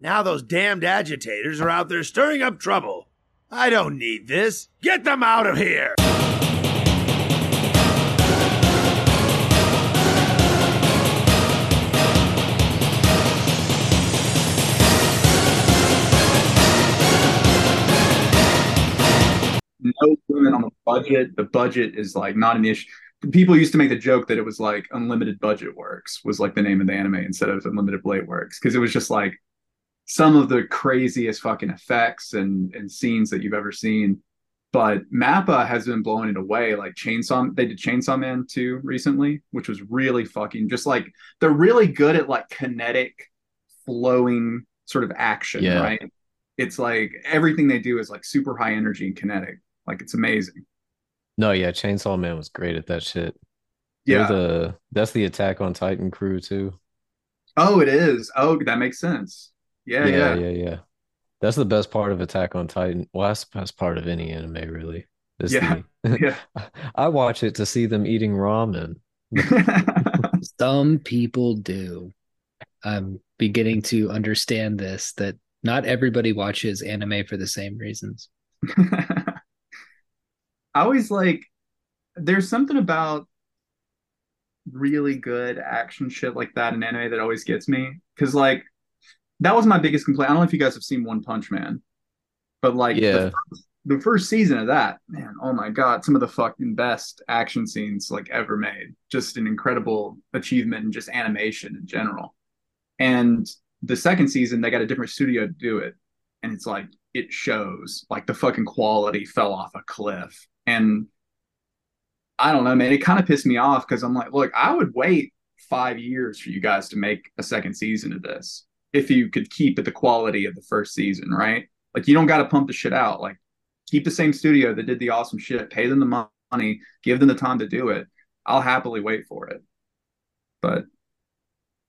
Now those damned agitators are out there stirring up trouble. I don't need this. Get them out of here! no limit on the budget. The budget is like not an issue. People used to make the joke that it was like unlimited budget works was like the name of the anime instead of unlimited blade works because it was just like some of the craziest fucking effects and and scenes that you've ever seen. But Mappa has been blowing it away. Like Chainsaw, they did Chainsaw Man 2 recently, which was really fucking just like they're really good at like kinetic, flowing sort of action, Yeah. right? It's like everything they do is like super high energy and kinetic. Like it's amazing. No, yeah, Chainsaw Man was great at that shit. Yeah. the that's the Attack on Titan crew too. Oh, it is. Oh, that makes sense. Yeah, yeah, yeah. yeah, yeah. That's the best part of Attack on Titan. Well, that's the best part of any anime, really. Is Yeah, the- yeah. I watch it to see them eating ramen. Some people do. I'm beginning to understand this that not everybody watches anime for the same reasons. I always like there's something about really good action shit like that in anime that always gets me because like that was my biggest complaint. I don't know if you guys have seen One Punch Man, but like Yeah. the, first, the first season of that, man, oh my god, some of the fucking best action scenes like ever made. Just an incredible achievement in just animation in general. And the second season, they got a different studio to do it, and it's like it shows like the fucking quality fell off a cliff. And I don't know, man, it kind of pissed me off because I'm like, look, I would wait five years for you guys to make a second season of this if you could keep it the quality of the first season, right? Like you don't got to pump the shit out. Like keep the same studio that did the awesome shit, pay them the money, give them the time to do it. I'll happily wait for it. But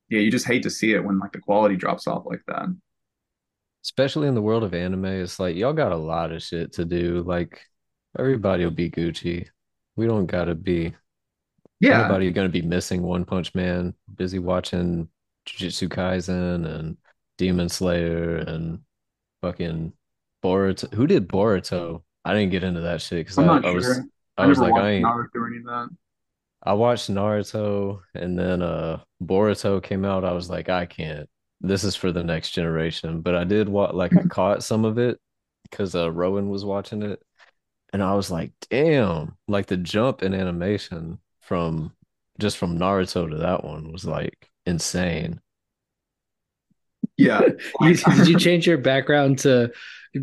yeah, you just hate to see it when like the quality drops off like that. Especially in the world of anime, it's like y'all got a lot of shit to do. Like everybody will be Gucci. We don't gotta be Yeah, Everybody gonna be missing One Punch Man, busy watching Jujutsu Kaisen and Demon Slayer and fucking Boruto. Who did Boruto? I didn't get into that shit because I, sure. was I, I was like I ain't Naruto any of that. I watched Naruto and then uh Boruto came out. I was like, I can't. This is for the next generation. But I did what like I caught some of it because uh Rowan was watching it. And I was like, damn, like the jump in animation from just from Naruto to that one was like insane. Yeah, You, did you change your background to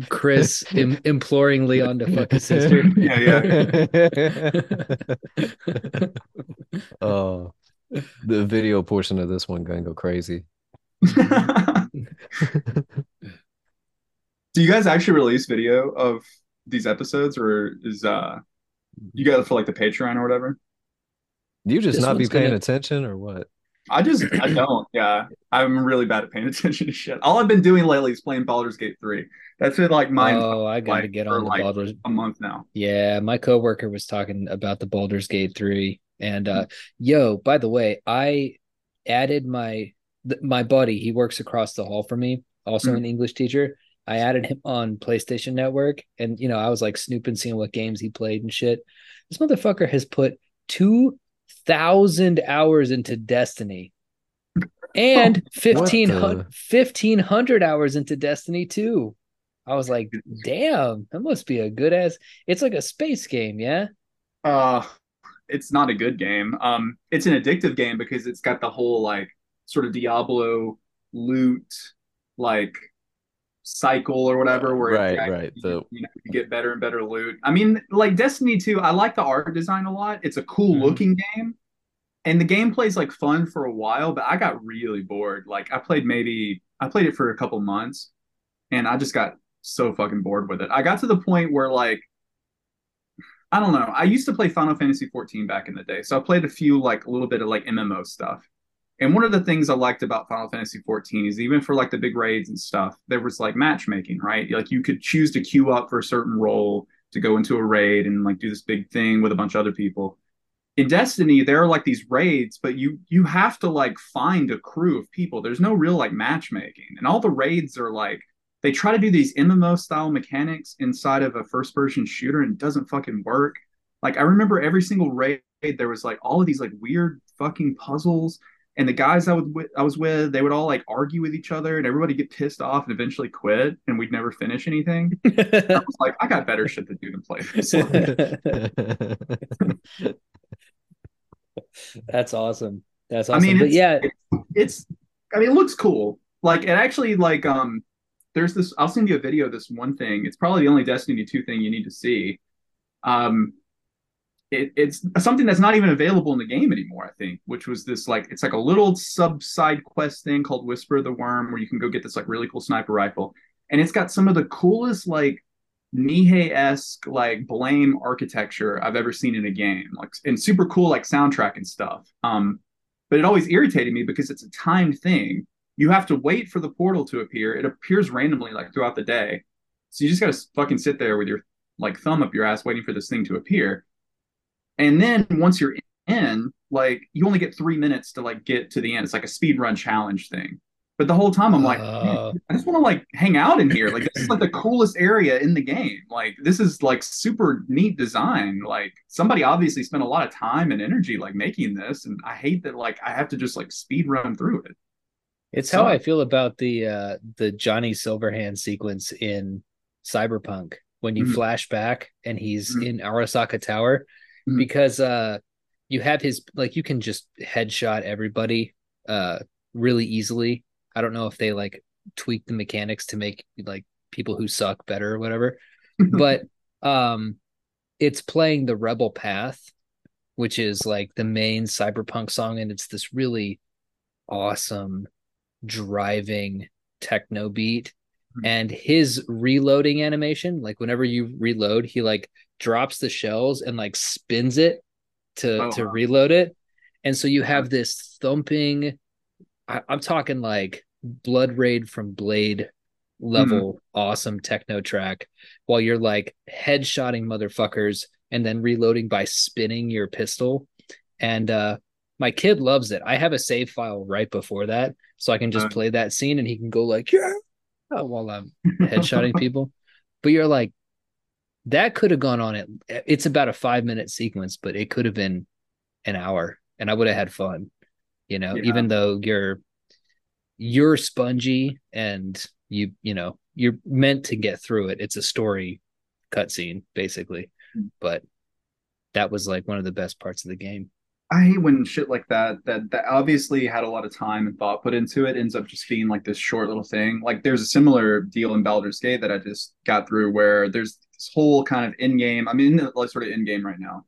Chris im- imploring Leon to fuck his sister? Yeah, yeah. Oh, the video portion of this one gonna go crazy. Do you guys actually release video of these episodes, or is uh you got it for like the Patreon or whatever? You just This not be paying gonna- attention or what? I just I don't. Yeah, I'm really bad at paying attention to shit. All I've been doing lately is playing Baldur's Gate three. That's been like my Oh, I got to get on the like, Baldur's. a month now. Yeah, my coworker was talking about the Baldur's Gate 3 and uh yo, by the way, I added my th- my buddy, he works across the hall from me, also Mhm. an English teacher. I added him on PlayStation Network and you know, I was like snooping seeing what games he played and shit. This motherfucker has put 2000 hours into Destiny and 1500 the- 1500 hours into Destiny 2. I was like, damn, that must be a good ass. It's like a space game, yeah. Uh it's not a good game. Um, it's an addictive game because it's got the whole like sort of Diablo loot like cycle or whatever where Right, right, you, the- you know you get better and better loot. I mean, like Destiny 2, I like the art design a lot. It's a cool Mhm. looking game. And the gameplay's like fun for a while, but I got really bored. Like I played maybe I played it for a couple months and I just got so fucking bored with it. I got to the point where like I don't know. I used to play Final Fantasy 14 back in the day. So I played a few like a little bit of like MMO stuff. And one of the things I liked about Final Fantasy 14 is even for like the big raids and stuff, there was like matchmaking, right? Like you could choose to queue up for a certain role to go into a raid and like do this big thing with a bunch of other people. in Destiny, there are like these raids, but you you have to like find a crew of people. There's no real like matchmaking, and all the raids are like they try to do these MMO style mechanics inside of a first person shooter, and it doesn't fucking work. Like I remember every single raid, there was like all of these like weird fucking puzzles, and the guys I was with, I was with, they would all like argue with each other, and everybody get pissed off and eventually quit, and we'd never finish anything. I was like, I got better shit to do than play this. That's awesome. That's awesome. I mean, but it's, yeah, it's, it's, I mean, it looks cool. Like it actually, like, um, there's this. I'll send you a video. Of this one thing. It's probably the only Destiny two thing you need to see. Um, it, it's something that's not even available in the game anymore. I think, which was this like, it's like a little sub side quest thing called Whisper of the Worm, where you can go get this like really cool sniper rifle, and it's got some of the coolest like Nihei esque like blame architecture I've ever seen in a game, like and super cool like soundtrack and stuff. Um, but it always irritated me because it's a timed thing. You have to wait for the portal to appear. It appears randomly like throughout the day, so you just gotta fucking sit there with your like thumb up your ass waiting for this thing to appear. And then once you're in, like you only get three minutes to like get to the end. It's like a speed run challenge thing. But the whole time I'm like, Uh. I just want to like hang out in here. Like this is like the coolest area in the game. Like this is like super neat design. Like somebody obviously spent a lot of time and energy like making this, and I hate that like I have to just like speed run through it. it's So- how I feel about the uh the Johnny Silverhand sequence in Cyberpunk when you Mhm. flash back and he's Mhm. in Arasaka Tower Mhm. because uh you have his like you can just headshot everybody uh really easily. I don't know if they like tweak the mechanics to make like people who suck better or whatever. but um it's playing the rebel path which is like the main cyberpunk song and it's this really awesome driving techno beat Mhm. and his reloading animation like whenever you reload he like drops the shells and like spins it to Oh, to wow. reload it. And so you have this thumping I, i'm talking like blood rave from blade level awesome techno track while you're like headshotting motherfuckers and then reloading by spinning your pistol. And uh my kid loves it. I have a save file right before that so i can just Uh. play that scene and he can go like yeah while i'm headshotting people. But you're like that could have gone on it it's about a five minute sequence but it could have been an hour and i would have had fun you know Yeah. even though you're you're spongy and you you know you're meant to get through it it's a story cutscene basically Mm. but that was like one of the best parts of the game I hate when shit like that, that that obviously had a lot of time and thought put into it, ends up just being like this short little thing. Like there's a similar deal in Baldur's Gate that I just got through where there's this whole kind of in-game. I'm in the like, sort of in-game right now,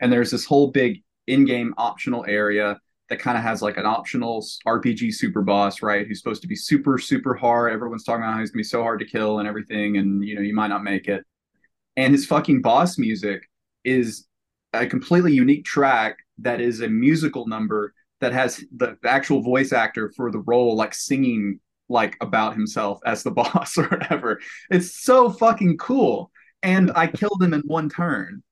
and there's this whole big in-game optional area that kind of has like an optional RPG super boss, right? Who's supposed to be super super hard. Everyone's talking about how he's gonna be so hard to kill and everything, and you know you might not make it. And his fucking boss music is a completely unique track that is a musical number that has the actual voice actor for the role like singing like about himself as the boss or whatever. It's so fucking cool. And I killed him in one turn.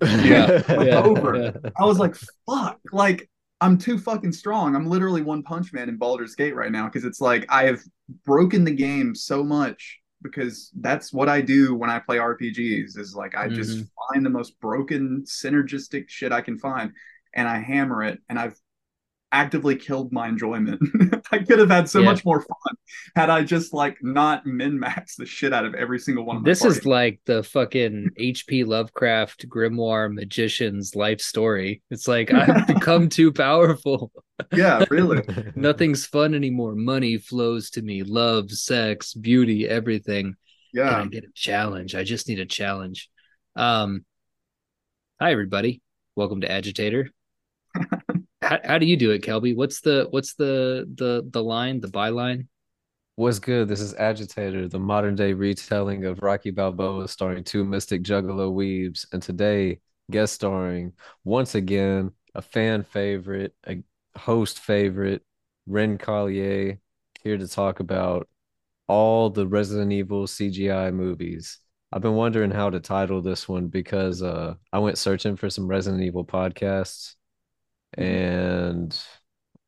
Yeah, yeah, over. yeah. I was like, fuck, like I'm too fucking strong. I'm literally one punch man in Baldur's Gate right now because it's like I have broken the game so much because that's what I do when I play RPGs is like I just Mm-hmm. find the most broken synergistic shit I can find and I hammer it and I've actively killed my enjoyment. I could have had so Yeah. much more fun had I just like not min max the shit out of every single one of this is like the fucking hp lovecraft grimoire magician's life story it's like i've become too powerful yeah, really. nothing's fun anymore money flows to me love sex beauty everything Yeah. I get a challenge? I just need a challenge. Um, hi everybody, welcome to Agitator. How, how do you do it, Kelby? What's the what's the the the line, the byline? What's good? This is Agitator, the modern day retelling of Rocky Balboa, starring two mystic juggalo weebs, and today guest starring once again a fan favorite, a host favorite, Wren Collier, here to talk about all the Resident Evil CGI movies. I've been wondering how to title this one because uh I went searching for some Resident Evil podcasts. And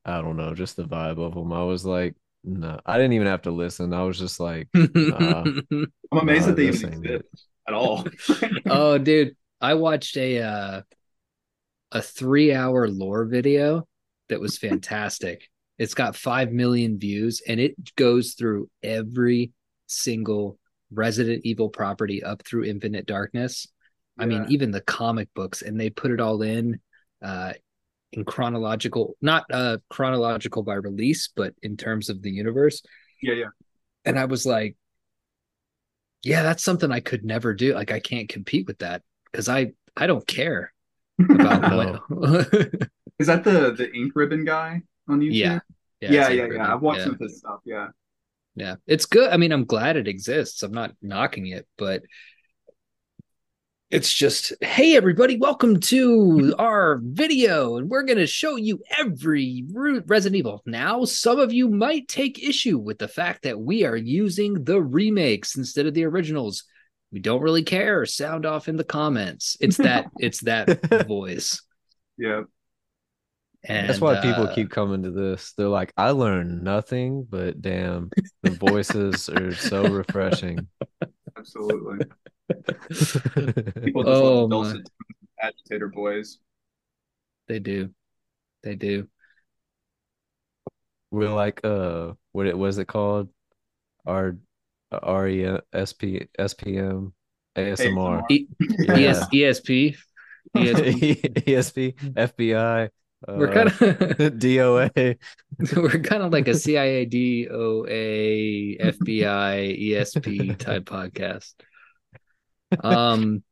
I don't know, just the vibe of them. I was like, no, I didn't even have to listen. I was just like, Nah. I'm amazed Nah, that they even ain't exist at all. oh, dude, I watched a uh, a three hour lore video that was fantastic. It's got five million views, and it goes through every single Resident Evil property up through Infinite Darkness. I mean, even the comic books, and they put it all in uh, in chronological, not uh, chronological by release, but in terms of the universe. yeah, yeah. And I was like, yeah, that's something I could never do. Like, I can't compete with that because I I don't care about what. Is that the the ink ribbon guy on YouTube? yeah, yeah, it's yeah, yeah. I've watched yeah. some of his stuff. Yeah, Yeah, it's good. I mean, I'm glad it exists. I'm not knocking it, but it's just, hey, everybody, welcome to our video, and we're going to show you every Resident Evil. Now, some of you might take issue with the fact that we are using the remakes instead of the originals. We don't really care. Sound off in the comments. It's that. it's that voice. yeah. And That's why people uh, keep coming to this. They're like, I learned nothing, but damn, the voices are so refreshing. Absolutely. People just Oh, love my. dulcet agitator boys. They do. They do. We're like, uh, what it was it called? R R E S P S P M ASMR. E- Yeah. ES, ESP. ESP. ESP, FBI, We're kind of DOA. we're kind of like a CIA, DOA, FBI, ESP type podcast. Um,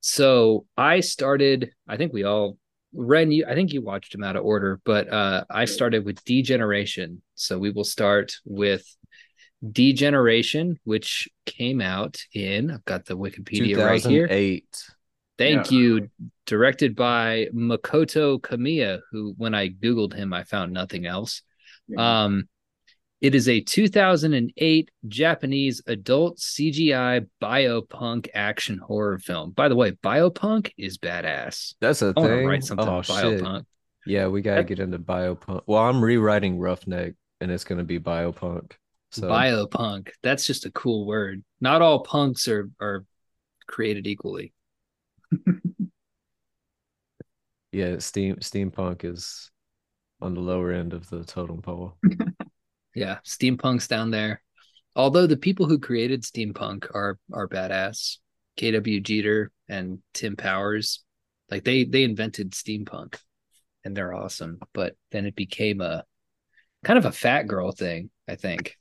so I started. I think we all Wren. You, I think you watched him out of order, but uh, I started with Degeneration. So we will start with Degeneration, which came out in. I've got the Wikipedia right here. 2008. Thank Yeah. you. Directed by Makoto Kamiya, who, when I Googled him, I found nothing else. Yeah. Um, it is a 2008 Japanese adult CGI biopunk action horror film. By the way, biopunk is badass. That's a I thing. write something oh, shit. Yeah, we gotta That- get into biopunk. Well, I'm rewriting Roughneck, and it's gonna be biopunk. So Biopunk. That's just a cool word. Not all punks are are created equally. yeah, steam steampunk is on the lower end of the totem pole. Yeah, steampunk's down there. Although the people who created steampunk are are badass. KW Jeter and Tim Powers, like they they invented steampunk, and they're awesome. But then it became a kind of a fat girl thing, I think.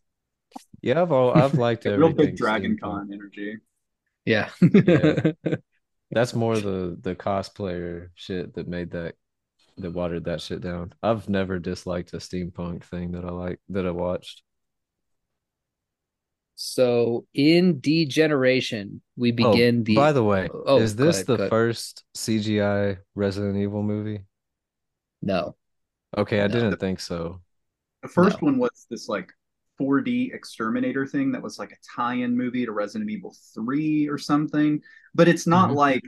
Yeah, I've all I've liked Real big Dragon steampunk. Con energy. Yeah. Yeah. That's more the the cosplayer shit that made that that watered that shit down. I've never disliked a steampunk thing that I like that I watched. so in Degeneration, we Oh, begin the. by the way, Oh, is this ahead, the first CGI Resident Evil movie? no, Okay, I No. didn't think so. The first No. one was this like 4D exterminator thing that was like a tie-in movie to Resident Evil 3 or something. But it's not Mhm. like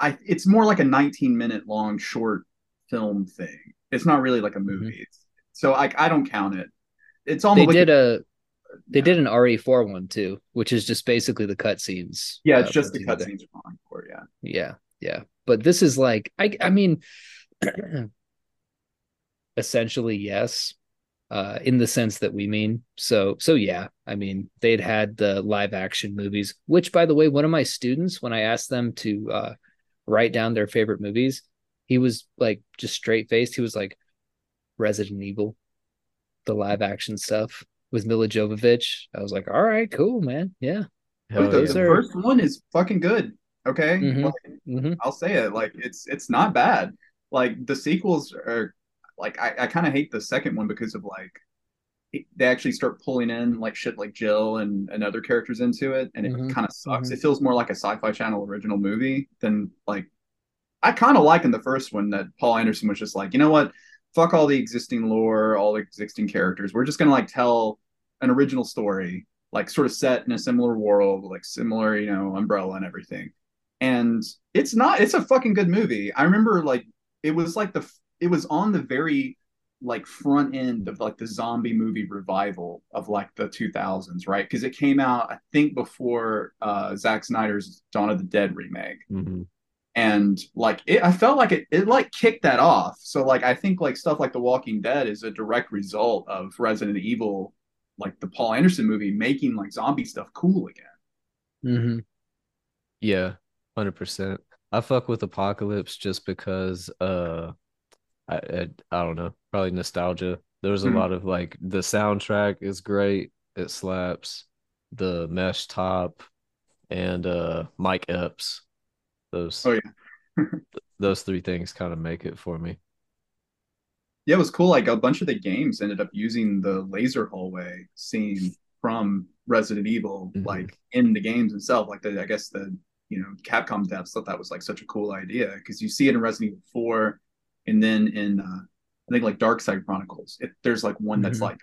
I it's more like a 19 minute long short film thing. It's not really like a movie. It's, so like I don't count it. It's on they the did Wiki- a they did an RE4 one too, which is just basically the cutscenes. Yeah, uh, it's just put the cutscenes from Encore, yeah. Yeah, yeah. But this is like I I mean essentially yes. Uh in the sense that we mean. So so yeah, I mean they'd had the live action movies, which by the way, one of my students when I asked them to uh write down their favorite movies, he was like just straight faced. He was like Resident Evil, the live action stuff with Milla Jovovich. I was like, "All right, cool, man. Yeah." Hell the, yeah. the first one is fucking good. Okay, Mhm. Like, hmm I'll say it. Like it's it's not bad. Like the sequels are like I, I kind of hate the second one because of like they actually start pulling in like shit like Jill and, and other characters into it, and it Mhm. kind of sucks. Mhm. It feels more like a Sci-Fi Channel original movie than like I kind of like in the first one that Paul Anderson was just like, you know what, fuck all the existing lore, all the existing characters. We're just gonna like tell an original story like sort of set in a similar world, like similar, you know, umbrella and everything. And it's not it's a fucking good movie. I remember like it was like the it was on the very like front end of like the zombie movie revival of like the 2000s, right? Because it came out, I think, before uh, Zack Snyder's Dawn of the Dead remake, hmm and like it, I felt like it, it like kicked that off. So like I think like stuff like The Walking Dead is a direct result of Resident Evil, like the Paul Anderson movie, making like zombie stuff cool again. Mm-hmm. Yeah, hundred percent. I fuck with Apocalypse just because uh I, I I don't know, probably nostalgia. There was a Mhm. lot of like the soundtrack is great, it slaps. The mesh top and uh Mike Epps. Those Oh yeah. those three things kind of make it for me. Yeah, it was cool. Like a bunch of the games ended up using the laser hallway scene from Resident Evil, Mhm. like in the games itself. Like the, I guess the you know Capcom devs thought that was like such a cool idea because you see it in Resident Evil Four, and then in uh, I think like Dark Side Chronicles, it, there's like one that's Mhm. like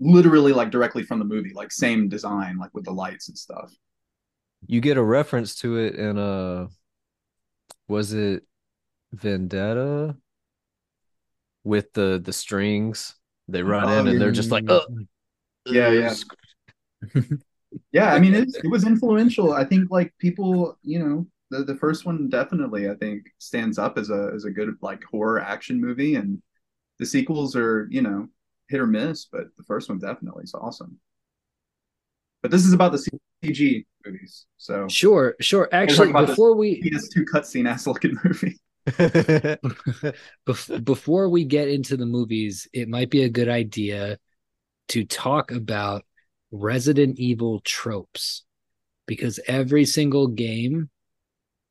literally like directly from the movie, like same design, like with the lights and stuff. You get a reference to it in uh was it Vendetta with the the strings? They run Oh, in and they're just like, oh, Yeah, yeah. Yeah, I mean it, it was influential. I think like people, you know, the the first one definitely I think stands up as a as a good like horror action movie and the sequels are, you know, hit or miss, but the first one definitely is awesome. But this is about the CG movies. So Sure, sure. Actually, before we PS2 cutscene ass looking movie. bef- before we get into the movies, it might be a good idea to talk about Resident Evil tropes because every single game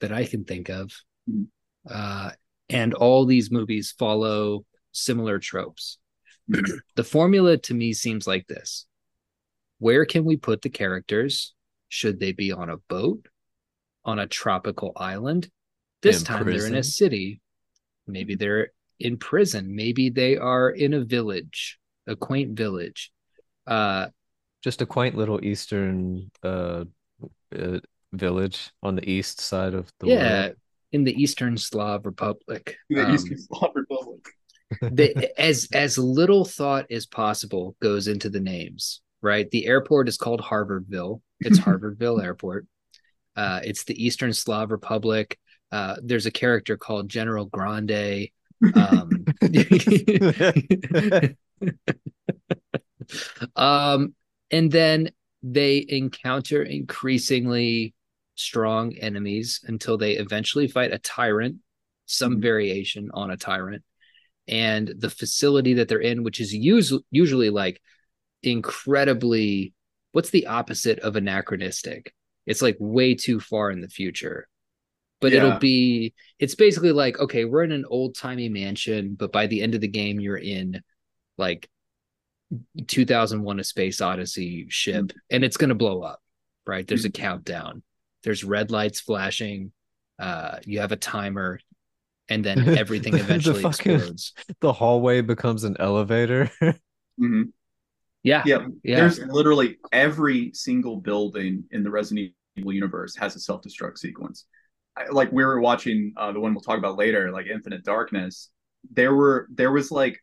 that I can think of, Mhm. uh, and all these movies follow similar tropes. The formula to me seems like this Where can we put the characters? Should they be on a boat, on a tropical island? This In time they're in a city. Maybe they're in prison. Maybe they are in a village, a quaint village. Uh, Just a quaint little eastern uh, uh village on the east side of the yeah, world. in the Eastern Slav Republic. The Um, Eastern Slav Republic. the, as as little thought as possible goes into the names right the airport is called harvardville it's harvardville airport uh it's the eastern slav republic uh there's a character called general grande um um and then they encounter increasingly strong enemies until they eventually fight a tyrant some Mhm. variation on a tyrant. And the facility that they're in which is usually usually like incredibly what's the opposite of anachronistic? It's like way too far in the future. But Yeah. it'll be it's basically like okay we're in an old timey mansion but by the end of the game you're in like 2001 a space odyssey ship and it's going to blow up right? There's a countdown there's red lights flashing uh you have a timer and then everything The eventually fucking- explodes The hallway becomes an elevator. Mhm. yeah Yeah, yeah there's literally every single building in the Resident Evil universe has a self-destruct sequence. I, like we were watching uh, the one we'll talk about later, like Infinite Darkness. There were there was like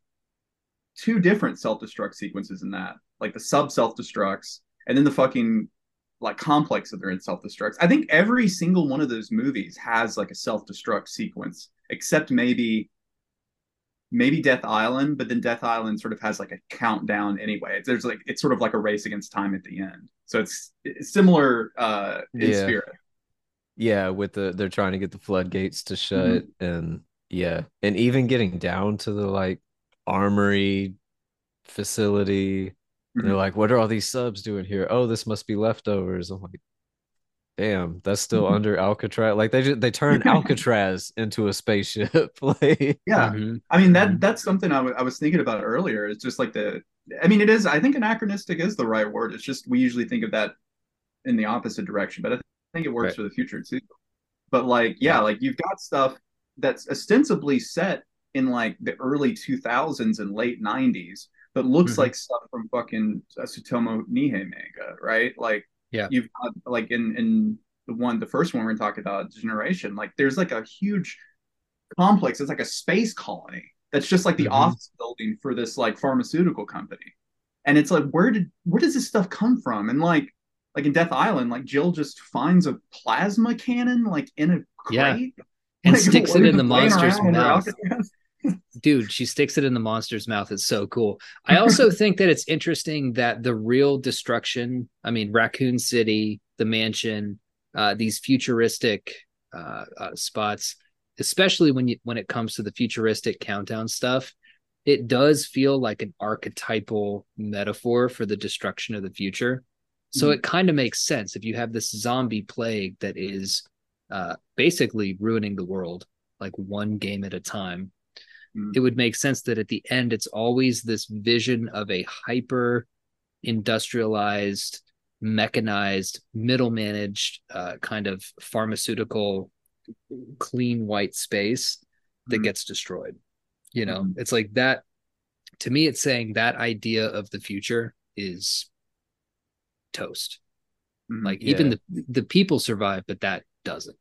two different self-destruct sequences in that, like the sub self-destructs, and then the fucking like complex that they're in self-destructs. I think every single one of those movies has like a self-destruct sequence, except maybe maybe Death Island, but then Death Island sort of has like a countdown anyway. There's like it's sort of like a race against time at the end. So it's, it's similar uh in Yeah. spirit. Yeah, with the they're trying to get the floodgates to shut and yeah, and even getting down to the like armory facility. And They're like, what are all these subs doing here? Oh, this must be leftovers. I'm like, damn, that's still Mhm. under Alcatraz. Like they just they turn Alcatraz into a spaceship. Like Yeah. Mhm. I mean that Mhm. that's something I, w- I was thinking about earlier. It's just like the I mean it is I think anachronistic is the right word. It's just we usually think of that in the opposite direction, but I think it works Right. for the future too. But like yeah, Yeah. like you've got stuff that's ostensibly set in like the early 2000s and late 90s that looks Mhm. like stuff from fucking Tsutomu Nihei manga, right? Like Yeah. you've got like in in the one the first one we're talking about generation like there's like a huge complex it's like a space colony that's just like the Mhm. office building for this like pharmaceutical company and it's like where did where does this stuff come from and like like in death island like jill just finds a plasma cannon like in a Yeah. crate And Like, sticks it in the monster's around in her mouth. Dude she sticks it in the monster's mouth. It's so cool. I also think that it's interesting that the real destruction i mean raccoon city the mansion uh, these futuristic uh, uh, spots especially when you when it comes to the futuristic countdown stuff it does feel like an archetypal metaphor for the destruction of the future. So Mhm. it kind of makes sense if you have this zombie plague that is uh, basically ruining the world like one game at a time Mm. it would make sense that at the end it's always this vision of a hyper industrialized mechanized middle managed uh, kind of pharmaceutical clean white space that Mhm. gets destroyed you know Mhm. it's like that to me it's saying that idea of the future is toast Mhm. like even the the people survive but that doesn't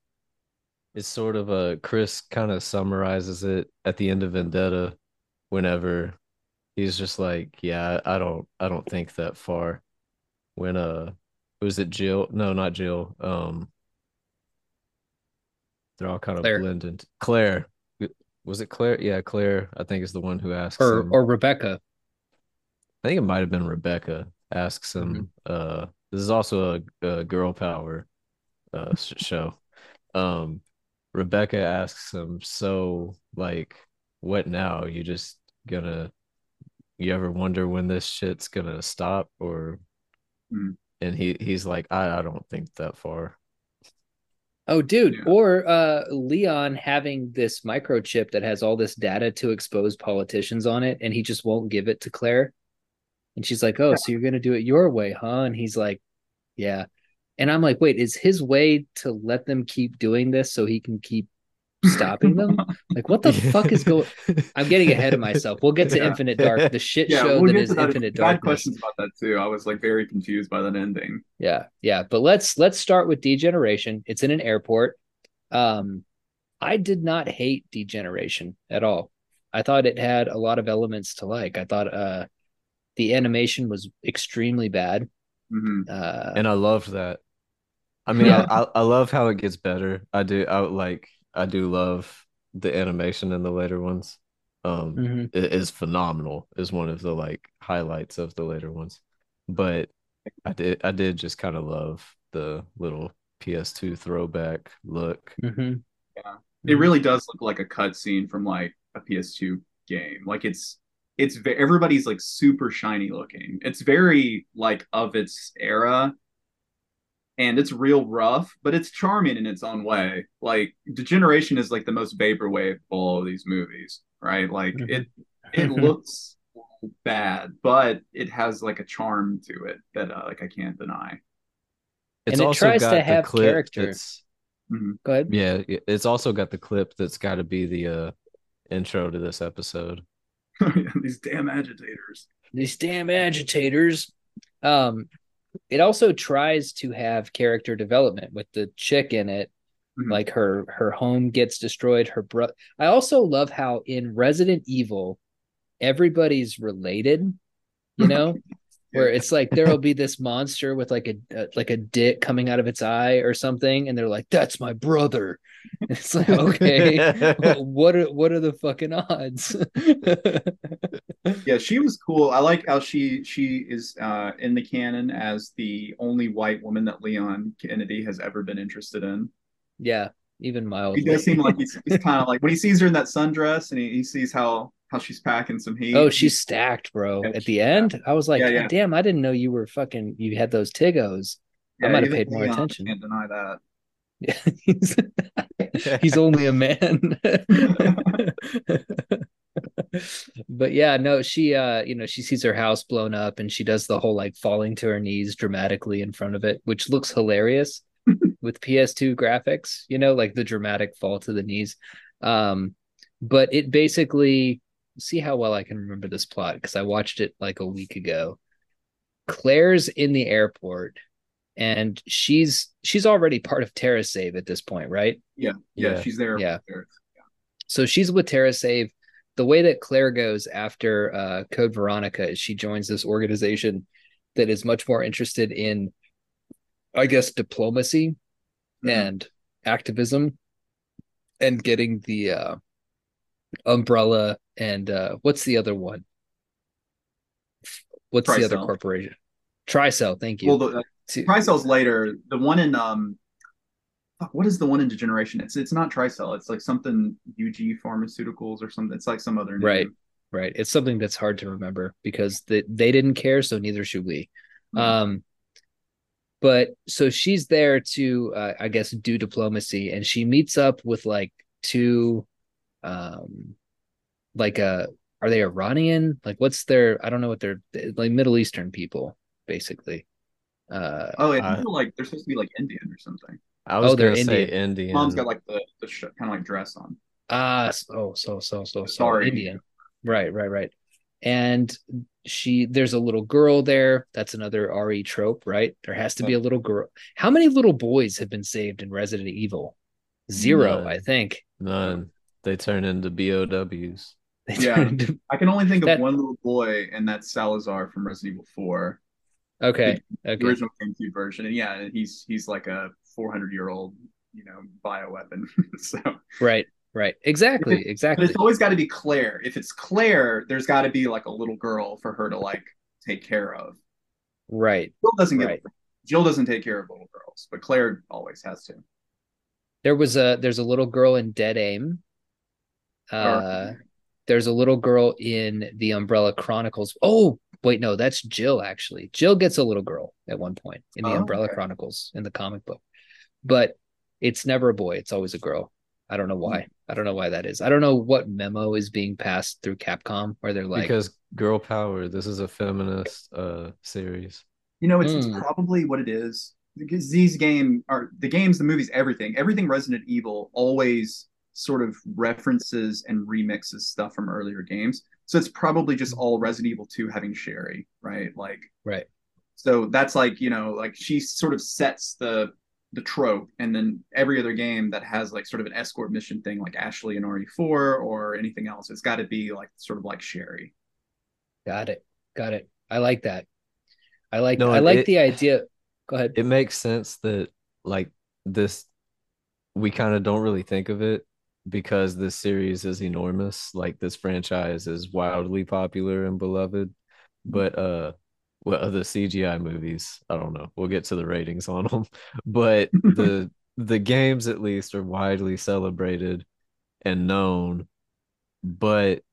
It's sort of a Chris kind of summarizes it at the end of Vendetta whenever he's just like, yeah, I don't I don't think that far. When uh was it Jill? No, not Jill. Um they're all kind of Claire. blended. Claire. Was it Claire? Yeah, Claire, I think is the one who asks or him. or rebecca I think it might have been Rebecca asks him. Uh, this is also a, a girl power uh show. Um, Rebecca asks him, "So, like, what now? You just gonna? You ever wonder when this shit's gonna stop?" Or, Hmm. and he he's like, "I I don't think that far." Oh, dude. Yeah. Or uh, Leon having this microchip that has all this data to expose politicians on it, and he just won't give it to Claire. And she's like, Oh, so you're going to do it your way, huh? And he's like, Yeah. And I'm like, Wait, is his way to let them keep doing this so he can keep stopping them? Like, what the fuck is going I'm getting ahead of myself. We'll get to Yeah. Infinite Dark, the shit yeah, show we'll that get is to that. Infinite Dark. I had questions about that too. I was like very confused by that ending. Yeah, yeah. But let's let's start with degeneration. It's in an airport. Um, I did not hate degeneration at all. I thought it had a lot of elements to like. I thought uh the animation was extremely bad. hmm Uh and I loved that. I mean, Yeah. I, I I love how it gets better. I do. I like. I do love the animation in the later ones. Um, mhm. it is phenomenal. Is one of the like highlights of the later ones. But I did. I did just kind of love the little PS2 throwback look. Mhm. It really does look like a cutscene from like a PS2 game. Like it's it's ve- everybody's like super shiny looking. It's very like of its era, and it's real rough, but it's charming in its own way. Like Degeneration is like the most vaporwave of all of these movies, right? Like it it looks bad, but it has like a charm to it that uh, like I can't deny. It's And it also tries to got the have clip character. that's- Mhm. Go ahead. yeah, it's also got the clip that's got to be the uh intro to this episode. These damn agitators. These damn agitators. Um it also tries to have character development with the chick in it Mhm. like her her home gets destroyed her bro i also love how in resident evil everybody's related you know where it's like there'll be this monster with like a, a like a dick coming out of its eye or something and they're like that's my brother and it's like okay well, what are what are the fucking odds Yeah, she was cool. I like how she she is uh, in the canon as the only white woman that Leon Kennedy has ever been interested in. yeah even mild. He does seem like he's, he's kind of like when he sees her in that sundress and he, he sees how how she's packing some heat. oh she's stacked bro Yeah, at the end i was like Yeah, yeah. damn i didn't know you were fucking you had those tigos I might have paid more attention. Can't deny that. Yeah, he's, he's only a man. but yeah, no, she uh, you know, she sees her house blown up and she does the whole like falling to her knees dramatically in front of it, which looks hilarious with PS2 graphics, you know, like the dramatic fall to the knees. Um, but it basically see how well I can remember this plot because I watched it like a week ago. Claire's in the airport and she's she's already part of TerraSave at this point, right? Yeah, yeah, Yeah. she's there. Yeah. there. So she's with TerraSave. The way that Claire goes after uh, Code Veronica is she joins this organization that is much more interested in, I guess, diplomacy Mhm. and activism and getting the uh, umbrella and uh, what's the other one? What's the other corporation? Tricell, thank you. Well, the, To- Tricell's later. The one in um, what is the one in Degeneration? It's it's not Tricell. It's like something UG Pharmaceuticals or something. It's like some other name. Right. right. It's something that's hard to remember because they, they didn't care, so neither should we. Mhm. Um, but so she's there to, uh, I guess, do diplomacy, and she meets up with like two, um, like a are they Iranian? Like, what's their? I don't know what they're like Middle Eastern people, basically. Uh, Oh, yeah, I- they're like they're supposed to be like Indian or something. I was Oh, they're gonna say Indian. Indian. Mom's got like the the sh- kind of like dress on. Ah, s- oh, so so so so Sorry. Indian. Right, right, right. And she there's a little girl there. That's another RE trope, right? There has to be a little girl. How many little boys have been saved in Resident Evil? Zero, None. I think. None. They turn into BOWs. They Yeah. into- I can only think of one little boy, and that's Salazar from Resident Evil Four, okay. the Okay. original GameCube version. And yeah, he's he's like a 400 year old, you know, bioweapon. so, Right, right. Exactly, but exactly. it's always got to be Claire. If it's Claire, there's got to be like a little girl for her to like take care of. Right. Jill doesn't Right. get Jill doesn't take care of little girls, but Claire always has to. There was a there's a little girl in Dead Aim. Uh Or- there's a little girl in the Umbrella Chronicles. Oh, wait, no, that's Jill actually. Jill gets a little girl at one point in the Oh, Umbrella okay. Chronicles in the comic book. But it's never a boy, it's always a girl. I don't know why. I don't know why that is. I don't know what memo is being passed through Capcom where they're like because girl power. This is a feminist uh series. You know, it's, it's Mm. probably what it is because these game are the games, the movies, everything, everything Resident Evil always sort of references and remixes stuff from earlier games. So it's probably just all Resident Evil 2 having Sherry, right? Like, right. so that's like, you know, like she sort of sets the the trope, and then every other game that has like sort of an escort mission thing, like Ashley in RE4 or anything else, it's got to be like sort of like Sherry. Got it. Got it. I like that. I like No, I like it- the idea. Go ahead. It makes sense that like this we kind of don't really think of it because this series is enormous. Like this franchise is wildly popular and beloved. But uh well the CGI movies, I don't know. We'll get to the ratings on them. But the the games at least are widely celebrated and known. But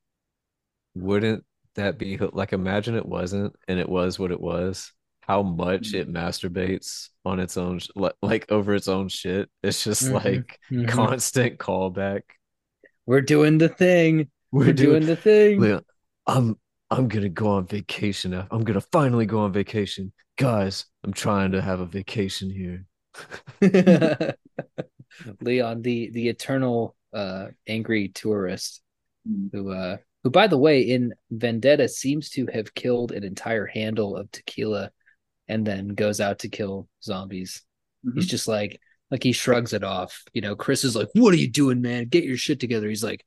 wouldn't that be like imagine it wasn't and it was what it was? How much it masturbates on its own like over its own shit. It's just Mhm, like mhm. constant callback. We're doing the thing. We're, We're doing, doing the thing. Leon, I'm I'm gonna go on vacation. I'm gonna finally go on vacation. Guys, I'm trying to have a vacation here. Leon, the the eternal uh angry tourist Mm. who uh who by the way in Vendetta seems to have killed an entire handle of tequila and then goes out to kill zombies. Mhm. He's just like like he shrugs it off. You know, Chris is like, "What are you doing, man? Get your shit together." He's like,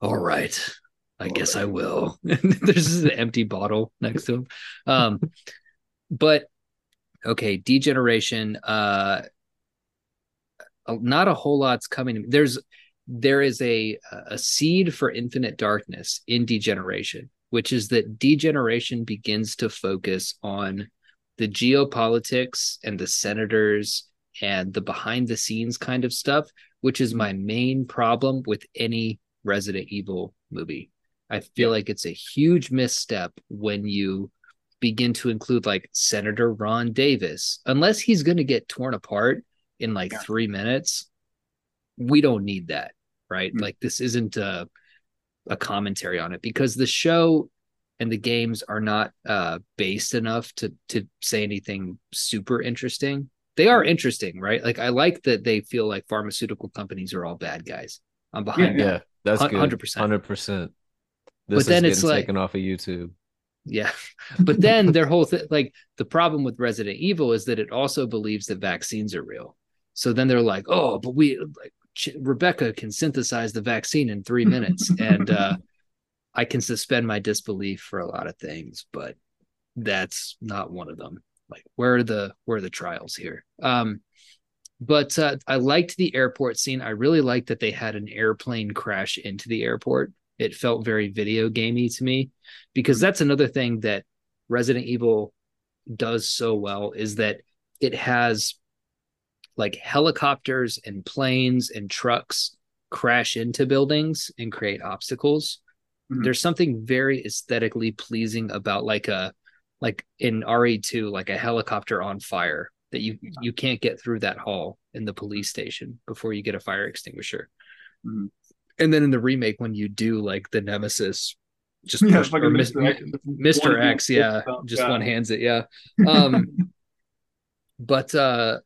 "All right. I guess I will." There's an empty bottle next to him. Um but okay, degeneration uh not a whole lot's coming. There's there is a a seed for infinite darkness in degeneration, which is that degeneration begins to focus on the geopolitics and the senators and the behind the scenes kind of stuff, which is my main problem with any Resident Evil movie. I feel like it's a huge misstep when you begin to include like Senator Ron Davis, unless he's going to get torn apart in like Yeah. three minutes. We don't need that, right? Mm. Like this isn't a a commentary on it because the show and the games are not uh based enough to to say anything super interesting. They are interesting, right? Like I like that they feel like pharmaceutical companies are all bad guys. I'm behind Yeah. that. Yeah, that's Hun- good. 100%. Hundred percent. This But then it's like- taken off of YouTube. Yeah. But then their whole thing, like the problem with Resident Evil is that it also believes that vaccines are real. So then they're like, oh, but we, like, Rebecca can synthesize the vaccine in three minutes. and uh, I can suspend my disbelief for a lot of things, but that's not one of them. Like, where are the, where are the trials here? Um, but uh, I liked the airport scene. I really liked that they had an airplane crash into the airport. It felt very video gamey to me because that's another thing that Resident Evil does so well is that it has like helicopters and planes and trucks crash into buildings and create obstacles. Mhm. There's something very aesthetically pleasing about like a like in RE2 like a helicopter on fire that you you can't get through that hall in the police station before you get a fire extinguisher. Mhm. And then in the remake when you do like the nemesis just Yeah, push, fucking or Mis- Mr. X. Mr. X, yeah, just yeah. one hands it, yeah. Um, but uh,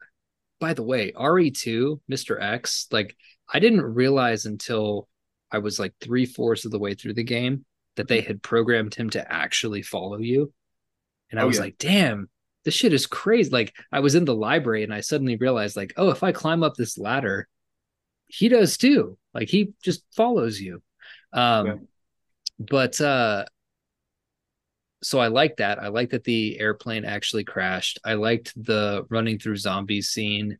by the way, RE2, Mr. X, like I didn't realize until I was like three fourths of the way through the game that they had programmed him to actually follow you, and I Oh, was yeah. like, damn. This shit is crazy. Like I was in the library and I suddenly realized, like, oh, if I climb up this ladder, he does too. Like he just follows you. Um, Okay. but uh, so I like that. I like that the airplane actually crashed. I liked the running through zombies scene.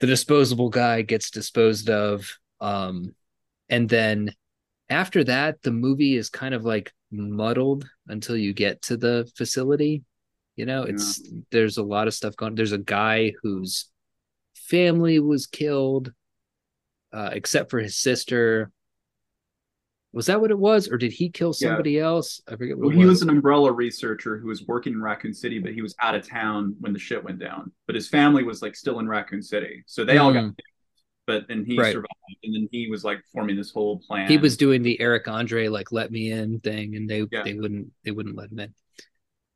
The disposable guy gets disposed of. Um, and then after that, the movie is kind of like muddled until you get to the facility. You know, it's there's a lot of stuff going. There's a guy whose family was killed, uh, except for his sister. Was that what it was, or did he kill Yeah. somebody else? I forget what Well, he was. was an umbrella researcher who was working in Raccoon City, but he was out of town when the shit went down. But his family was like still in Raccoon City, so they all got. Mm. But then he Right. survived, and then he was like forming this whole plan. he was doing the Eric Andre like let me in thing, and they Yeah. they wouldn't they wouldn't let him in.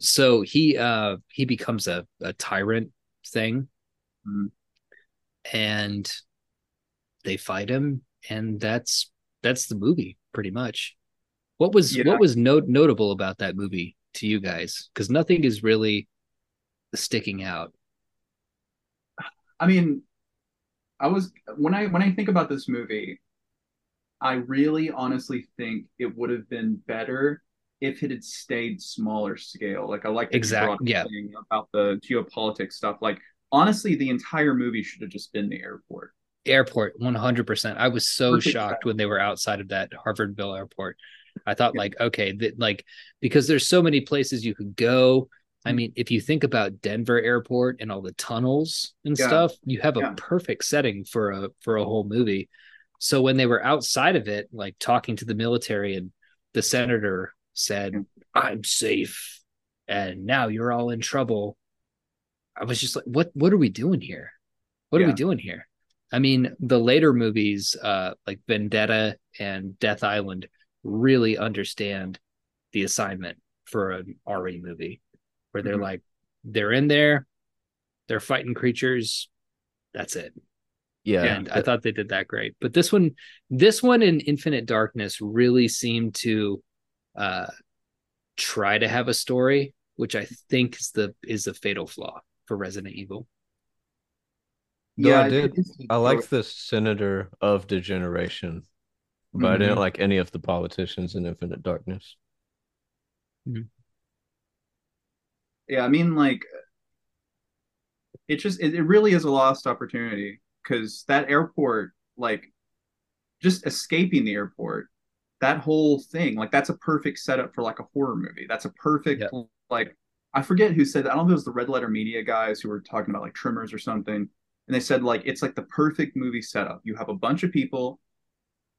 So he uh he becomes a, a tyrant thing, Mhm. and they fight him, and that's that's the movie pretty much. What was Yeah. what was note notable about that movie to you guys? Because nothing is really sticking out. I mean, I was when I when I think about this movie, I really honestly think it would have been better if it had stayed smaller scale. Like I like that you Exact- brought yeah. thing about the geopolitics stuff. Like honestly, the entire movie should have just been the airport. Airport 100% i was so shocked when they were outside of that harvardville airport. I thought Yeah. like okay that like because there's so many places you could go. I Mhm. mean if you think about denver airport and all the tunnels and Yeah. stuff you have a perfect setting for a for a whole movie. So when they were outside of it like talking to the military and the senator said i'm safe and now you're all in trouble i was just like what what are we doing here? What are we doing here I mean, the later movies, uh, like Vendetta and Death Island, really understand the assignment for an RE movie, where they're Mhm. like, they're in there, they're fighting creatures, that's it. Yeah, and I thought they did that great. But this one, this one in Infinite Darkness really seemed to uh, try to have a story, which I think is the is a fatal flaw for Resident Evil. Though I did- I liked the senator of degeneration, but I didn't Mhm. like any of the politicians in Infinite Darkness. Yeah, I mean, like, it just it, it really is a lost opportunity because that airport, like, just escaping the airport, that whole thing, like, that's a perfect setup for like a horror movie. That's a perfect Yeah. like. I forget who said that. I don't know if it was the Red Letter Media guys who were talking about like Tremors or something, and they said like it's like the perfect movie setup. You have a bunch of people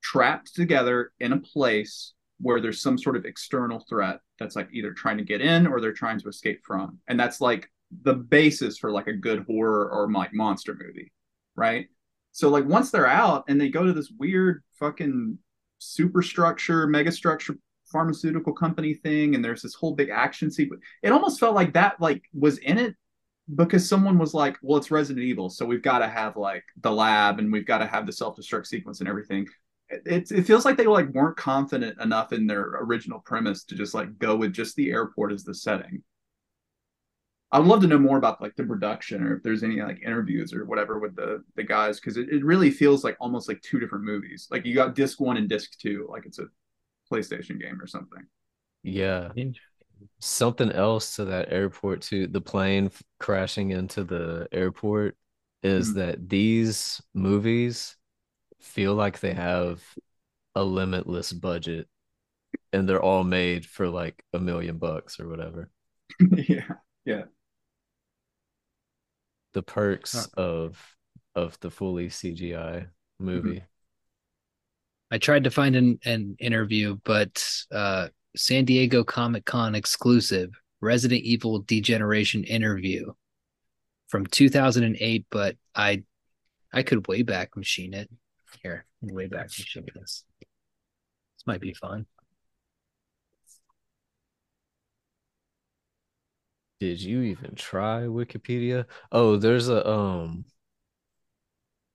trapped together in a place where there's some sort of external threat that's like either trying to get in or they're trying to escape from. And that's like the basis for like a good horror or like monster movie, right? So like once they're out and they go to this weird fucking superstructure, megastructure pharmaceutical company thing and there's this whole big action sequence. It almost felt like that like was in it because someone was like, well, it's Resident Evil, so we've got to have like the lab and we've got to have the self-destruct sequence and everything it, it feels like they like weren't confident enough in their original premise to just like go with just the airport as the setting. I'd love to know more about like the production or if there's any like interviews or whatever with the the guys because it, it really feels like almost like two different movies. Like you got disc one and disc two, like it's a PlayStation game or something. Yeah. Something else to that airport too. The plane crashing into the airport is Mhm. that these movies feel like they have a limitless budget and they're all made for like a million bucks or whatever. yeah. Yeah. The perks Huh. of of the fully CGI movie. I tried to find an, an interview, but uh, San Diego Comic Con exclusive Resident Evil Degeneration interview from 2008. But I I could way back machine it. Here, way back machine this. This might be fun. Did you even try Wikipedia? Oh, there's a um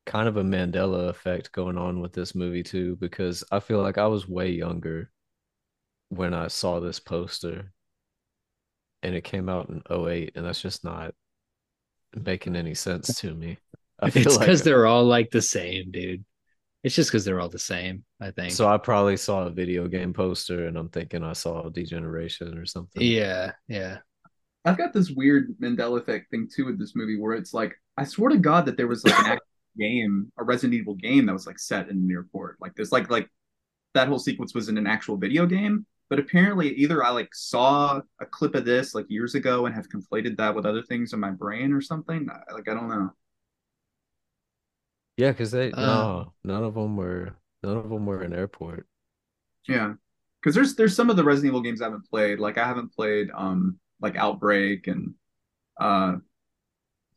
kind of a Mandela effect going on with this movie too, because I feel like I was way younger when I saw this poster and it came out in 08, and that's just not making any sense to me. I feel It's like because they're all like the same, dude. It's just because they're all the same. I think. so I probably saw a video game poster and I'm thinking I saw Degeneration or something. yeah, yeah. I've got this weird Mandela effect thing too with this movie where it's like I swear to God that there was like an actual game, a Resident Evil game that was like set in an airport. Like this, like like that whole sequence was in an actual video game. But apparently, either I like saw a clip of this like years ago and have conflated that with other things in my brain or something. I- Like I don't know. Yeah, because they Uh, no, none of them were none of them were an airport. Yeah, because there's there's some of the Resident Evil games I haven't played. Like I haven't played um like Outbreak and uh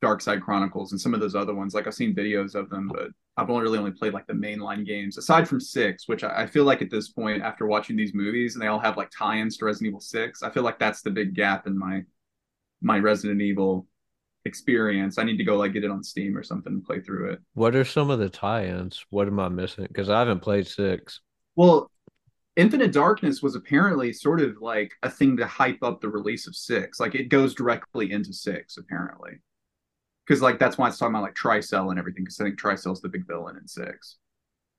Dark Side Chronicles and some of those other ones. Like I've seen videos of them, but I've only really only played like the mainline games aside from six, which I, I feel like at this point after watching these movies and they all have like tie-ins to Resident Evil Six, I feel like that's the big gap in my my Resident Evil experience. I need to go like get it on Steam or something and play through it. What are some of the tie-ins? What am I missing? Because I haven't played six. Well, Infinite Darkness was apparently sort of like a thing to hype up the release of six. Like it goes directly into six, apparently. Because like that's why it's talking about like Tricell and everything, because I think Tricell's the big villain in six.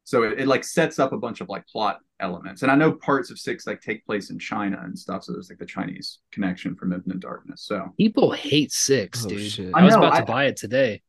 So it, it like sets up a bunch of like plot elements. And I know parts of six like take place in China and stuff. So there's like the Chinese connection from Infinite Darkness. So People hate six, Oh, dude. shit. I was I know, about to buy it today.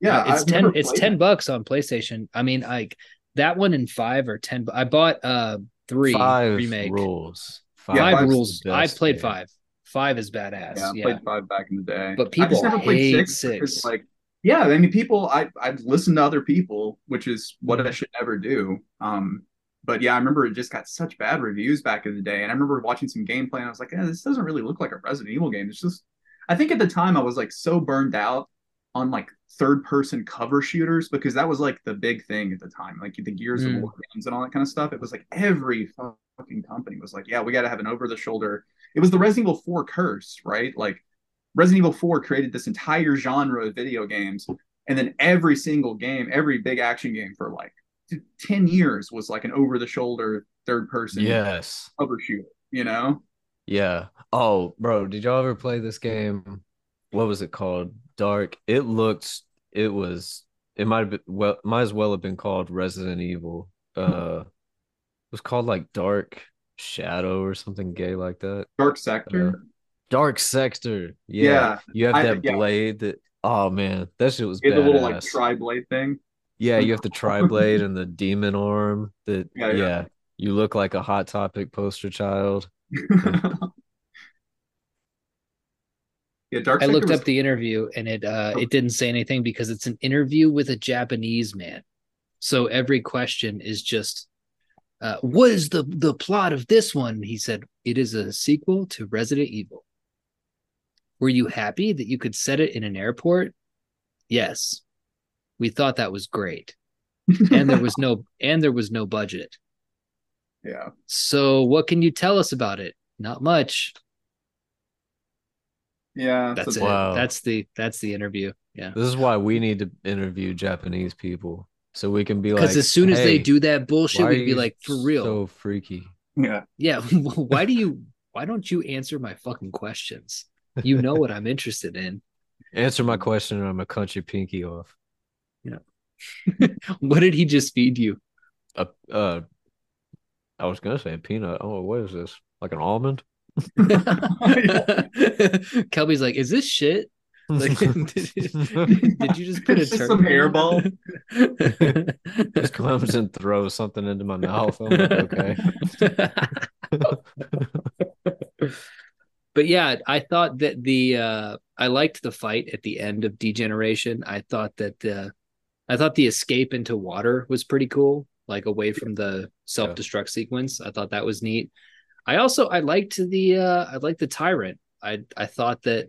yeah, it's I've ten. It's ten it. bucks on PlayStation. I mean, like that one in five or ten. I bought uh three Five remake. rules. Yeah, Five rules. I played game. five. Five is badass. Yeah, I Yeah. played five back in the day. But I people just never played six, six. like yeah, I mean people I I've listened to other people, which is what Mm-hmm. I should never do. Um but yeah, I remember it just got such bad reviews back in the day. And I remember watching some gameplay and I was like, yeah, this doesn't really look like a Resident Evil game. It's just I think at the time I was like so burned out on like third person cover shooters because that was like the big thing at the time. Like the Gears Mm. of War games and all that kind of stuff. It was like every fucking company was like, yeah, we got to have an over the shoulder. It was the Resident Evil 4 curse, right? Like Resident Evil 4 created this entire genre of video games. And then every single game, every big action game for like 10 years was like an over the shoulder third person Yes. cover shooter, you know? Yeah. Oh, bro, did y'all ever play this game? What was it called? Dark. It looked it was it might have been well might as well have been called Resident Evil. Uh it was called like Dark Shadow or something gay like that. Dark Sector. Dark Sector. Yeah. Yeah. You have I- that yeah. blade that oh man, that shit was Get the little like badass. tri blade thing. Yeah, you have the tri-blade and the demon arm that Yeah, yeah, yeah. you look like a hot topic poster child. yeah, Dark I Sector looked was- up the interview and it uh it didn't say anything because it's an interview with a Japanese man. So every question is just uh what is the the plot of this one? He said it is a sequel to Resident Evil. Were you happy that you could set it in an airport? Yes. We thought that was great. And there was no and there was no budget. yeah. So what can you tell us about it? Not much. Yeah. That's it. Wow. That's the that's the interview. Yeah. This is why we need to interview Japanese people So we can be like, Because as soon as they do that bullshit, why we are can be like, for real. so freaky. Yeah. Yeah. why do you why don't you answer my fucking questions? You know what I'm interested in. Answer my question, or I'm gonna cut your pinky off. Yeah. what did he just feed you? Uh, uh, I was gonna say a peanut. Oh, what is this? Like an almond? Kelby's like, is this shit? Like, did, did you just put It's a just some hairball. Just comes and throws something into my mouth. I'm like, okay. but yeah, I thought that the uh I liked the fight at the end of Degeneration. I thought that the I thought the escape into water was pretty cool, like away from the self-destruct sequence. I thought that was neat. I also I liked the uh I liked the tyrant. I I thought that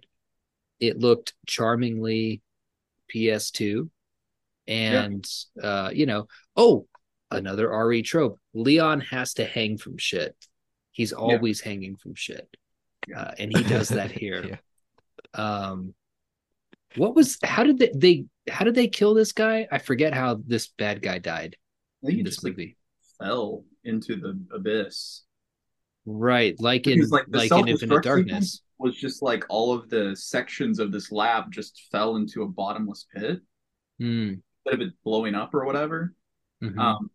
it looked charmingly PS2 and uh you know, oh, another RE trope. Leon has to hang from shit. He's always hanging from shit. Uh, and he does that here. Yeah. Um what was how did they, they how did they kill this guy? I forget how this bad guy died I think in he this just like fell into the abyss. Right, like in like, like, in Infinite Darkness. Was just like all of the sections of this lab just fell into a bottomless pit Mm, instead of it blowing up or whatever. mhm. Um,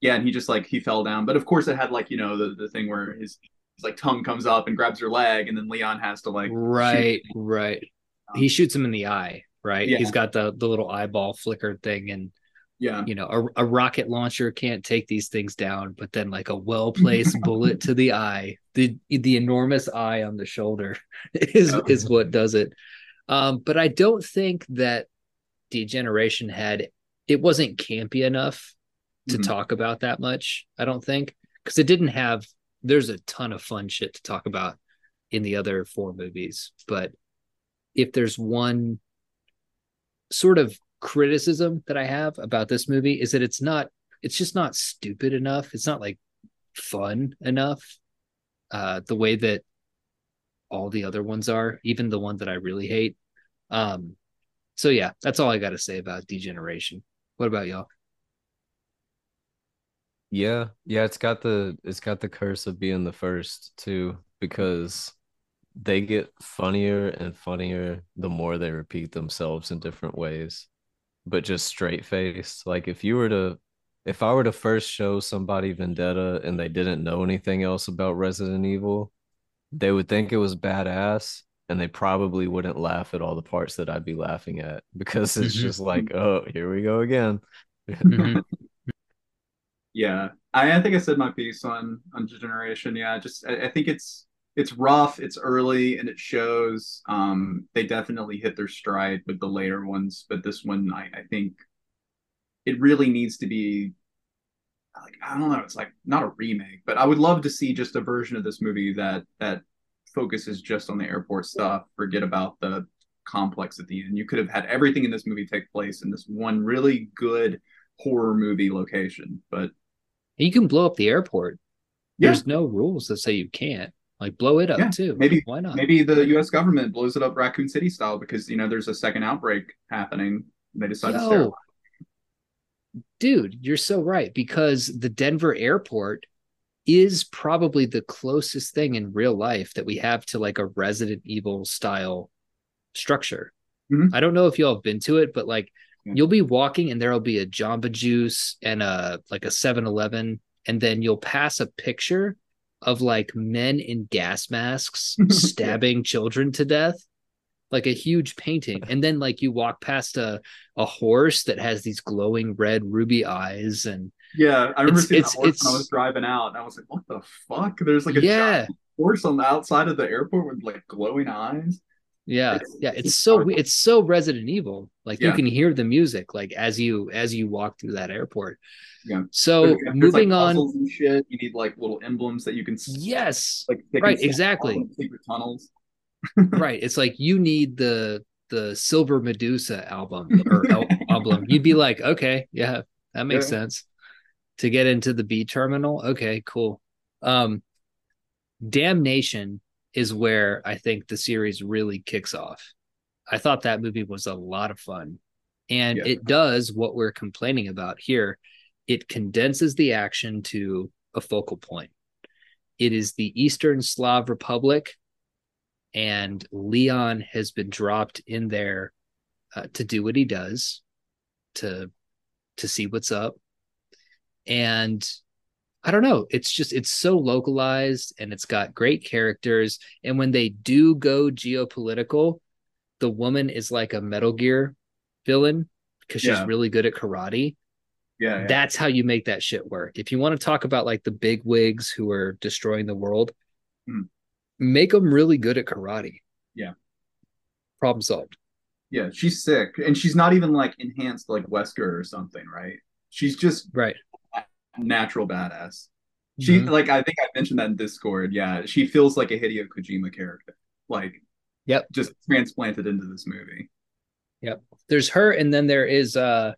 yeah, and he just like he fell down. But of course, it had like you know the the thing where his, his like tongue comes up and grabs your leg, and then Leon has to like right, right. Um, He shoots him in the eye, right? Yeah. He's got the the little eyeball flicker thing, and Yeah, you know, a, a rocket launcher can't take these things down, but then like a well placed bullet to the eye, the the enormous eye on the shoulder is Oh. is what does it. Um, but I don't think that Degeneration had it wasn't campy enough to Mhm. talk about that much. I don't think because it didn't have. There's a ton of fun shit to talk about in the other four movies, but if there's one sort of criticism that I have about this movie is that it's not it's just not stupid enough. It's not like fun enough. Uh the way that all the other ones are, even the one that I really hate. Um so yeah, that's all I got to say about degeneration. What about y'all? Yeah, yeah, it's got the it's got the curse of being the first too, because they get funnier and funnier the more they repeat themselves in different ways, but just straight faced. Like if you were to if I were to first show somebody Vendetta and they didn't know anything else about Resident Evil, they would think it was badass and they probably wouldn't laugh at all the parts that I'd be laughing at because it's Mhm. just like, oh, here we go again. Mhm. yeah. I, I think I said my piece on on Degeneration. Yeah, just I, I think it's it's rough, it's early, and it shows. Um, they definitely hit their stride with the later ones, but this one, I, I think, it really needs to be like I don't know. It's like not a remake, but I would love to see just a version of this movie that that focuses just on the airport stuff. Forget about the complex at the end. You could have had everything in this movie take place in this one really good horror movie location, but You can blow up the airport. Yeah. There's no rules that say you can't. Like blow it up Yeah, too. maybe- why not? maybe the U.S. government blows it up Raccoon City style because you know there's a second outbreak happening. And they decide to Yo, sterilize. dude, you're so right because the Denver airport is probably the closest thing in real life that we have to like a Resident Evil style structure. Mhm. I don't know if y'all have been to it, but like Yeah. you'll be walking and there'll be a Jamba Juice and a like a 7-Eleven, and then you'll pass a picture of like men in gas masks stabbing children to death like a huge painting and then like you walk past a a horse that has these glowing red ruby eyes and Yeah, I remember It's- seeing it's- that horse when I was driving out, and I was like, "What the fuck?" There's like a yeah horse on the outside of the airport with like glowing eyes. Yeah It's- yeah it's it's so it's so resident evil like you can hear the music like as you as you walk through that airport Yeah. so There's- moving like, on shit. You need like little emblems that you can yes like Right, exactly. secret tunnels. right it's like you need the the silver medusa album or al- album you'd be like okay yeah that makes Yeah. sense to get into the b terminal okay cool um damnation is where i think the series really kicks off i thought that movie was a lot of fun And Yeah. it does what we're complaining about here. It condenses the action to a focal point. It is the Eastern Slav Republic, and Leon has been dropped in there uh, to do what he does, to to see what's up. And I don't know, it's just it's so localized and it's got great characters. And when they do go geopolitical, the woman is like a Metal Gear villain because she's Yeah. really good at karate. Yeah, yeah. That's how you make that shit work. If you want to talk about like the big wigs who are destroying the world, Hmm. make them really good at karate. Yeah. Problem solved. yeah. She's sick, and she's not even like enhanced like Wesker or something, right? She's just Right. Natural badass. She Mhm. like I think I mentioned that in Discord. Yeah, she feels like a Hideo Kojima character, like Yep. just transplanted into this movie. Yep. There's her, and then there is uh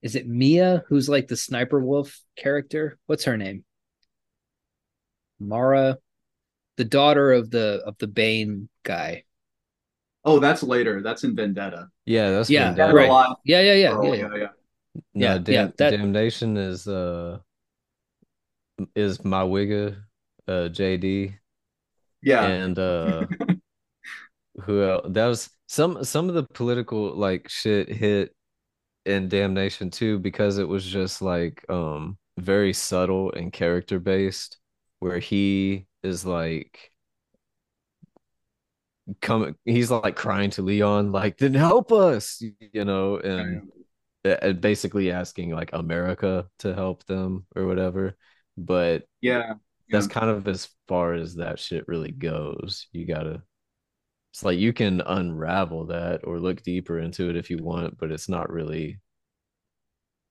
is it Mia who's like the sniper wolf character? What's her name? Mara, the daughter of the of the Bane guy. Oh, that's later. That's in Vendetta. Yeah, that's Yeah, Vendetta. right. Alive. Yeah, yeah, yeah, Oh, yeah, yeah, yeah. yeah. No, Yeah, Dam- yeah, that- Damnation is uh is my wigga uh JD Yeah. and uh who else? that was some some of the political like shit hit in Damnation too because it was just like um very subtle and character based where he is like coming he's like crying to Leon like then help us you know and uh, basically asking like America to help them or whatever but yeah. that's kind of as far as that shit really goes. You gotta, it's like you can unravel that or look deeper into it if you want, but it's not really.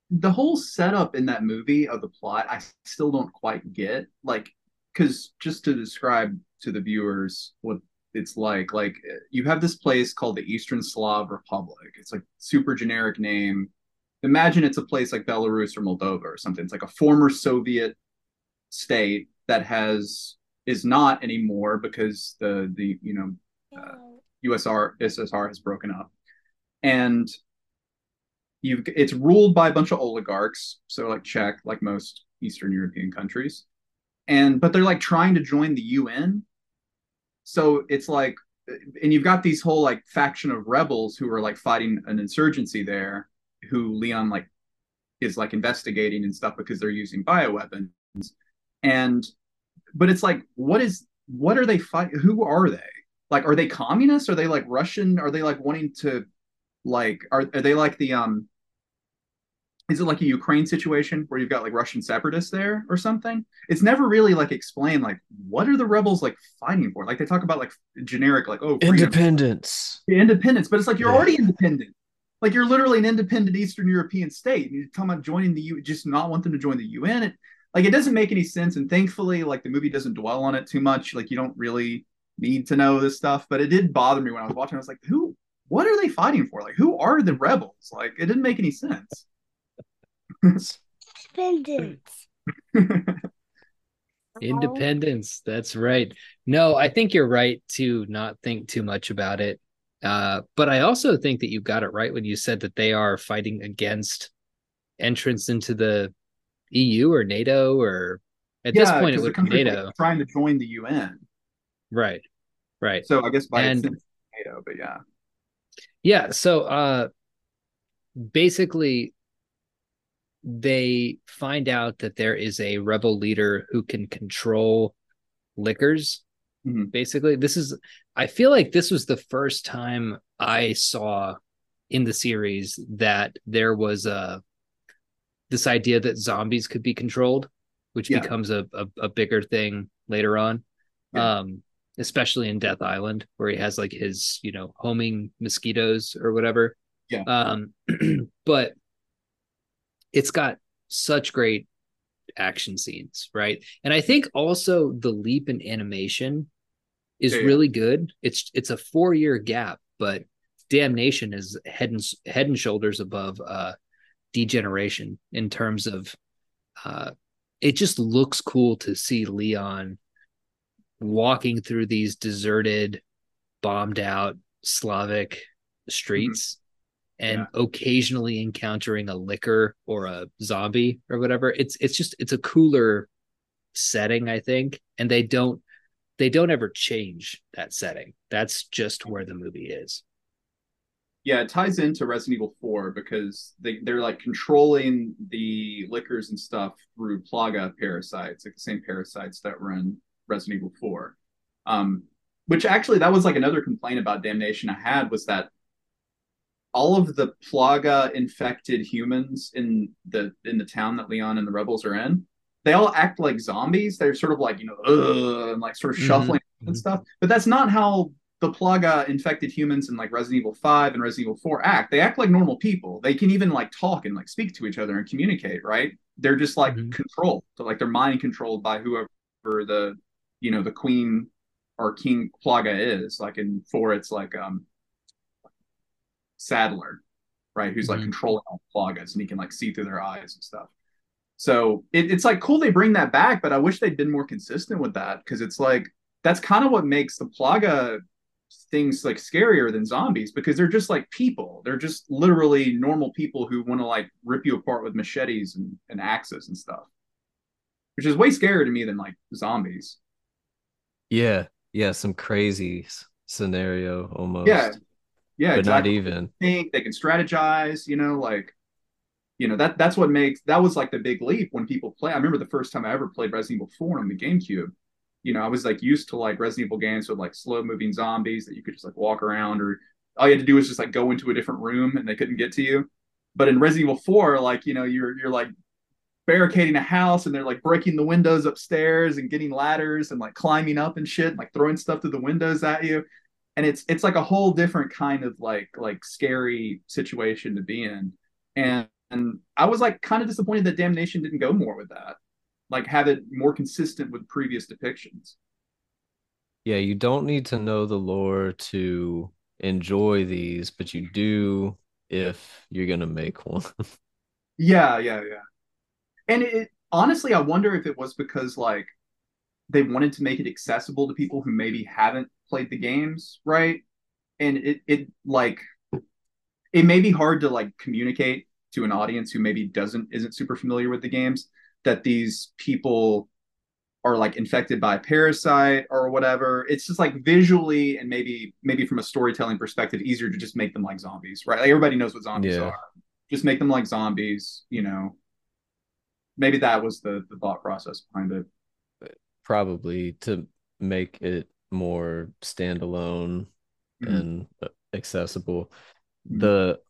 the whole setup in that movie of the plot i still don't quite get like because just to describe to the viewers what it's like like you have this place called the eastern slav republic it's like super generic name imagine it's a place like belarus or moldova or something it's like a former soviet state that has is not anymore because the the you know uh, USR SSR has broken up, and you it's ruled by a bunch of oligarchs, so like Czech, like most Eastern European countries, and but they're like trying to join the UN, so it's like, and you've got these whole like faction of rebels who are like fighting an insurgency there, who Leon like is like investigating and stuff because they're using bioweapons, and but it's like what is what are they fight who are they? Like are they communists? Are they like russian? Are they like wanting to like are, are they like the um is it like a ukraine situation where you've got like russian separatists there or something? It's never really like explained like what are the rebels like fighting for? Like they talk about like generic like oh freedom, Independence. independence but it's like you're Yeah. already independent. Like you're literally an independent eastern european state you're talking about joining the u just not want them to join the un it, like it doesn't make any sense and thankfully like the movie doesn't dwell on it too much like you don't really need to know this stuff but it did bother me when i was watching i was like who what are they fighting for like who are the rebels like it didn't make any sense Independence. Independence. That's right. No, I think you're right to not think too much about it. Uh, but I also think that you got it right when you said that they are fighting against entrance into the EU or NATO or at this point it would be like, NATO. trying to join the un Right. Right. so i guess by And- nato but yeah Yeah, so uh basically they find out that there is a rebel leader who can control lickers. Mhm. Basically, this is I feel like this was the first time I saw in the series that there was a this idea that zombies could be controlled, which Yeah. becomes a, a a bigger thing later on. Yeah. Um especially in Death Island, where he has like his, you know, homing mosquitoes or whatever. Yeah. Um, but it's got such great action scenes, right? And I think also the leap in animation is Yeah, really good. It's it's a four year gap, but Damnation is head and head and shoulders above uh Degeneration in terms of uh it just looks cool to see Leon walking through these deserted, bombed out Slavic streets and Yeah. occasionally encountering a licker or a zombie or whatever. It's it's just it's a cooler setting, I think, and they don't they don't ever change that setting. That's just where the movie is. Yeah, it ties into Resident Evil 4 because they, they're like controlling the lickers and stuff through plaga parasites, like the same parasites that were in Resident Evil 4. Um, which actually that was like another complaint about Damnation I had was that all of the plaga infected humans in the in the town that Leon and the rebels are in, they all act like zombies. They're sort of like, you know, and like sort of Mhm. shuffling Mhm. and stuff. But that's not how the plaga infected humans in like Resident Evil 5 and Resident Evil 4 act. They act like normal people. They can even like talk and like speak to each other and communicate, right? They're just like Mhm. controlled. So, like they're mind controlled by whoever the you know the queen or king plaga is. Like in 4 it's like um Saddler, right? Who's like Mhm. controlling all plagas and he can like see through their eyes and stuff. So it, it's like cool they bring that back, but I wish they'd been more consistent with that because it's like that's kind of what makes the plaga things like scarier than zombies because they're just like people. They're just literally normal people who want to like rip you apart with machetes and, and axes and stuff. Which is way scarier to me than like zombies. Yeah, yeah, some crazy scenario almost. Yeah. Yeah, but exactly. not even. think they can strategize you know like you know that that's what makes that was like the big leap when people play i remember the first time i ever played resident evil 4 on the gamecube you know i was like used to like resident evil games with like slow moving zombies that you could just like walk around or all you had to do was just like go into a different room and they couldn't get to you. But in resident evil 4 like you know you're you're like barricading a house and they're like breaking the windows upstairs and getting ladders and like climbing up and shit and, like throwing stuff through the windows at you. And it's it's like a whole different kind of like like scary situation to be in. And and i was like kind of disappointed that damnation didn't go more with that like have it more consistent with previous depictions. Yeah, you don't need to know the lore to enjoy these, but you do if you're gonna make one. yeah yeah yeah. And it honestly i wonder if it was because like they wanted to make it accessible to people who maybe haven't played the games right? And it it like it may be hard to like communicate to an audience who maybe doesn't isn't super familiar with the games that these people are like infected by a parasite or whatever it's just like visually and maybe maybe from a storytelling perspective easier to just make them like zombies right like everybody knows what zombies Yeah. are just make them like zombies you know maybe that was the the thought process behind it Probably to make it more standalone Mhm. and uh, accessible. Mhm. The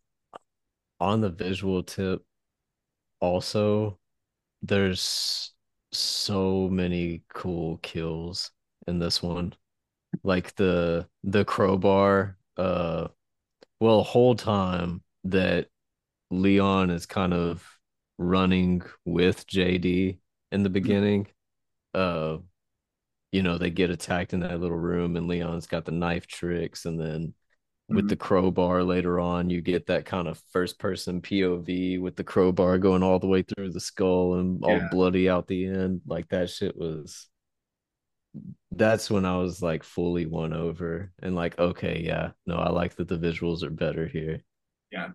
on the visual tip, also, there's so many cool kills in this one. Like the the crowbar, uh well, whole time that Leon is kind of running with JD in the beginning, uh you know, they get attacked in that little room and Leon's got the knife tricks and then with Mhm. the crowbar later on you get that kind of first person POV with the crowbar going all the way through the skull and all Yeah. bloody out the end like that shit was that's when I was like fully won over and like okay yeah no I like that the visuals are better here Yeah.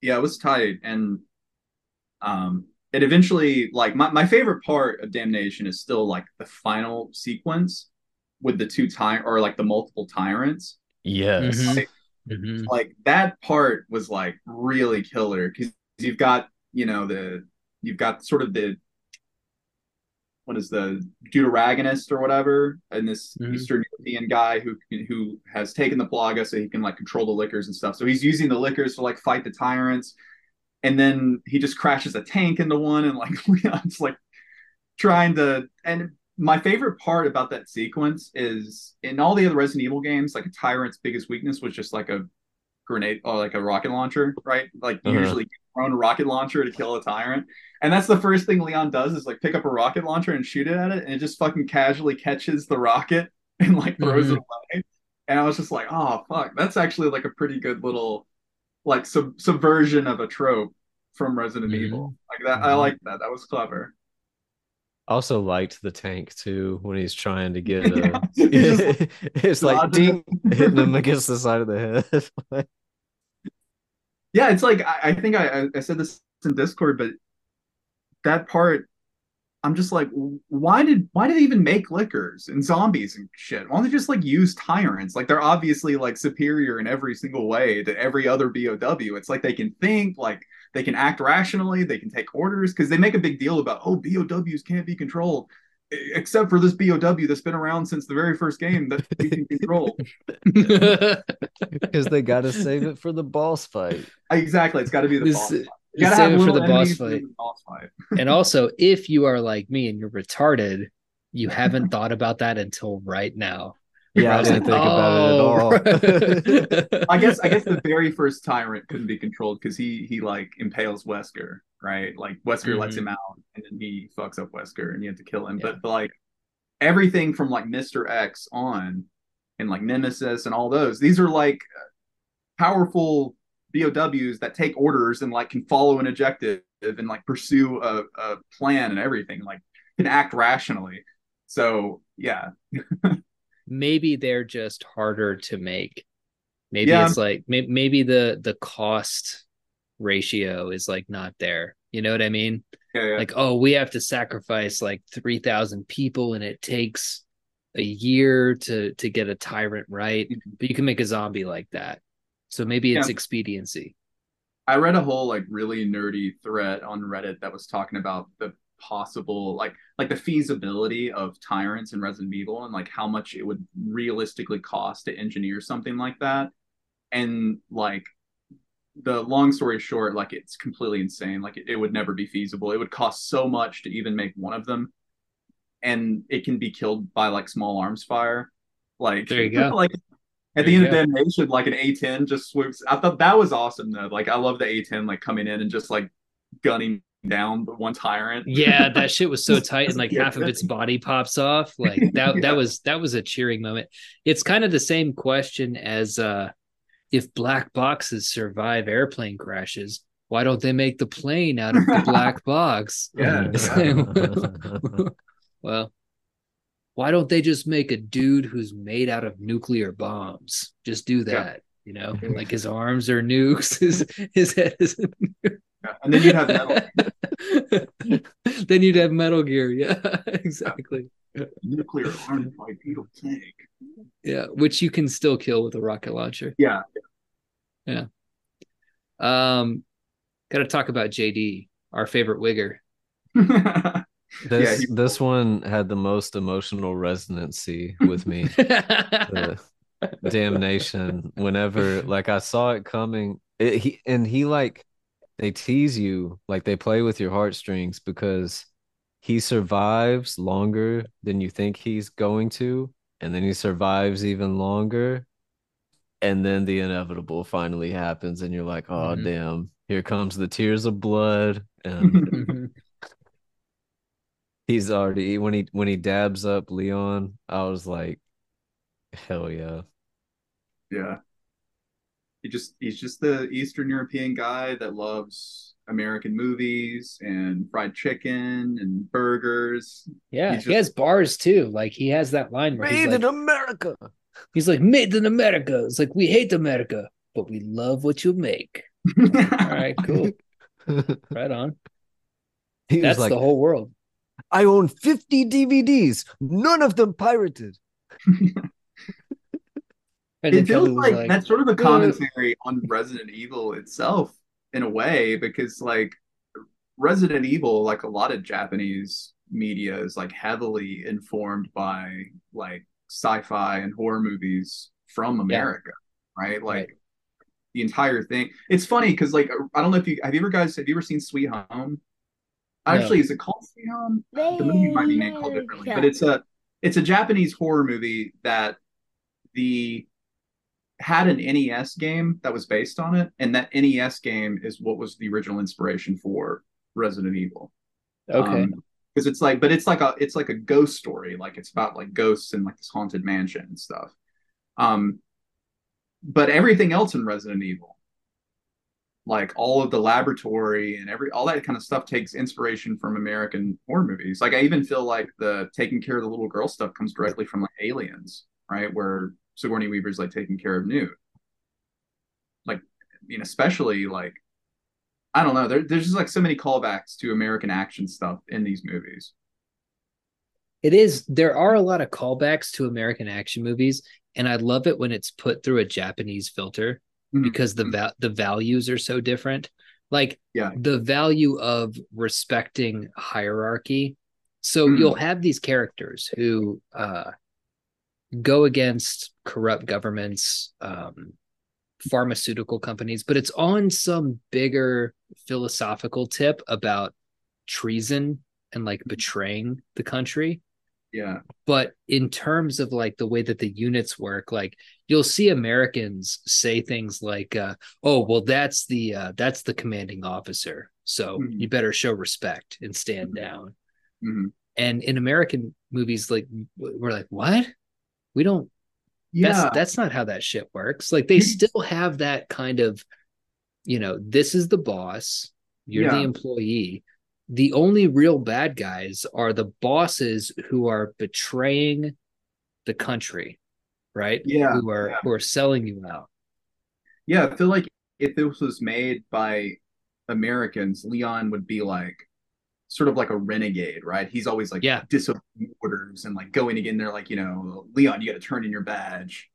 yeah it was tight and um it eventually like my, my favorite part of damnation is still like the final sequence with the two ty or like the multiple tyrants yes Mhm. Mhm. like that part was like really killer because you've got you know the you've got sort of the what is the deuteragonist or whatever and this Mhm. eastern european guy who who has taken the plaga so he can like control the lickers and stuff so he's using the lickers to like fight the tyrants and then he just crashes a tank into one and like leon's like trying to and my favorite part about that sequence is in all the other resident evil games like a tyrant's biggest weakness was just like a grenade or like a rocket launcher, right? Like Uh-huh. usually thrown a rocket launcher to kill a tyrant. And that's the first thing Leon does is like pick up a rocket launcher and shoot it at it, and it just fucking casually catches the rocket and like throws it away. And I was just like, oh fuck, that's actually like a pretty good little like sub- subversion of a trope from Resident Mhm. Evil. Like that, I Mhm. like that. That was clever. Also liked the tank too when he's trying to get uh He's just it's like ding hitting him against the side of the head Yeah, it's like I, I think I, I said this in Discord, but that part, I'm just like, why did why did they even make lickers and zombies and shit? Why don't they just like use tyrants? Like they're obviously like superior in every single way to every other BOW. It's like they can think, like they can act rationally, they can take orders because they make a big deal about oh BOWs can't be controlled except for this BOW that's been around since the very first game that we can control. because they got to save it for the boss fight. Exactly, it's got to be the This- boss. Fight. You gotta have it for the boss fight. the boss fight. and also, if you are like me and you're retarded, you haven't thought about that until right now. Yeah, I didn't like, think about it at all. "Oh." I guess I guess the very first tyrant couldn't be controlled because he he like impales Wesker, right? Like Wesker lets Mhm. him out and then he fucks up Wesker and you have to kill him. Yeah. But, but like everything from like Mr. X on and like Nemesis and all those, these are like powerful BOWs that take orders and like can follow an objective and like pursue a, a plan and everything, like can act rationally. So yeah. maybe they're just harder to make. Maybe Yeah. it's like may- maybe the the cost ratio is like not there. You know what I mean? Yeah, yeah. Like, oh, we have to sacrifice like three thousand people, and it takes a year to to get a tyrant right. Mhm. But you can make a zombie like that. So maybe it's expediency. I read a whole like really nerdy thread on Reddit that was talking about the possible like like the feasibility of tyrants and Resident Evil and like how much it would realistically cost to engineer something like that. And like the long story short, like it's completely insane. Like it, it would never be feasible. It would cost so much to even make one of them. And it can be killed by like small arms fire. Like There you go. like at There the end of go. damnation, like an A10 just swoops. I thought that was awesome though. Like I love the A10 like coming in and just like gunning down the one tyrant. Yeah, that shit was so tight, and like half of its body pops off. Like that Yeah. that was that was a cheering moment. It's kind of the same question as uh if black boxes survive airplane crashes, why don't they make the plane out of the black box? Yeah, It's yeah. like, well, why don't they just make a dude who's made out of nuclear bombs? Just do that. You know, like his arms are nukes, his his head is Yeah. And then you'd have metal. then you'd have Metal Gear. Yeah, exactly. nuclear armed bipedal tank. Yeah, which you can still kill with a rocket launcher. Yeah. Yeah. Um, got to talk about JD, our favorite wigger. This he- this one had the most emotional resonancy with me. The damnation. Whenever like I saw it coming, it, he and he like they tease you, like they play with your heartstrings because he survives longer than you think he's going to, and then he survives even longer, and then the inevitable finally happens, and you're like, oh Mhm. damn, here comes the tears of blood, and he's already when he when he dabs up Leon, I was like, hell yeah. yeah. He just he's just the Eastern European guy that loves American movies and fried chicken and burgers. Yeah, He's he has bars too. Like he has that line where he's like, in America. he's like, made in America. It's like we hate America, but we love what you make. All right, cool. Right on. he was That's like, the whole world. I own 50 DVDs, none of them pirated. And it feels Kelly was like, that's sort of a commentary on Resident Evil itself in a way, because like Resident Evil, like a lot of Japanese media, is like heavily informed by like sci-fi and horror movies from America, right? Like Right. the entire thing. It's funny because like I don't know if you have you ever guys have you ever seen Sweet Home? No. Actually, is it called Sweet Home? the movie might be named called differently, but it's a it's a Japanese horror movie that the had an NES game that was based on it, and that NES game is what was the original inspiration for Resident Evil. okay. because it's like, but it's like a it's like a ghost story, like it's about like ghosts and like this haunted mansion and stuff. Um, but everything else in Resident Evil, like all of the laboratory and every all that kind of stuff takes inspiration from American horror movies. Like I even feel like the taking care of the little girl stuff comes directly from like Aliens, right? Where Sigourney Weaver's like taking care of Newt. Like I mean, especially like I don't know. There, there's just like so many callbacks to American action stuff in these movies. It is. There are a lot of callbacks to American action movies, and I love it when it's put through a Japanese filter Mhm. because the va- the values are so different. Like Yeah. the value of respecting hierarchy. So Mhm. you'll have these characters who uh, go against corrupt governments, um, pharmaceutical companies, but it's on some bigger philosophical tip about treason and like betraying the country. Yeah. but in terms of like the way that the units work like you'll see americans say things like uh, oh well that's the uh, that's the commanding officer so Mhm. you better show respect and stand down. Hmm and in american movies like we're like what we don't Yeah. that's that's not how that shit works. Like they hmm. still have that kind of you know this is the boss you're the employee. The only real bad guys are the bosses who are betraying the country right? Yeah, who are yeah. who are selling you out. Yeah, I feel like if this was made by Americans, Leon would be like sort of like a renegade, right? He's always like Yeah. disobeying orders and like going again. They're like, you know, Leon, you got to turn in your badge.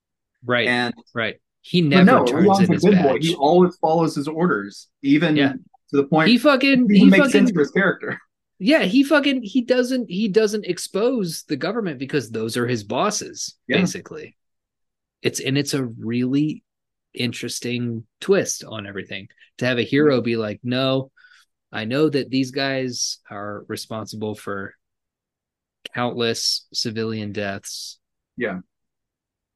right And right he never no, turns Leon's in his good boy. badge He always follows his orders, even Yeah. to the point he fucking he makes sense for his character. yeah he fucking he doesn't he doesn't expose the government because those are his bosses Yeah. basically it's and it's a really interesting twist on everything to have a hero be like no i know that these guys are responsible for countless civilian deaths Yeah.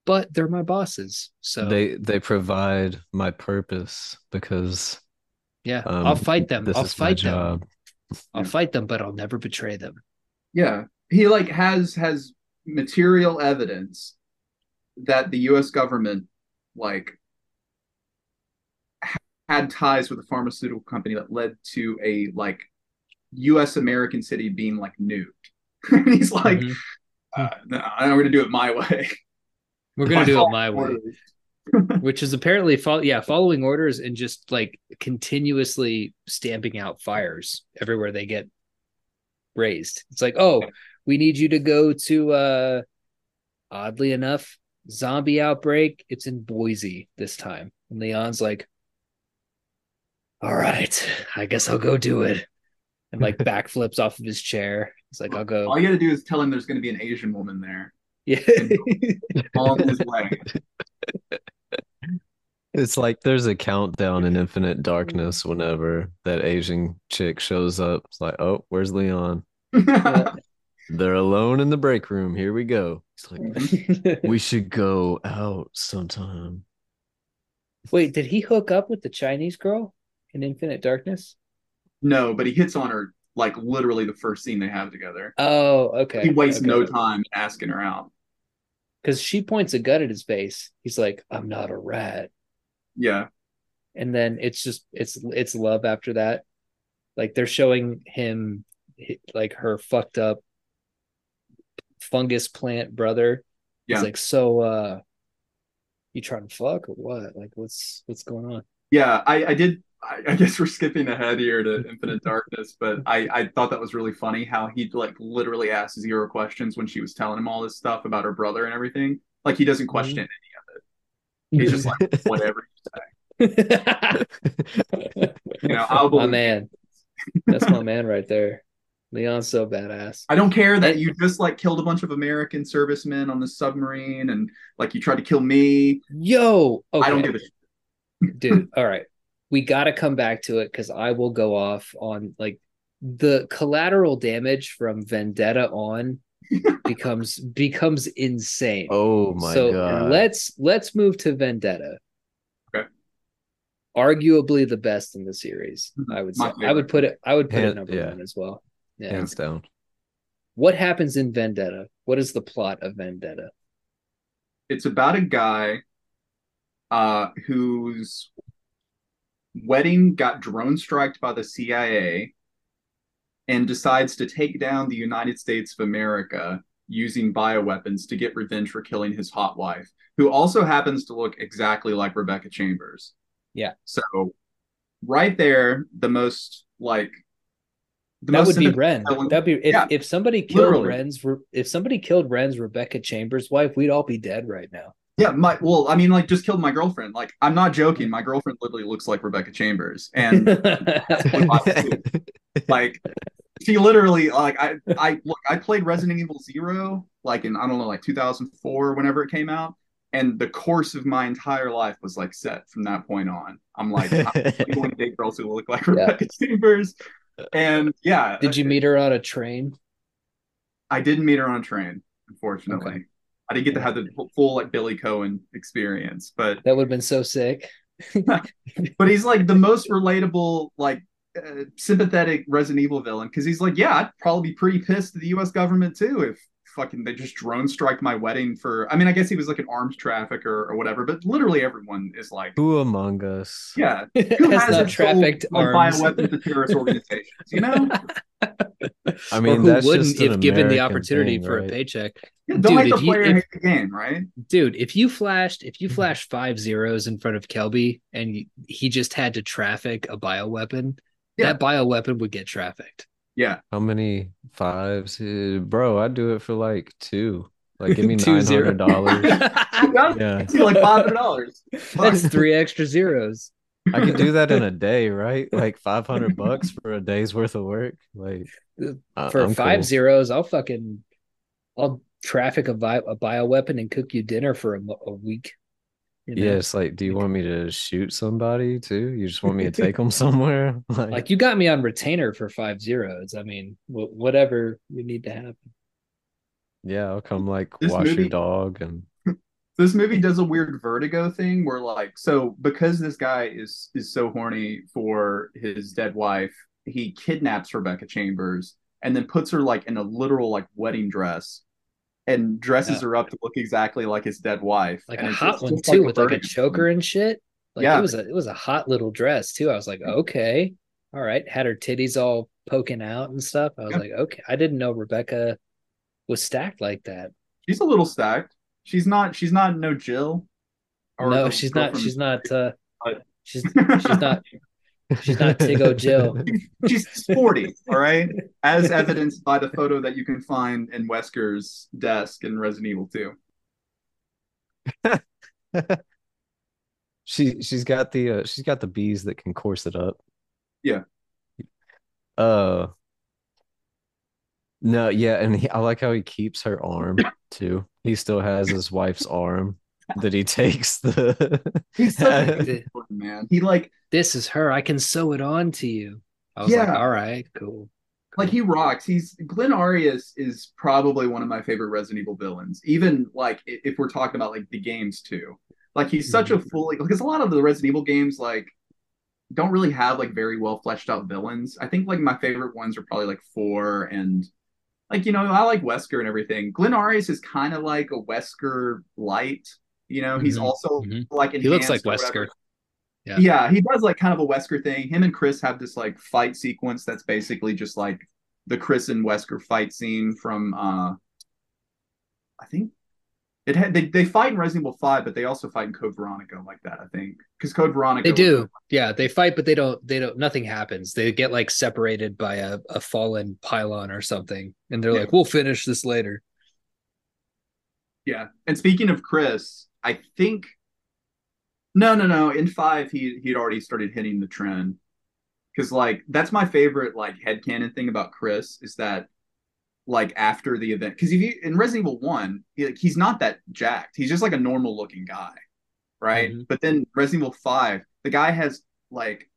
but they're my bosses so They they provide my purpose because yeah um, i'll fight them This i'll is my fight them job. i'll Yeah. fight them but i'll never betray them Yeah. He like has has material evidence that the US government like ha- had ties with a pharmaceutical company that led to a like US American city being like nuked. and he's like, Mhm. uh, no, I'm going to do it my way. we're gonna do it my way which is apparently fol- yeah following orders and just like continuously stamping out fires everywhere they get raised it's like oh we need you to go to uh oddly enough zombie outbreak it's in boise this time and leon's like all right i guess i'll go do it and like backflips off of his chair it's like i'll go All you got to do is tell him there's going to be an Asian woman there yeah on his way. It's like there's a countdown in Infinite Darkness whenever that Asian chick shows up. It's like, oh, where's Leon? They're alone in the break room. Here we go. He's like, mm-hmm. we should go out sometime. wait did he hook up with the chinese girl in infinite darkness no, but he hits on her like literally the first scene they have together. Oh, okay. He wastes okay. no time asking her out. Because she points a gun at his face. He's like, "I'm not a rat," Yeah. and then it's just it's it's love after that. Like they're showing him like her fucked up fungus plant brother. Yeah. He's like, "So, uh, you trying to fuck or what? Like, what's what's going on?" Yeah, I, I did. I, I guess we're skipping ahead here to Infinite Darkness, but I, I thought that was really funny how he like literally asked zero questions when she was telling him all this stuff about her brother and everything. Like he doesn't question mm-hmm. any of it. He's just like whatever you say. You know, I'll my man. That's my man right there. Leon's so badass. I don't care that you just like killed a bunch of American servicemen on the submarine and like you tried to kill me. Yo, okay. I don't give a shit. dude all right we got to come back to it because i will go off on like the collateral damage from vendetta on becomes becomes insane Oh my so god. let's let's move to vendetta Okay. arguably the best in the series i would say i would put it i would put it number yeah. one as well yeah Hands down. what happens in vendetta what is the plot of vendetta It's about a guy uh, whose wedding got drone striked by the CIA and decides to take down the United States of America using bioweapons to get revenge for killing his hot wife, who also happens to look exactly like Rebecca Chambers. Yeah. So right there, the most like the that would be Wren. That'd be if, Yeah, if somebody killed literally. Wren's if somebody killed Wren's Rebecca Chambers' wife, we'd all be dead right now. Yeah, my well, I mean, like just killed my girlfriend. Like, I'm not joking. My girlfriend literally looks like Rebecca Chambers, and like she literally like I I look I played Resident Evil Zero like in I don't know like 2004 whenever it came out, and the course of my entire life was like set from that point on. I'm like I'm going to date girls who look like Yeah. Rebecca Chambers, and yeah, Did you uh, meet her on a train? I didn't meet her on a train, unfortunately. Okay. I didn't get to have the full like Billy Coen experience, but That would have been so sick. but he's like the most relatable, like uh, sympathetic Resident Evil villain because he's like, yeah, I'd probably be pretty pissed at the U.S. government too if fucking they just drone strike my wedding for. I mean, I guess he was like an arms trafficker or whatever, but literally everyone is like, Who among us? yeah, who not hasn't trafficked sold, like, arms. bioweapons to terrorist organizations? You know, I mean, who that's wouldn't just an if given the opportunity thing, for a paycheck? yeah, don't Dude, hate the if you- player, if- hate the game, right? Dude, if you flashed if you mm-hmm. flashed five zeros in front of Kelby and he just had to traffic a bioweapon, Yeah. that bioweapon would get trafficked. Yeah, How many fives? Uh, bro, I'd do it for like two. Like, give me Two nine zero. hundred dollars. Yeah, like five hundred dollars. That's three extra zeros. I could do that in a day, right? Like five hundred bucks for a day's worth of work. Like, For I'm five cool. zeros, I'll fucking I'll traffic a, bi- a bioweapon and cook you dinner for a, a week. You know? Yeah, it's like, do you want me to shoot somebody too? You just want me to take them somewhere? Like, Like you got me on retainer for five zeros. I mean, wh- whatever you need to happen. yeah, I'll come like This wash movie- your dog and this movie does a weird vertigo thing where like so because this guy is is so horny for his dead wife he kidnaps rebecca chambers and then puts her like in a literal like wedding dress and dresses Yeah. her up to look exactly like his dead wife Like And a hot it's one just too, like with like a choker and shit. Like Yeah. it was a it was a hot little dress too. I was like, okay, all right. Had her titties all poking out and stuff. I was Yeah. like, okay. I didn't know Rebecca was stacked like that. she's a little stacked she's not she's not no jill no, she's not. She's not. uh She's she's not. She's not Tigo Jill. she's sporty all right as evidenced by the photo that you can find in wesker's desk in resident evil 2 she she's got the uh, she's got the bees that can course it up. Yeah. Uh no, yeah, and he, I like how he keeps her arm too. He still has his wife's arm that he takes the He's such a The- good man. He like This is her. I can sew it on to you. I was like, Yeah. all right, cool. like he rocks. He's Glenn Arias is probably one of my favorite Resident Evil villains. Even like if we're talking about like the games too. Like he's such a mm-hmm. fully because a lot of the Resident Evil games like don't really have like very well fleshed out villains. I think like my favorite ones are probably like four and like you know I like Wesker and everything. Glenn Arias is kind of like a Wesker light. You know, he's Mhm, also mhm. like He looks like enhanced or whatever. Wesker. Yeah. Yeah. he does like kind of a Wesker thing. Him and Chris have this like fight sequence that's basically just like the Chris and Wesker fight scene from uh I think it had they, they fight in Resident Evil 5, but they also fight in Code Veronica like that, I think. Because Code Veronica They was- do. Yeah, they fight, but they don't. They don't. Nothing happens. They get like separated by a, a fallen pylon or something, and they're Yeah. like, "We'll finish this later." Yeah. And speaking of Chris, I think no, no, no. In five, he he'd already started hitting the trend. Cause like that's my favorite like headcanon thing about Chris is that like after the event because if you in Resident Evil One, he, like, he's not that jacked. He's just like a normal looking guy. Right. Mhm. But then Resident Evil Five, the guy has like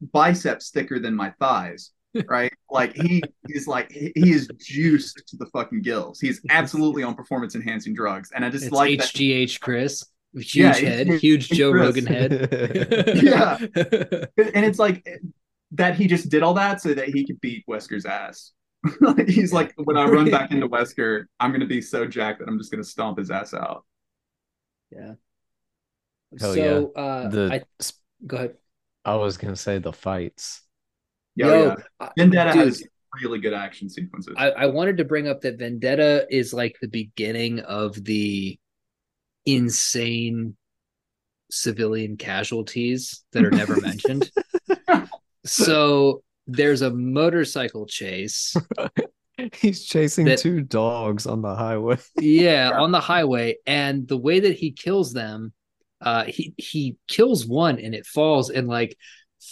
biceps thicker than my thighs. Right, like he is like he, he is juiced to the fucking gills. He's absolutely on performance enhancing drugs, and I just It's like that HGH Chris, huge Yeah, head, it's- huge it's Joe Chris. Rogan head. Yeah. and it's like that he just did all that so that he could beat Wesker's ass. Like, He's like, when I run back into Wesker, I'm gonna be so jacked that I'm just gonna stomp his ass out. yeah. Hell so, uh, the I go ahead. I was gonna say the fights. Yeah, Yo, yeah. Vendetta dude, has really good action sequences. I, I wanted to bring up that Vendetta is like the beginning of the insane civilian casualties that are never mentioned. so there's a motorcycle chase. He's chasing That- two dogs on the highway. Yeah, on the highway, and the way that he kills them, uh, he he kills one and it falls, and like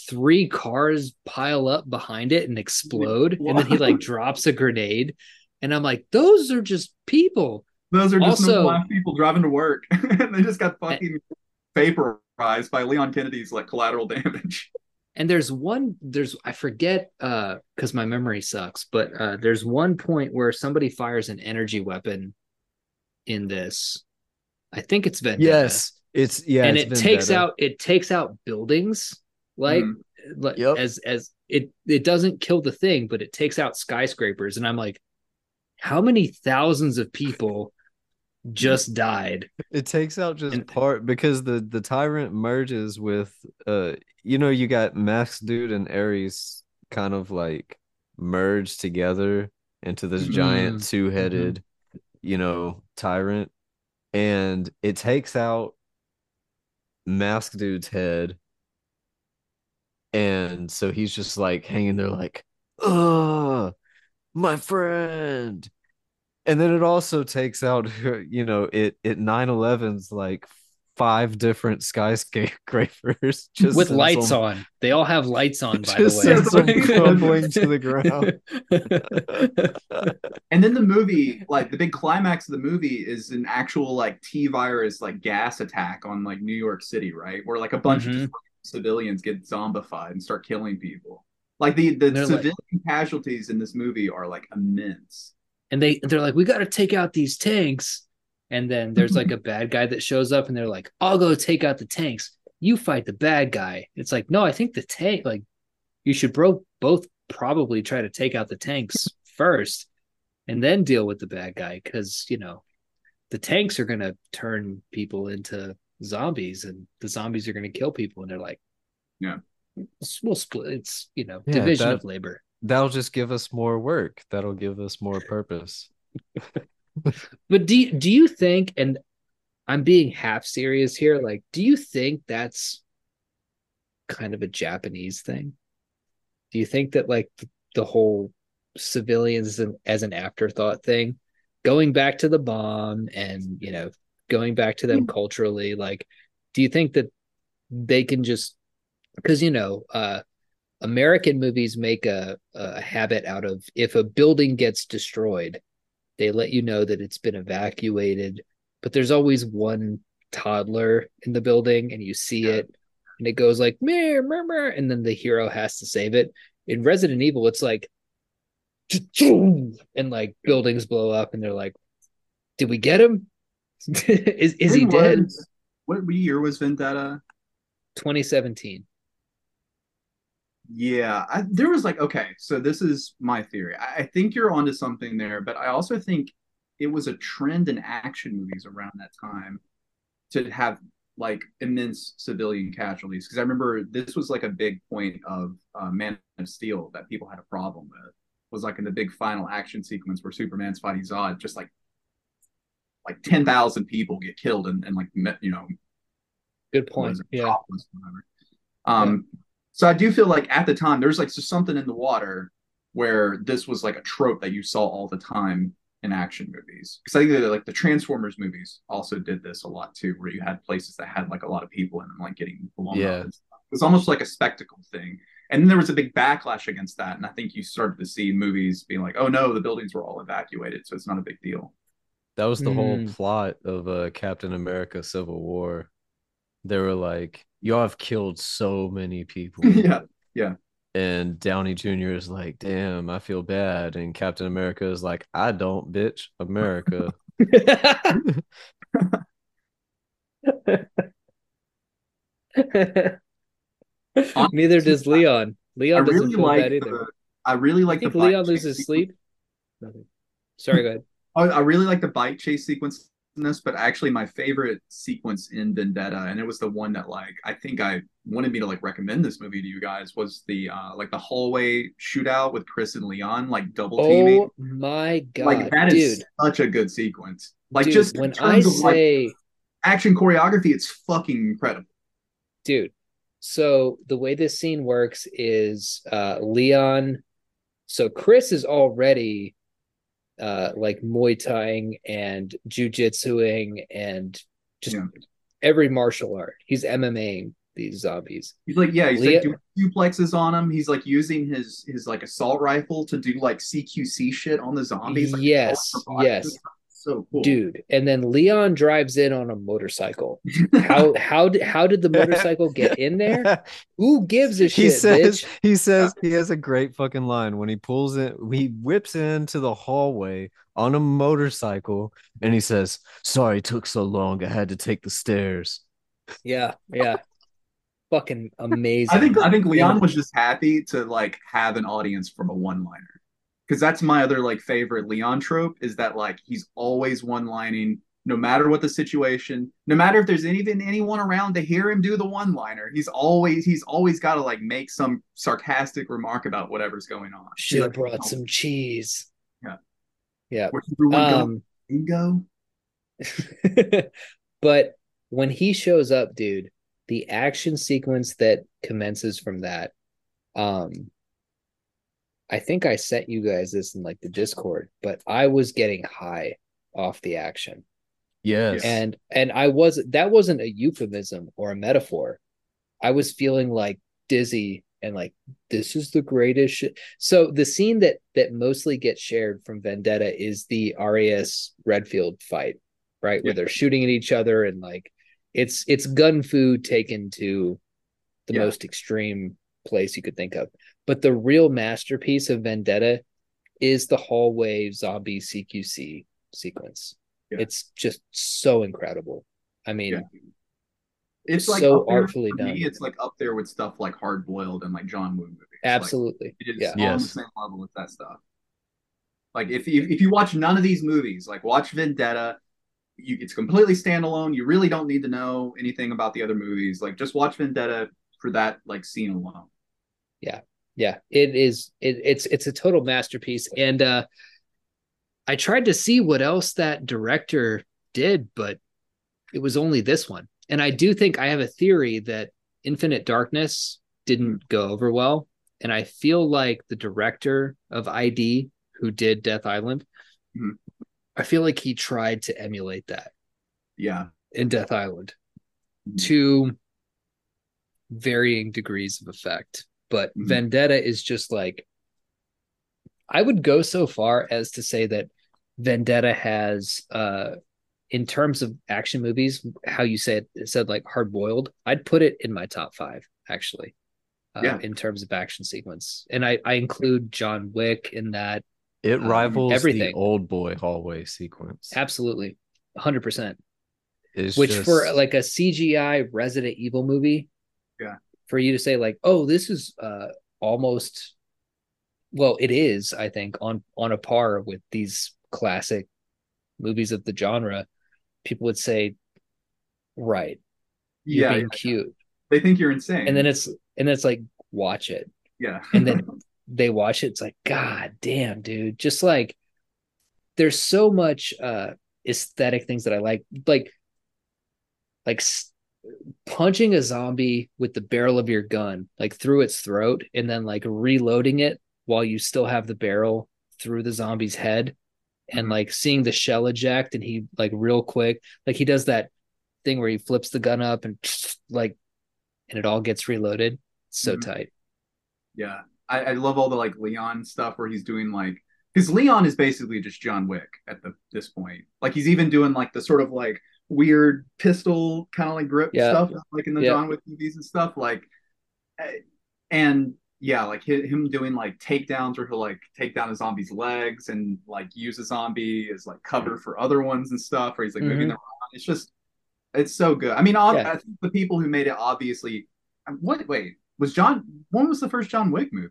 three cars pile up behind it and explode, and then he like drops a grenade, and I'm like, those are just people. Those are just Also- black people driving to work. And they just got fucking vaporized by Leon Kennedy's like collateral damage. And there's one, there's I forget uh because my memory sucks, but uh there's one point where somebody fires an energy weapon in this. I think it's Vendetta. Yes, it's yeah, and it's it takes out it takes out buildings like Mm. like Yep. as as it it doesn't kill the thing but it takes out skyscrapers and i'm like how many thousands of people just died It takes out just And- part because the the tyrant merges with uh you know you got Max Dude and Arias kind of like merged together into this giant Mm, two-headed you know tyrant and it takes out Mask Dude's head and so he's just like hanging there like oh my friend and then it also takes out you know it it 9-11's like five different skyscrapers just with lights them- on they all have lights on by just the sends them way crumbling to the ground And then the movie, like the big climax of the movie is an actual like T virus like gas attack on like New York City, right? Where like a bunch of Mhm. just civilians get zombified and start killing people. Like the the They're like- civilian casualties in this movie are like immense. and they they're like we got to take out these tanks and then there's like a bad guy that shows up and they're like i'll go take out the tanks you fight the bad guy it's like no i think the tank like you should bro- both probably try to take out the tanks first and then deal with the bad guy because you know the tanks are going to turn people into zombies and the zombies are going to kill people and they're like Yeah. we'll split it's you know Yeah, division that- of labor that'll just give us more work that'll give us more purpose But do you, do you think, and I'm being half serious here, like, do you think that's kind of a Japanese thing? Do you think that like the, the whole civilians as an afterthought thing, going back to the bomb and you know going back to them culturally, like, do you think that they can just because you know uh American movies make a a habit out of if a building gets destroyed they let you know that it's been evacuated but there's always one toddler in the building and you see Yeah. it and it goes like meh, meh, and then the hero has to save it. In resident evil it's like and like buildings blow up and they're like did we get him is is he dead was- what year was Vendetta? 2017 Yeah, I, there was like okay, so this is my theory. I, I think you're onto something there, but I also think it was a trend in action movies around that time to have like immense civilian casualties. Because I remember this was like a big point of uh, Man of Steel that people had a problem with. Was like in the big final action sequence where Superman's fighting Zod, just like like ten thousand people get killed and, and like you know good point yeah. Um, so I do feel like at the time there's like just something in the water where this was like a trope that you saw all the time in action movies. Because I think that like the Transformers movies also did this a lot too, where you had places that had like a lot of people in them, like getting blown Yeah. up. It was almost like a spectacle thing. And then there was a big backlash against that, and I think you started to see movies being like, "Oh no, the buildings were all evacuated, so it's not a big deal." That was the whole Mm. plot of uh, Captain America Civil War. They were like, Y'all have killed so many people. yeah, yeah. And Downey Jr. is like, Damn, I feel bad. And Captain America is like, I don't, bitch. America. Neither does Leon. I Leon doesn't really feel like. bad either. The, I really I like think the Leon loses sleep. Nothing. Sorry, go ahead. I, I really like the bike chase sequence in this, but actually my favorite sequence in Vendetta, and it was the one that like I think I wanted me to like recommend this movie to you guys was the uh like the hallway shootout with Chris and Leon, like double teaming. Oh my god, like that is dude! such a good sequence. Like dude, just when I of, like, say action choreography, it's fucking incredible. dude. So the way this scene works is uh Leon. So Chris is already uh like Muay Thaiing and jujitsuing and just Yeah. every martial art. He's MMAing these zombies. He's like, yeah, he's Lea- like doing duplexes on him. He's like using his his like assault rifle to do like CQC shit on the zombies. Like, Yes, yes. So cool, Dude, and then Leon drives in on a motorcycle. How how did how did the motorcycle get in there? Who gives a shit, he says bitch? he says he has a great fucking line when he pulls in he whips into the hallway on a motorcycle and he says sorry it took so long i had to take the stairs Yeah, yeah. Fucking amazing. I think I think Leon was just happy to like have an audience from a one liner. Because that's my other like favorite Leon trope is that like he's always one lining no matter what the situation, no matter if there's even anyone around to hear him do the one liner, he's always he's always got to like make some sarcastic remark about whatever's going on. She like, brought some cheese. Yeah. Yeah. Where's everyone Um? Go. but when he shows up, dude, the action sequence that commences from that, um, I think I sent you guys this in like the Discord, but I was getting high off the action. yes And and I was that wasn't a euphemism or a metaphor. I was feeling like dizzy and like this is the greatest shit. So the scene that that mostly gets shared from Vendetta is the Arias Redfield fight, right? Where Yeah. they're shooting at each other and like it's it's gun fu taken to the Yeah. most extreme place you could think of. But the real masterpiece of Vendetta is the hallway zombie CQC sequence. Yeah. It's just so incredible. I mean, Yeah. It's like so artfully done. me, it's like up there with stuff like Hard Boiled and like John Woo movies. Like, absolutely. It is Yeah. on Yes. the same level with that stuff. Like if you if you watch none of these movies, like watch Vendetta, you it's completely standalone. You really don't need to know anything about the other movies. Like just watch Vendetta for that like scene alone. Yeah, yeah, it is it, it's it's a total masterpiece. And uh I tried to see what else that director did, but it was only this one. And I do think I have a theory that Infinite Darkness didn't go over well. And I feel like the director of ID who did Death Island, Mhm. I feel like he tried to emulate that Yeah. in Death Island Mhm. to varying degrees of effect. But Mhm. Vendetta is just like I would go so far as to say that Vendetta has uh in terms of action movies, how you said it said like hard boiled, I'd put it in my top five, actually. Uh, Yeah. in terms of action sequence. And I, I include John Wick in that. it um, rivals everything. the old boy hallway sequence Absolutely. hundred percent. It's which just- for like a CGI Resident Evil movie. For you to say like, oh, this is uh almost, well, it is, I think, on on a par with these classic movies of the genre. People would say, right, Yeah. being cute, They think you're insane. and then it's and then it's like, watch it, yeah. and then they watch it. It's like, god damn, dude, just like there's so much uh aesthetic things that I like, like like punching a zombie with the barrel of your gun like through its throat and then like reloading it while you still have the barrel through the zombie's head and Mhm. like seeing the shell eject and he like real quick like he does that thing where he flips the gun up and like and it all gets reloaded so Mhm. tight Yeah, I, I love all the like Leon stuff where he's doing like because Leon is basically just John Wick at the this point. Like he's even doing like the sort of like weird pistol kind of like grip Yeah. stuff like in the Yeah. John Wick movies and stuff. Like, eh, and yeah, like him doing like takedowns where he'll like take down a zombie's legs and like use a zombie as like cover for other ones and stuff. Where he's like moving Mhm. them around. It's just it's so good. I mean, Yeah. I think the people who made it obviously. What? Wait, was John? When was the first John Wick movie?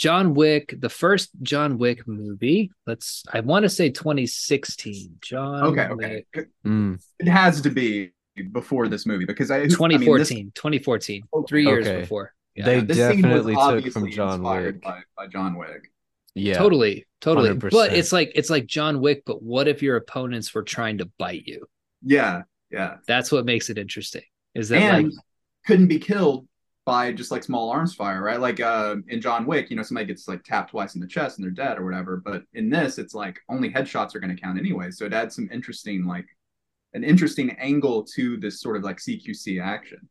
John Wick, the first John Wick movie. Let's I want to say 2016. John Okay, okay. Wick. Mm, It has to be before this movie because I. I mean, this- 2014. 2014. Three years Okay. before. Yeah. They this scene was definitely took obviously from John inspired Wick. by, by John Wick. yeah, totally, totally. But 100%. it's like it's like John Wick, but what if your opponents were trying to bite you? Yeah, Yeah. That's what makes it interesting. Is that and like couldn't be killed by just like small arms fire, right? Like uh, in John Wick, you know, somebody gets like tapped twice in the chest and they're dead or whatever. But in this, it's like only headshots are going to count anyway. So it adds some interesting, like, an interesting angle to this sort of like CQC action.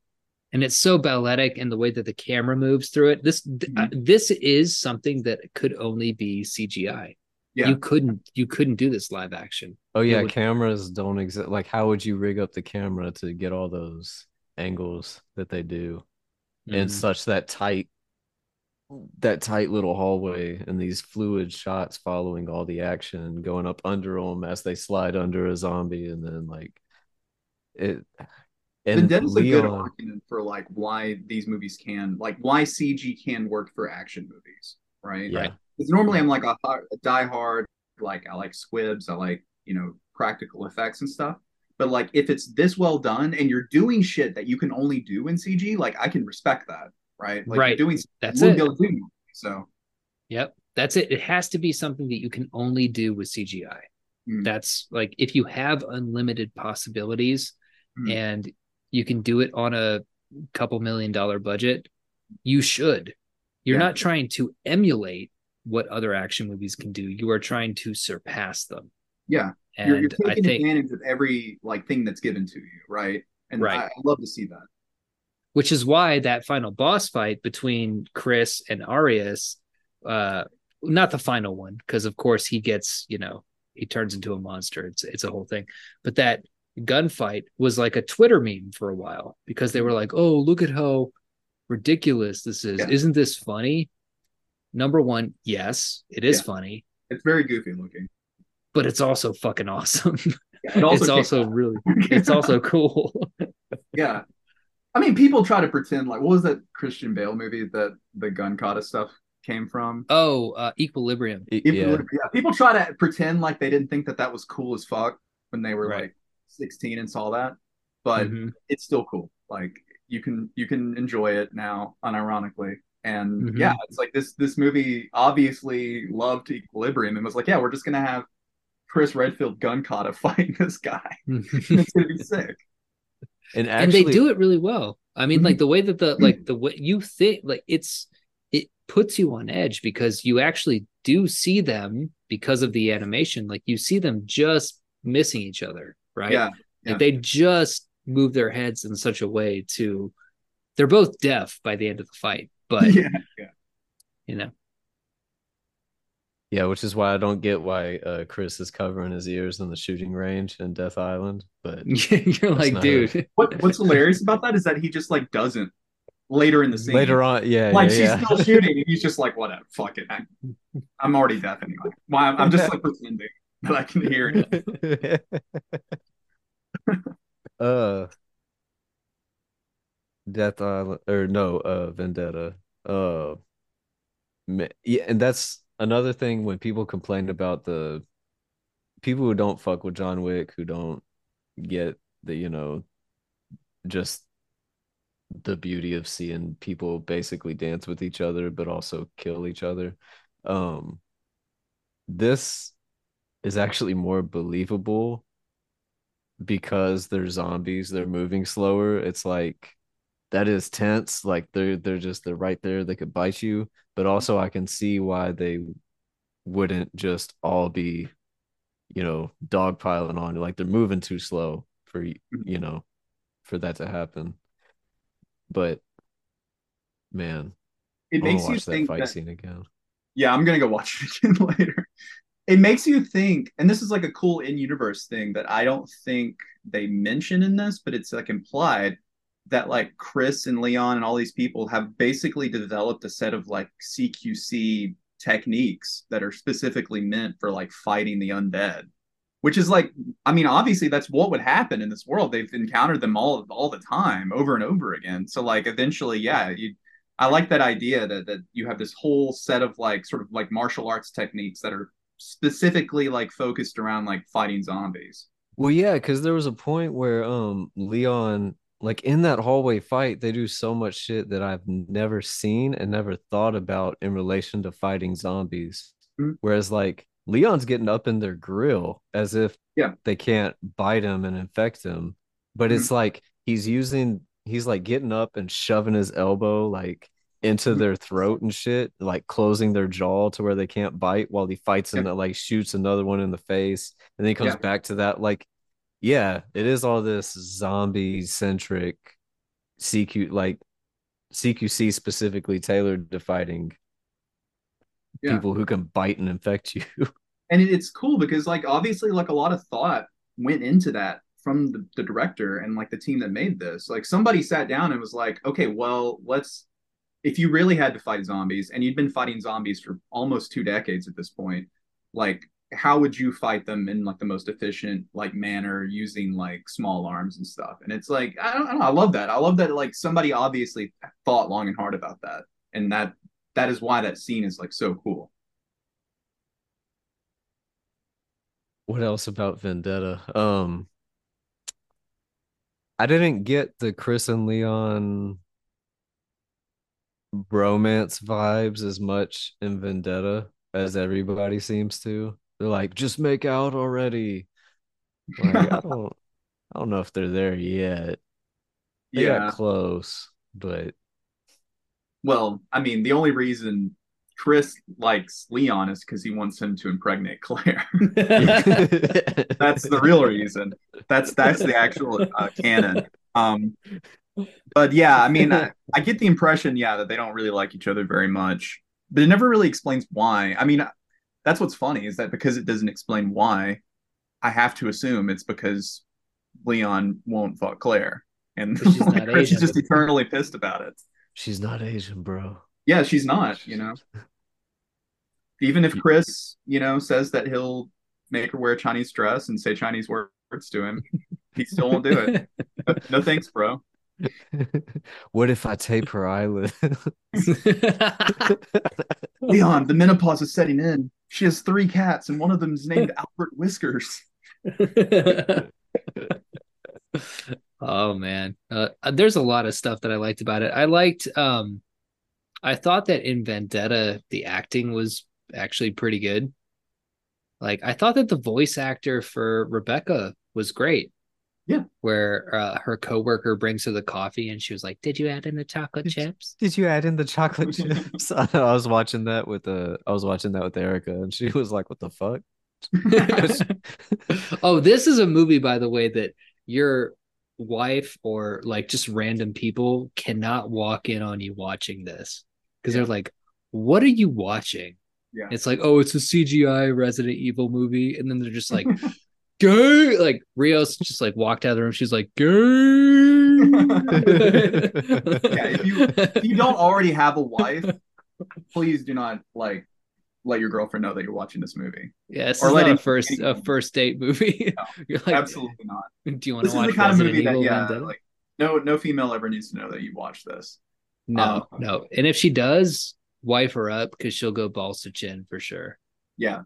and it's so balletic in the way that the camera moves through it. This th- uh, Mhm. this is something that could only be CGI. Yeah. You couldn't you couldn't do this live action. Oh yeah, would- cameras don't exist. Like, how would you rig up the camera to get all those angles that they do in Mhm. such that tight, that tight little hallway and these fluid shots following all the action, going up under them as they slide under a zombie, and then like it. And is a good argument for like why these movies can, like, why CG can work for action movies, right? yeah, Because normally I'm like a, a diehard, like I like squibs, I like you know practical effects and stuff. But like if it's this well done and you're doing shit that you can only do in CG, like I can respect that, right? Like Right. Doing That's it. be able to do so Yep. That's it. It has to be something that you can only do with CGI. Mm. That's like if you have unlimited possibilities Mm. and you can do it on a couple million dollar budget, you should. You're Yeah. not trying to emulate what other action movies can do. You are trying to surpass them. yeah, And you're, you're I taking think advantage of every like thing that's given to you, right? And Right. I, I love to see that. which is why that final boss fight between Chris and Arias, uh, not the final one, because of course he gets, you know, he turns into a monster. It's it's a whole thing. But that gunfight was like a Twitter meme for a while because they were like, "Oh, look at how ridiculous this is! Yeah. Isn't this funny?" Number one, yes, it is Yeah. funny, It's very goofy looking. But it's also fucking awesome. Yeah, it it's also out. really, it's also cool. yeah. I mean, people try to pretend like what was that Christian Bale movie that the gun kata stuff came from? oh, uh, Equilibrium. Y- People, yeah. yeah, people try to pretend like they didn't think that that was cool as fuck when they were Right. like 16 and saw that, but Mhm. it's still cool. Like you can you can enjoy it now unironically. And Mhm. yeah, it's like this this movie obviously loved Equilibrium and was like, yeah, we're just gonna have Chris Redfield gun kata fighting this guy. it's gonna be sick. And and they do it really well. I mean, like mm-hmm. the way that the mm-hmm. like the way you think, like it's it puts you on edge because you actually do see them because of the animation. Like you see them just missing each other, right? Yeah. Like they just move their heads in such a way to they're both deaf by the end of the fight, but yeah, yeah. you know, Yeah, which is why I don't get why uh, Chris is covering his ears in the shooting range in Death Island. But you're like, not dude, What what's hilarious about that is that he just like doesn't later in the scene. later on, yeah, like yeah, she's yeah. still shooting, and he's just like, whatever, fuck it. I, I'm already deaf anyway. Why? I'm, I'm just like pretending that I can hear it. uh, Death Island or no, uh, Vendetta. Uh, ma- yeah, and that's another thing when people complain about the people who don't fuck with John Wick, who don't get the you know just the beauty of seeing people basically dance with each other but also kill each other. Um, this is actually more believable because they're zombies, they're moving slower. It's like that is tense. Like they're they're just they're right there. They could bite you, but also I can see why they wouldn't just all be, you know, dogpiling on you. Like they're moving too slow for y- mm-hmm. you know, for that to happen. But man, It makes you that think fight that, scene again. yeah, I'm gonna go watch it again later. It makes you think, and this is like a cool in-universe thing that I don't think they mention in this, but it's like implied that like Chris and Leon and all these people have basically developed a set of like CQC techniques that are specifically meant for like fighting the undead. Which is like, I mean, obviously that's what would happen in this world. They've encountered them all all the time, over and over again. So like, eventually, yeah, you I like that idea that that you have this whole set of like sort of like martial arts techniques that are specifically like focused around like fighting zombies. Well, yeah, because there was a point where um Leon, like in that hallway fight, they do so much shit that I've never seen and never thought about in relation to fighting zombies. Mhm. Whereas like Leon's getting up in their grill as if Yeah. they can't bite him and infect him. but Mhm. it's like he's using he's like getting up and shoving his elbow like into their throat and shit, like closing their jaw to where they can't bite while he fights and Yeah. like shoots another one in the face. And then he comes Yeah. back to that. Like, yeah, it is all this zombie centric CQ like CQC specifically tailored to fighting Yeah. people who can bite and infect you. and it's cool because like obviously like a lot of thought went into that from the, the director and like the team that made this like somebody sat down and was like okay well let's if you really had to fight zombies and you'd been fighting zombies for almost two decades at this point like how would you fight them in like the most efficient like manner using like small arms and stuff and it's like i don't, I don't know i love that i love that like somebody obviously thought long and hard about that and that that is why that scene is like so cool What else about Vendetta? Um I didn't get the Chris and Leon romance vibes as much in Vendetta as everybody seems to. They're like, just make out already. Like, I don't I don't know if they're there yet. They got close, but Well, I mean, the only reason Chris likes Leon is because he wants him to impregnate Claire. that's the real reason. That's that's the actual uh, canon. Um, but yeah, I mean, I, I get the impression, yeah, that they don't really like each other very much, but it never really explains why. I mean, that's what's funny is that because it doesn't explain why, I have to assume it's because Leon won't fuck Claire, and she's is Asian. just eternally pissed about it. she's not Asian, bro. Yeah, she's not, you know. Even if Chris, you know, says that he'll make her wear a Chinese dress and say Chinese words to him, he still won't do it. No thanks, bro. what if I tape her eyelids? Leon, the menopause is setting in. She has three cats, and one of them is named Albert Whiskers. oh man. Uh, there's a lot of stuff that i liked about it. I liked um i thought that in vendetta the acting was actually pretty good. Like i thought that the voice actor for rebecca was great Yeah. where uh, her coworker brings her the coffee and she was like did you add in the chocolate chips Did you add in the chocolate chips? I, I was watching that with uh, I was watching that with Erica, and she was like, "What the fuck?" oh, this is a movie, by the way, that your wife or like just random people cannot walk in on you watching this because Yeah. they're like, "What are you watching?" Yeah. It's like, "Oh, it's a CGI Resident Evil movie," and then they're just like, "Gay!" Like Rios just like walked out of the room. She's like, "Gay." Yeah, if you if you don't already have a wife, please do not like let your girlfriend know that you're watching this movie. Yeah, this Or is not a first a first date movie. You're like, Absolutely not. Do you want This to watch the kind of Resident movie that yeah, like no no female ever needs to know that you watch this. No, Um, no. And if she does, wife her up because she'll go balls to chin for sure. Yeah,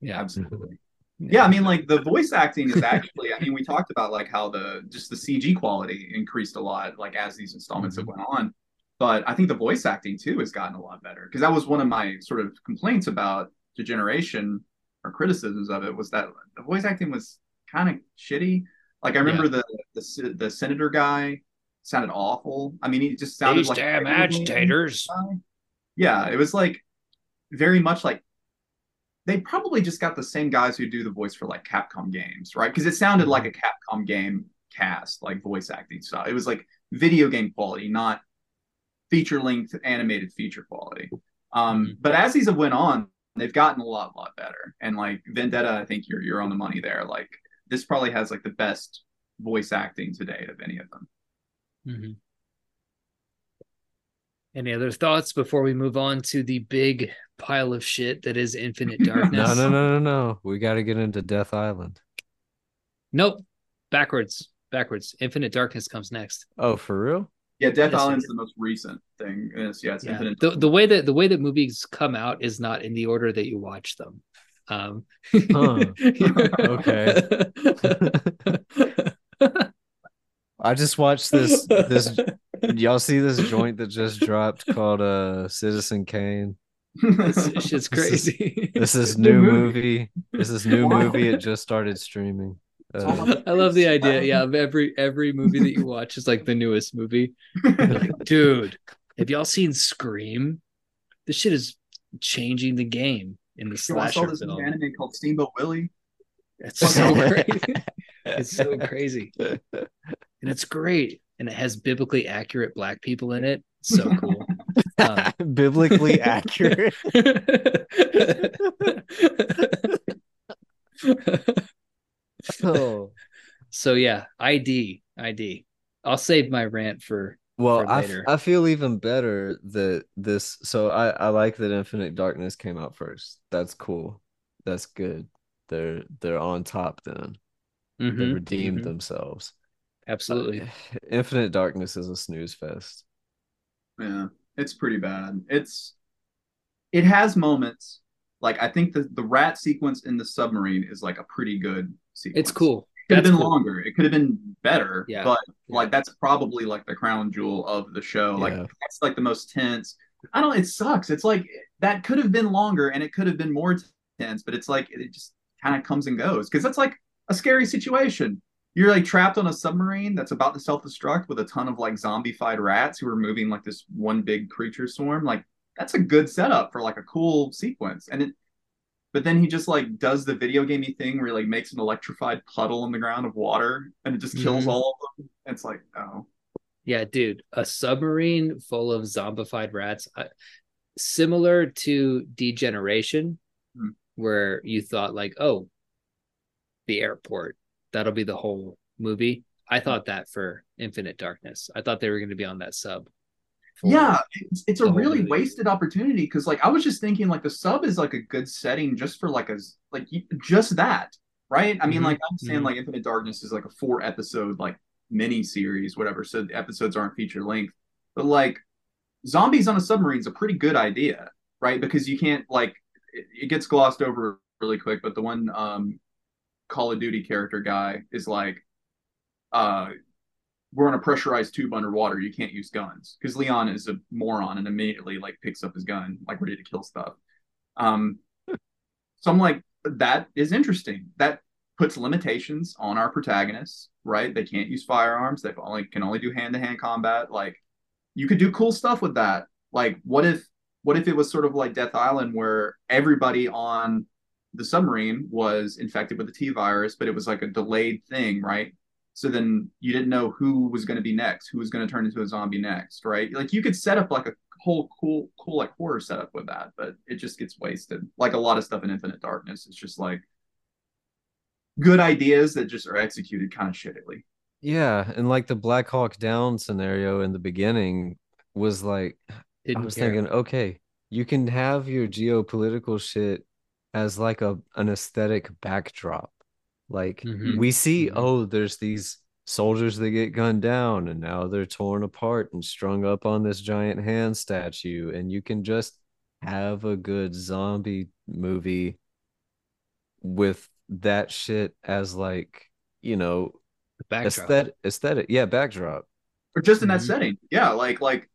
Yeah. absolutely. Yeah, I mean, like the voice acting is actually. I mean, we talked about like how the just the CG quality increased a lot, like as these installments have mm-hmm. went on. But I think the voice acting too has gotten a lot better because that was one of my sort of complaints about Degeneration or criticisms of it was that the voice acting was kind of shitty. Like I remember the, the the senator guy sounded awful. I mean, he just sounded These like damn agitators. guy. Yeah, it was like very much like they probably just got the same guys who do the voice for like Capcom games, right? Because it sounded like a Capcom game cast, like voice acting style. It was like video game quality, not feature length animated feature quality. Um, Mhm. But as these have went on, they've gotten a lot, lot better. And like Vendetta, I think you're you're on the money there. Like this probably has like the best voice acting to date of any of them. Mhm. Any other thoughts before we move on to the big pile of shit that is Infinite Darkness? No, no, no, no, no. We got to get into Death Island. Nope. Backwards. Backwards. Infinite Darkness comes next. Oh, for real? Yeah, Death Yes, Island's it- the most recent thing. It's, yeah, it's Yeah. Infinite. The, the way that the way that movies come out is not in the order that you watch them. Um, Huh. Okay. I just watched this this y'all see this joint that just dropped called uh Citizen Kane. This shit's crazy. This is Good new movie. movie. This is new movie. It just started streaming. Uh, I love the idea. Yeah, of every every movie that you watch is like the newest movie. Like, dude, have y'all seen Scream? This shit is changing the game in the Yo, I saw slasher this film. anime called Steamboat Willie. It's so crazy. It's so crazy. And it's great. And it has biblically accurate black people in it. So cool. Um, biblically accurate. oh. so yeah, ID, ID. I'll save my rant for Well, for I, f-. I feel even better that this. So I I like that Infinite Darkness came out first. That's cool. That's good. They're they're on top then. They Mhm, redeemed mhm. themselves. Uh, Absolutely. Infinite Darkness is a snooze fest. Yeah, it's pretty bad. It's it has moments. Like I think the the rat sequence in the submarine is like a pretty good sequence. It's cool. It could have been cool. longer. It could have been better. Yeah. But Yeah. like that's probably like the crown jewel of the show. Like Yeah. that's like the most tense. I don't. It sucks. It's like that could have been longer and it could have been more tense, but it's like it just kind of comes and goes because that's like a scary situation. You're like trapped on a submarine that's about to self-destruct with a ton of like zombified rats who are moving like this one big creature swarm. Like that's a good setup for like a cool sequence. And it, but then he just like does the video gamey thing where he like makes an electrified puddle on the ground of water and it just kills Mhm. all of them. It's like, oh, Yeah, dude, a submarine full of zombified rats, I, similar to Degeneration, Hmm. where you thought like, oh, the airport, that'll be the whole movie. I thought that for Infinite Darkness. I thought they were going to be on that sub. yeah, it's, it's a really movie. wasted opportunity because like I was just thinking like the sub is like a good setting just for like a like just that, right? I mean, Mhm, like I understand mhm. like Infinite Darkness is like a four episode like mini series, whatever. So the episodes aren't feature length, but like zombies on a submarine is a pretty good idea, right? Because you can't like it, it gets glossed over really quick, but the one um Call of Duty character guy is like, uh, we're on a pressurized tube underwater. You can't use guns because Leon is a moron and immediately like picks up his gun, like ready to kill stuff. Um, so I'm like, that is interesting. That puts limitations on our protagonists, right? They can't use firearms. They only can only do hand to hand combat. Like, you could do cool stuff with that. Like, what if what if it was sort of like Death Island, where everybody on the submarine was infected with the T virus, but it was like a delayed thing, right? So then you didn't know who was going to be next, who was going to turn into a zombie next, right? Like you could set up like a whole cool, cool like horror setup with that, but it just gets wasted. Like a lot of stuff in Infinite Darkness, it's just like good ideas that just are executed kind of shittily. Yeah, and like the Black Hawk Down scenario in the beginning was like I Didn't was care. thinking, okay, you can have your geopolitical shit as like a an aesthetic backdrop. Like Mhm, we see, mhm. oh, there's these soldiers that get gunned down and now they're torn apart and strung up on this giant hand statue, and you can just have a good zombie movie with that shit as like, you know, backdrop. aesthetic aesthetic yeah backdrop or just in that Mhm. setting. Yeah, like like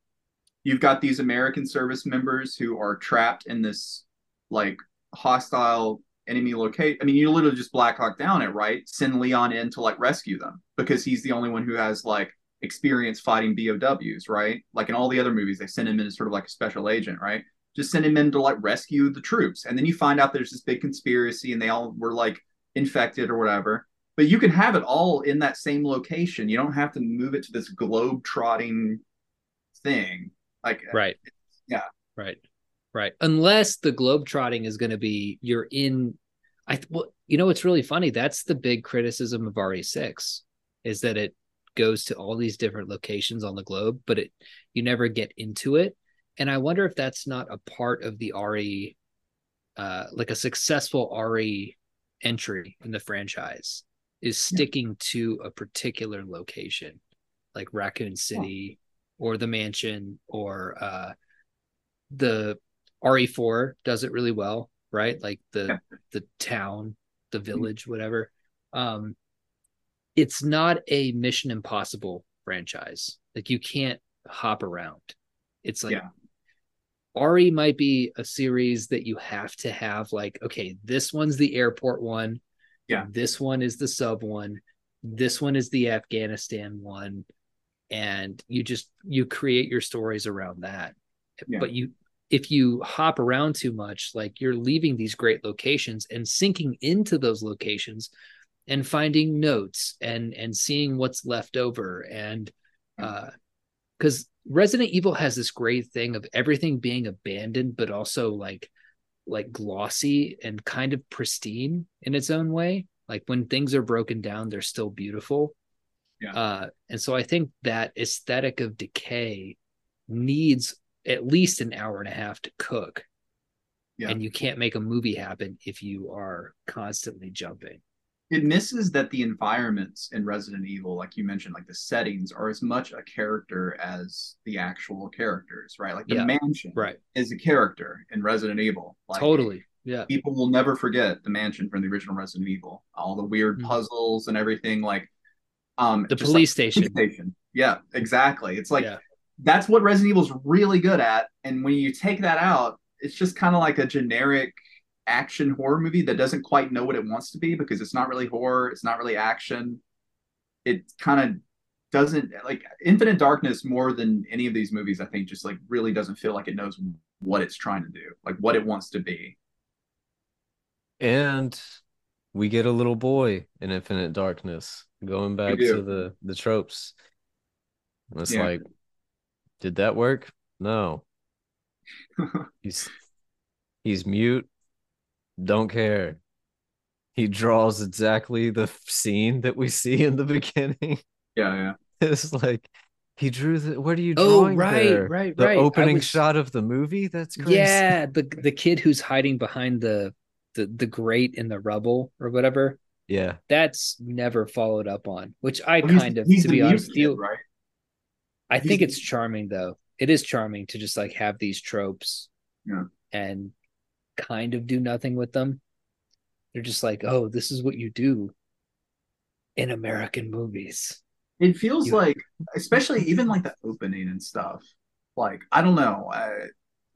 you've got these American service members who are trapped in this like hostile enemy locate. I mean, you literally just Black Hawk down it, right? Send Leon in to like rescue them because he's the only one who has like experience fighting BOWs, right? Like in all the other movies, they send him in as sort of like a special agent, right? Just send him in to like rescue the troops, and then you find out there's this big conspiracy, and they all were like infected or whatever but you can have it all in that same location. You don't have to move it to this globe trotting thing. Like, Right. Yeah. Right. Right. Unless the globe trotting is going to be you're in I th- well, you know what's really funny? That's the big criticism of RE6 is that it goes to all these different locations on the globe, but it you never get into it. And I wonder if that's not a part of the RE uh like a successful RE entry in the franchise is sticking to a particular location like Raccoon City or the mansion or uh the RE4 does it really well, right? Like the Yeah. the town, the village, whatever. Um it's not a Mission Impossible franchise. Like you can't hop around. It's like Yeah. RE might be a series that you have to have like okay, this one's the airport one Yeah. This one is the sub one. This one is the Afghanistan one. And you just you create your stories around that. Yeah. But you if you hop around too much, like you're leaving these great locations and sinking into those locations and finding notes and and seeing what's left over and uh because Resident Evil has this great thing of everything being abandoned, but also like like glossy and kind of pristine in its own way. Like when things are broken down, they're still beautiful. Yeah. Uh, and so I think that aesthetic of decay needs at least an hour and a half to cook. Yeah. And you can't make a movie happen if you are constantly jumping. it misses that the environments in Resident Evil, like you mentioned, like the settings are as much a character as the actual characters, right? Like the Yeah, mansion Right. is a character in Resident Evil. Like, totally. Yeah. People will never forget the mansion from the original Resident Evil. All the weird Mhm. puzzles and everything, like um The police like, station. station. Yeah, exactly. It's like yeah. That's what Resident Evil's really good at. And when you take that out, it's just kind of like a generic action horror movie that doesn't quite know what it wants to be because it's not really horror, it's not really action. It kind of doesn't like Infinite Darkness more than any of these movies, I think, just like really doesn't feel like it knows what it's trying to do, like what it wants to be. And we get a little boy in Infinite Darkness, going back to the the tropes. And it's Yeah. like, did that work? No. He's he's mute. Don't care. He draws exactly the scene that we see in the beginning. Yeah, yeah. It's like he drew the. What are you drawing? Oh, drawing right, there? right, The right. Opening was- shot of the movie. That's crazy. Yeah, the the kid who's hiding behind the the the grate in the rubble or whatever. Yeah. That's never followed up on, which I Well, he's- kind of, he's to be honest, kid, feel. right? I think it's charming though. It is charming to just like have these tropes, Yeah. and kind of do nothing with them. They're just like, oh, this is what you do in American movies. It feels You- like, especially even like the opening and stuff. Like I don't know, uh,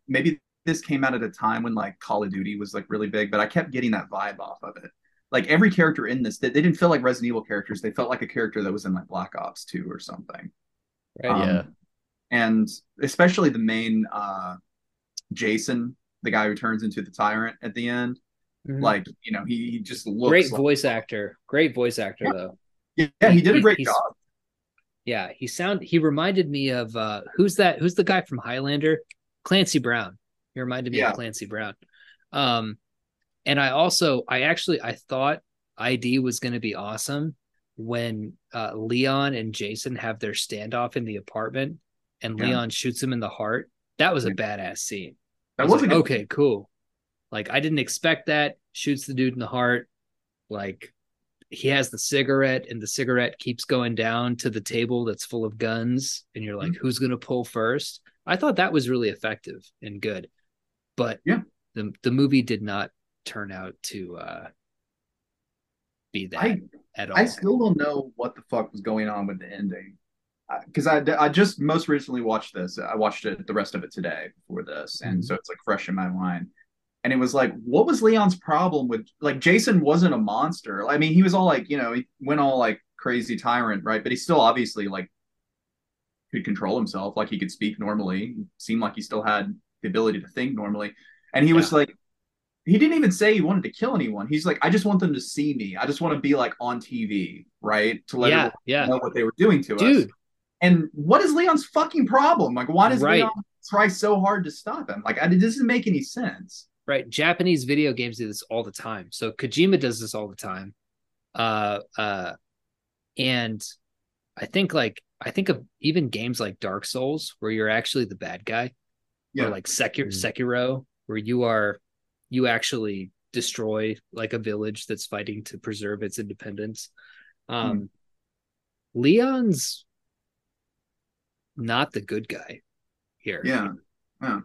maybe this came out at a time when like Call of Duty was like really big, but I kept getting that vibe off of it. Like every character in this, they, they didn't feel like Resident Evil characters. They felt like a character that was in like Black Ops 2 or something. Right? Um, Yeah. And especially the main uh, Jason, the guy who turns into the tyrant at the end. Mhm. Like you know, he, he just looks Great like- voice actor. Great voice actor Yeah. though. Yeah, he did a He- great he's- job. Yeah, he sound he reminded me of uh who's that who's the guy from Highlander? Clancy Brown. He reminded me Yeah. of Clancy Brown. Um and I also I actually I thought ID was going to be awesome when uh Leon and Jason have their standoff in the apartment and Yeah. Leon shoots him in the heart. That was a badass scene. That I was was like, good okay, cool. Like I didn't expect that. Shoots the dude in the heart. Like he has the cigarette, and the cigarette keeps going down to the table that's full of guns, and you're like, Mm-hmm. who's gonna pull first? I thought that was really effective and good, but Yeah. the the movie did not turn out to uh be that I at all. I still don't know what the fuck was going on with the ending. Because I, I just most recently watched this. I watched it the rest of it today before this, and Mhm. so it's like fresh in my mind. And it was like, what was Leon's problem with like Jason wasn't a monster. I mean, he was all like, you know, he went all like crazy tyrant, right? But he still obviously like could control himself, like he could speak normally. He seemed like he still had the ability to think normally. And he was like, he didn't even say he wanted to kill anyone. He's like, I just want them to see me. I just want to be like on TV, right? To let yeah, everyone yeah, know what they were doing to us. dude. And what is Leon's fucking problem? Like, why does Right. Leon try so hard to stop him? Like, I, it doesn't make any sense. right japanese video games do this all the time so kojima does this all the time uh uh and i think like i think of even games like dark souls where you're actually the bad guy Yeah. or like Sekir- Mhm. sekiro where you are you actually destroy like a village that's fighting to preserve its independence um leon's not the good guy here Yeah. Yeah.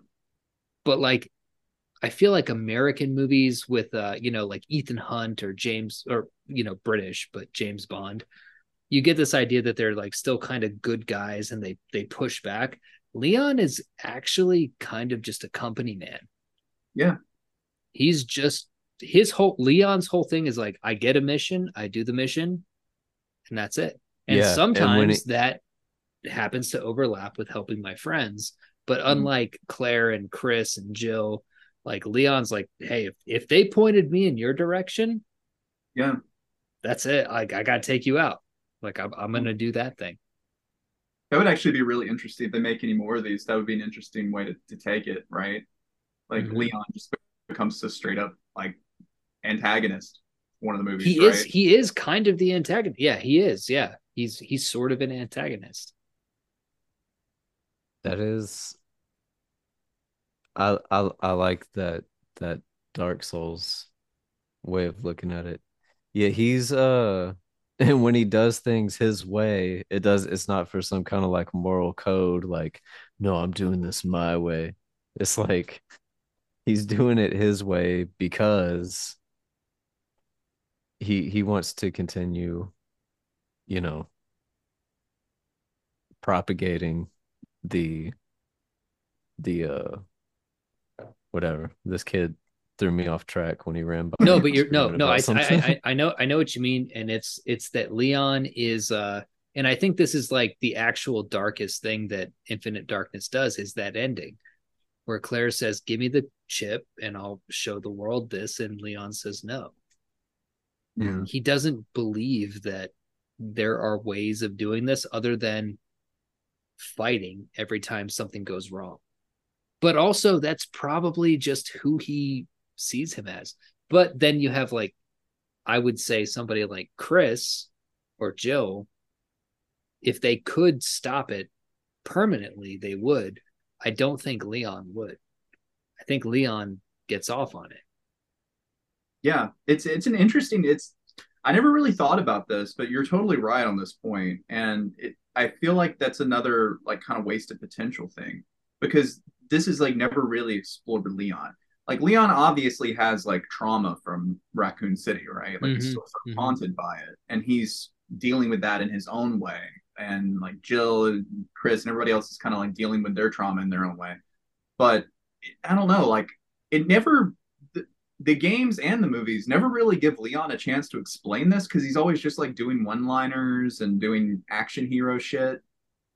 but like I feel like American movies with uh you know like Ethan Hunt or James or you know British but James Bond you get this idea that they're like still kind of good guys and they they push back Leon is actually kind of just a company man Yeah. He's just his whole Leon's whole thing is like, I get a mission, I do the mission, and that's it. And Yeah, sometimes when it- that happens to overlap with helping my friends. But Mm-hmm. unlike Claire and Chris and Jill, like Leon's like, hey, if, if they pointed me in your direction, Yeah. that's it. Like I gotta take you out. Like I'm, I'm gonna do that thing. That would actually be really interesting if they make any more of these. That would be an interesting way to, to take it, right? Like Mhm. Leon just becomes a straight up like antagonist. One of the movies, He right? is he is kind of the antagonist. Yeah, he is. Yeah. He's he's sort of an antagonist. That is I I I like that that Dark Souls way of looking at it. Yeah, he's uh and when he does things his way, it does it's not for some kind of like moral code like no, I'm doing this my way. It's like he's doing it his way because he he wants to continue, you know, propagating the the uh whatever this kid threw me off track when he ran by No, but you're no, no. I, I. I I know I know what you mean, and it's it's that Leon is uh, and I think this is like the actual darkest thing that Infinite Darkness does is that ending, where Claire says, "Give me the chip, and I'll show the world this," and Leon says, "No." Yeah. He doesn't believe that there are ways of doing this other than fighting every time something goes wrong. But also, that's probably just who he sees him as. But then you have like, I would say somebody like Chris or Jill, if they could stop it permanently, they would. I don't think Leon would. I think Leon gets off on it. Yeah, it's it's an interesting. It's I never really thought about this, but you're totally right on this point, and it, I feel like that's another like kind of wasted potential thing because this is like never really explored with Leon. Like Leon obviously has like trauma from Raccoon City, right? Like he's Mhm, still sort of haunted by it, and he's dealing with that in his own way. And like Jill and Chris and everybody else is kind of like dealing with their trauma in their own way. But I don't know, like it never the, the games and the movies never really give Leon a chance to explain this because he's always just like doing one-liners and doing action hero shit.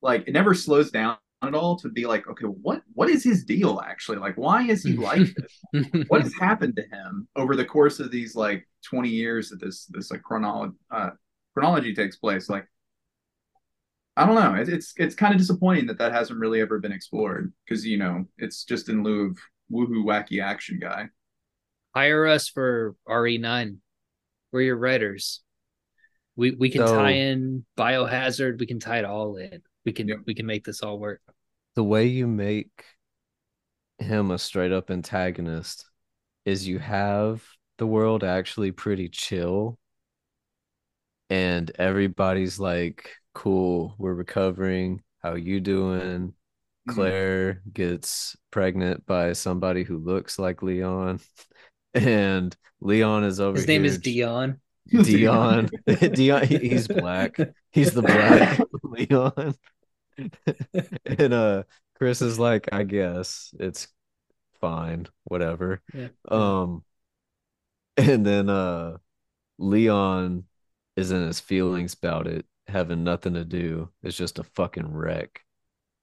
Like it never slows down at all to be like, okay, what what is his deal actually? Like, why is he like this? what has happened to him over the course of these like 20 years that this this like chronology uh, chronology takes place? Like, I don't know. It, it's it's kind of disappointing that that hasn't really ever been explored because you know it's just in lieu of woohoo wacky action guy. Hire us for RE9. We're your writers. We we can So- tie in biohazard. We can tie it all in. We can Yep. we can make this all work. the way you make him a straight up antagonist is you have the world actually pretty chill and everybody's like cool we're recovering how you doing Mhm. claire gets pregnant by somebody who looks like leon and leon is over His name is Dion. Dion. Dion. He's black. He's the black Leon. and uh, Chris is like, I guess it's fine, whatever. Yeah. Um, and then uh, Leon is in his feelings about it, having nothing to do. It's just a fucking wreck.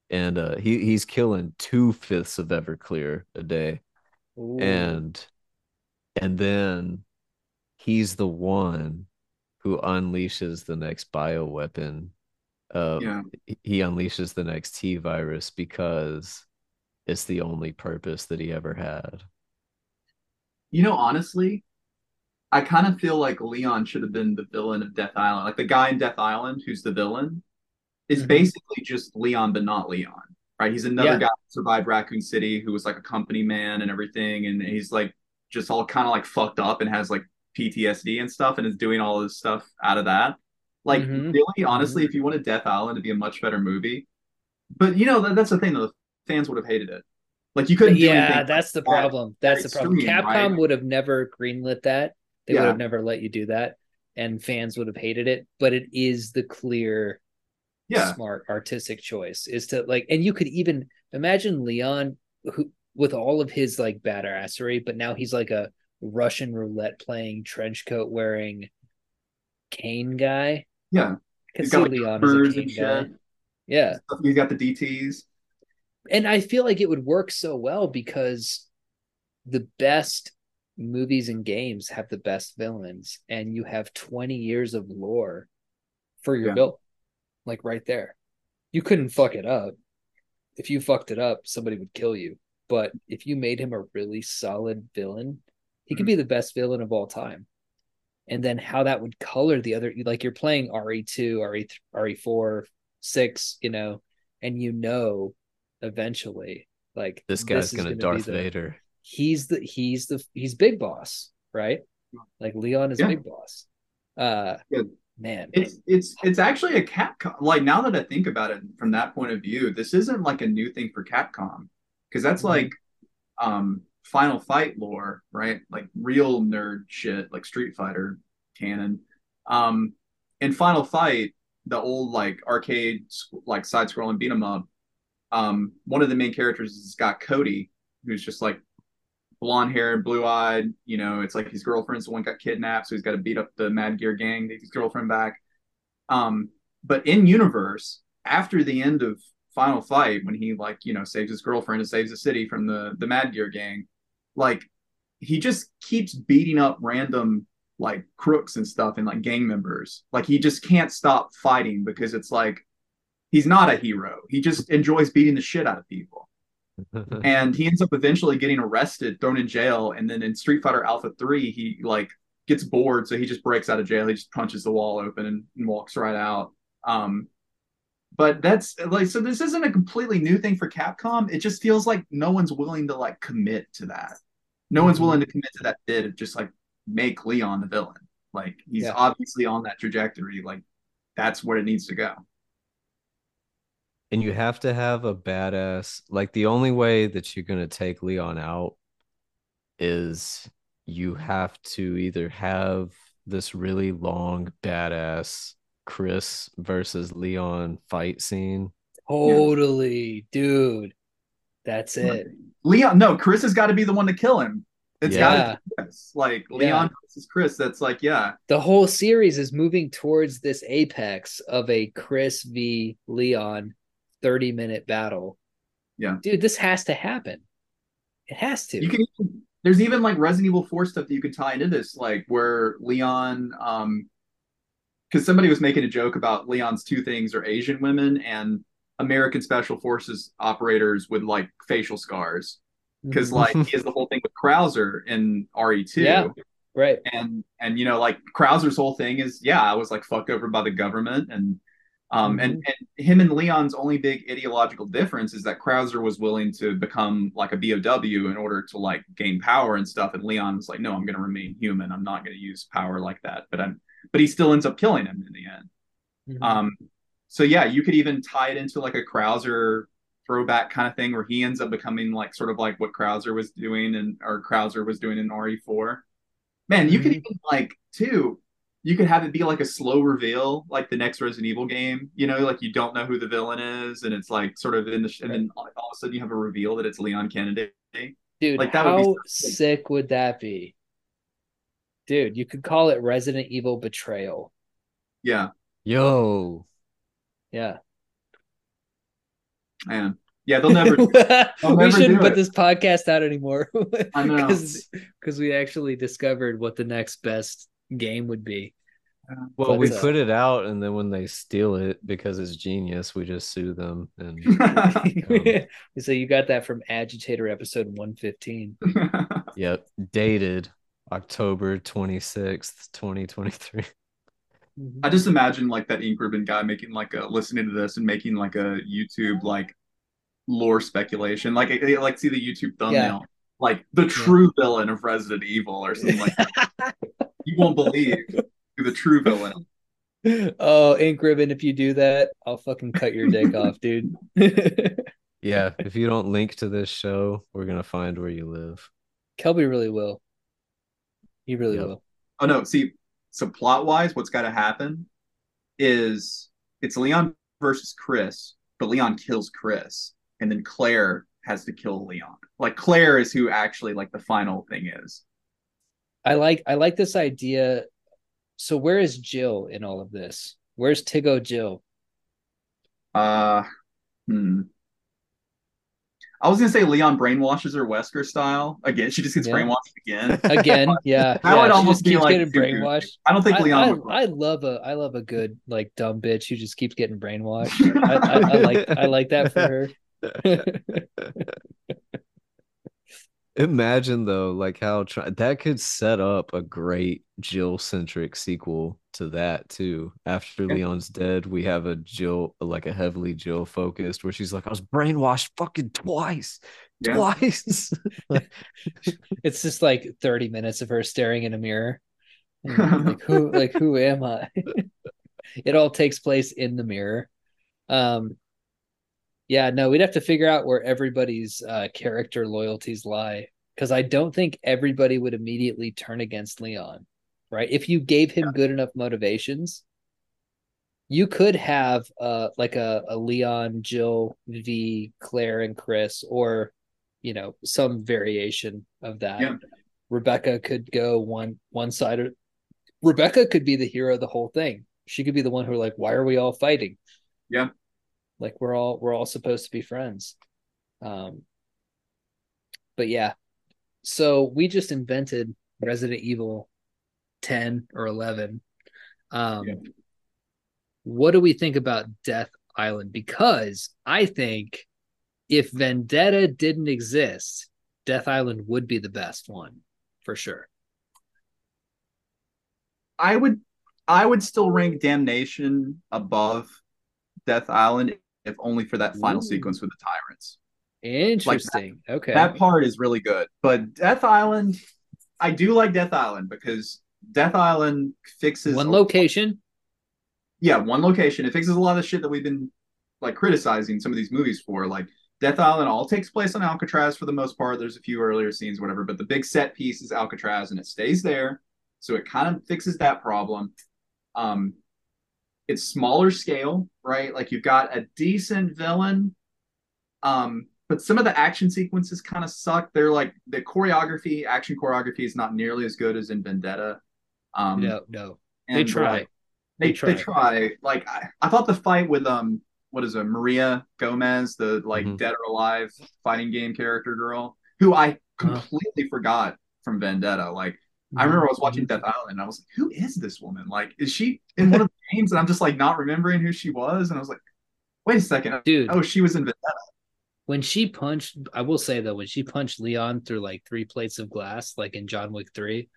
And uh, he he's killing two fifths of Everclear a day Ooh. and and then he's the one who unleashes the next bioweapon uh Yeah. he unleashes the next T virus because it's the only purpose that he ever had You know, honestly, I kind of feel like Leon should have been the villain of Death Island. Like the guy in Death Island who's the villain is Mhm. basically just Leon, but not Leon, right? He's another Yeah. guy who survived Raccoon City who was like a company man and everything. And he's like just all kind of like fucked up and has like PTSD and stuff and is doing all this stuff out of that. Like, Mhm. really, honestly, if you wanted Death Island to be a much better movie, but you know, that, that's the thing, though, the fans would have hated it. Like, you couldn't do yeah, that's the problem. That's the problem. Capcom right? would have never greenlit that. They would have never let you do that, and fans would have hated it. But it is the clear, Yeah. smart artistic choice. Is to like, and you could even imagine Leon, who with all of his like badassery, but now he's like a Russian roulette playing trench coat wearing cane guy. Yeah. I could He's see got like Leon Spurs a Kane guy. Yeah. He's got the DTs. and I feel like it would work so well because the best movies and games have the best villains, and you have 20 years of lore for your Yeah. villain, like right there. You couldn't fuck it up. If you fucked it up, somebody would kill you. But if you made him a really solid villain, he could mm-hmm. be the best villain of all time. And then how that would color the other, like you're playing RE2, RE, RE4, 6, you know, and you know eventually like This guy's gonna be Darth the- Vader. He's the he's the he's big boss right like leon is Yeah. big boss uh Yeah. man It's it's it's actually a Capcom. Like now that I think about it from that point of view, this isn't like a new thing for Capcom because that's Mhm. like um Final Fight lore, right? Like real nerd shit, like Street Fighter canon. Um, in Final Fight, the old like arcade like side scrolling beat 'em up. Um, one of the main characters has got Cody, who's just like blonde haired, blue eyed. You know, it's like his girlfriend's the one got kidnapped, so he's got to beat up the Mad Gear gang to get his girlfriend back. Um, but in universe, after the end of Final Fight, when he like you know saves his girlfriend and saves the city from the the Mad Gear gang, like he just keeps beating up random like crooks and stuff and like gang members. Like he just can't stop fighting because it's like he's not a hero. He just enjoys beating the shit out of people and he ends up eventually getting arrested, thrown in jail, and then in Street Fighter Alpha Three, he like gets bored, so he just breaks out of jail. He just punches the wall open and, and walks right out. Um, but that's like so. This isn't a completely new thing for Capcom. It just feels like no one's willing to like commit to that. No one's Mhm. willing to commit to that bid of just like make Leon the villain. Like he's Yeah. obviously on that trajectory. Like that's where it needs to go. And you have to have a badass like the only way that you're going to take leon out is you have to either have this really long badass chris versus leon fight scene totally dude that's it Leon, no, Chris has got to be the one to kill him. It's Yeah. got to be Chris. Like Yeah. Leon versus Chris. That's like, yeah, the whole series is moving towards this apex of a chris v leon 30 minute battle Yeah. dude this has to happen it has to you can. There's even like Resident Evil Four stuff that you could tie into this, like where Leon, um, because somebody was making a joke about Leon's two things are Asian women and American Special Forces operators with like facial scars. Because like he has the whole thing with Krauser in RE2. Yeah. right and and you know like Krauser's whole thing is yeah I was like fucked over by the government and um and and him and Leon's only big ideological difference is that Krauser was willing to become like a BOW in order to like gain power and stuff and Leon was like no I'm going to remain human I'm not going to use power like that but I'm but he still ends up killing him in the end Mhm. um so yeah you could even tie it into like a Krauser throwback kind of thing where he ends up becoming like sort of like what Krauser was doing and or Krauser was doing in RE4 Man, you could Mhm. even like too. You could have it be like a slow reveal, like the next Resident Evil game. You know, like you don't know who the villain is, and it's like sort of in the, sh- and then all all of a sudden you have a reveal that it's Leon Kennedy. Dude, Like, that would be how so sick. sick would that be? Dude, you could call it Resident Evil Betrayal. Yeah, yo Yeah. man. Yeah, they'll never. we never shouldn't do put it. this podcast out anymore I know. because we actually discovered what the next best game would be. Well we But, put it out and then when they steal it because it's genius we just sue them and um, so you got that from Agitator episode 115. yep dated october 26th 2023 mm-hmm. I just imagine like that ink ribbon guy making like a listening to this and making like a YouTube like lore speculation. Like I, I like see the YouTube thumbnail, like the true villain of Resident Evil or something like that. you won't believe who the true villain. oh, Ink Ribbon, if you do that, I'll fucking cut your dick off, dude. yeah if you don't link to this show we're gonna find where you live Kelby really will. He really Yep. will. Oh no, see, so plot wise, what's got to happen is it's Leon versus Chris, but Leon kills Chris, and then Claire has to kill Leon. Like Claire is who actually like the final thing is. I like I like this idea. So where is Jill in all of this? Where's Tigo Jill? Uh, hmm. I was gonna say Leon brainwashes her Wesker style again. She just gets Yeah. brainwashed again. Again, yeah. That would she almost be like brainwashed. I don't think I, Leon. I, I love a I love a good like dumb bitch who just keeps getting brainwashed. I, I, I like I like that for her. Imagine though, like how try- that could set up a great Jill centric sequel to that too. After Yeah. Leon's dead, we have a Jill, like a heavily Jill focused, where she's like, "I was brainwashed fucking twice, Yeah. twice." It's just like 30 minutes of her staring in a mirror. And, like who like who am I? it all takes place in the mirror. Um yeah, no, we'd have to figure out where everybody's uh character loyalties lie. Because I don't think everybody would immediately turn against Leon, right? If you gave him good enough motivations, you could have uh like a, a Leon, Jill, V, Claire, and Chris, or you know, some variation of that. Yeah. Rebecca could go one one side or Rebecca could be the hero of the whole thing. She could be the one who like, why are we all fighting? Yeah. Like we're all we're all supposed to be friends. Um but yeah. So we just invented Resident Evil 10 or 11. Um Yeah. what do we think about Death Island? Because I think if Vendetta didn't exist, Death Island would be the best one for sure. I would I would still rank Damnation above Death Island if only for that final Ooh. sequence with the tyrants. Interesting. okay. That part is really good. But Death Island, I do like Death Island because Death Island fixes One location. yeah, one location. It fixes a lot of shit that we've been like criticizing some of these movies for. Like Death Island all takes place on Alcatraz for the most part. There's a few earlier scenes, whatever, but the big set piece is Alcatraz and it stays there. So it kind of fixes that problem. Um it's smaller scale, right? Like you've got a decent villain. Um, but some of the action sequences kind of suck. They're like the choreography, action choreography is not nearly as good as in Vendetta. Um no, no. They try. uh, they, They they try. try. Like I, I thought the fight with um what is it Maria Gomez the like Mhm. Dead or Alive fighting game character girl who I completely forgot from Vendetta. Like I remember I was watching Mm-hmm. Death Island and I was like, who is this woman? Like is she in one of the games? And I'm just like not remembering who she was. And I was like, wait a second. Dude, Oh, she was in Vendetta. when she punched, I will say though, when she punched Leon through like three plates of glass, like in John Wick 3,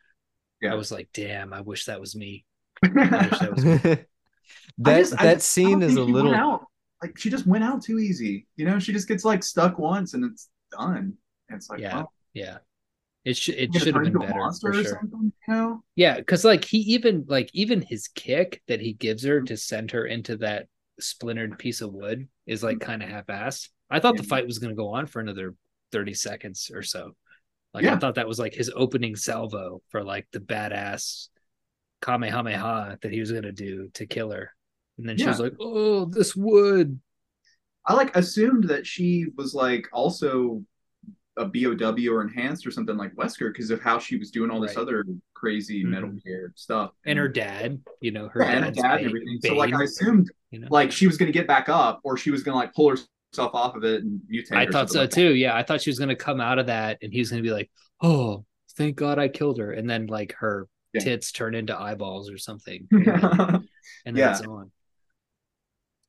Yeah. I was like, damn, I wish that was me. that was- that just- that just- scene is a little out. like she just went out too easy. You know, she just gets like stuck once and it's done. And it's like, Yeah. well, Yeah. It should it should have been better for sure. you know? Yeah, because like he even like even his kick that he gives her to send her into that splintered piece of wood is like mm-hmm. kind of half-assed. I thought the fight was going to go on for another 30 seconds or so. Like I thought that was like his opening salvo for like the badass Kamehameha that he was going to do to kill her. And then she was like, "Oh, this wood." I like assumed that she was like also a BOW or enhanced or something like Wesker because of how she was doing all this Right. other crazy Mhm. Metal Gear stuff. And her dad, you know, her yeah, and dad Bane- everything. So like I assumed you know. like she was gonna get back up or she was gonna like pull herself off of it and mutate. I thought so like that. too. Yeah, I thought she was gonna come out of that, and he was gonna be like, "Oh, thank God I killed her," and then like her Yeah. tits turn into eyeballs or something, and then, and Yeah. it's on.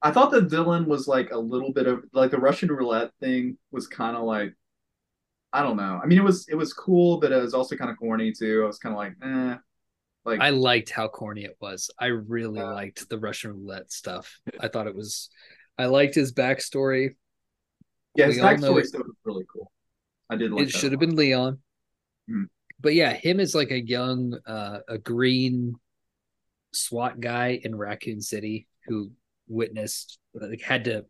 I thought the villain was like a little bit of like the Russian roulette thing was kind of like I don't know. I mean, it was it was cool, but it was also kind of corny too. I was kind of like, eh, like I liked how corny it was. I really Yeah. liked the Russian roulette stuff. I thought it was. I liked his backstory. yeah, his know backstory stuff was really cool. I did like it should have been Leon. Mhm. But yeah, him as like a young, uh, a green SWAT guy in Raccoon City who witnessed, like, had to.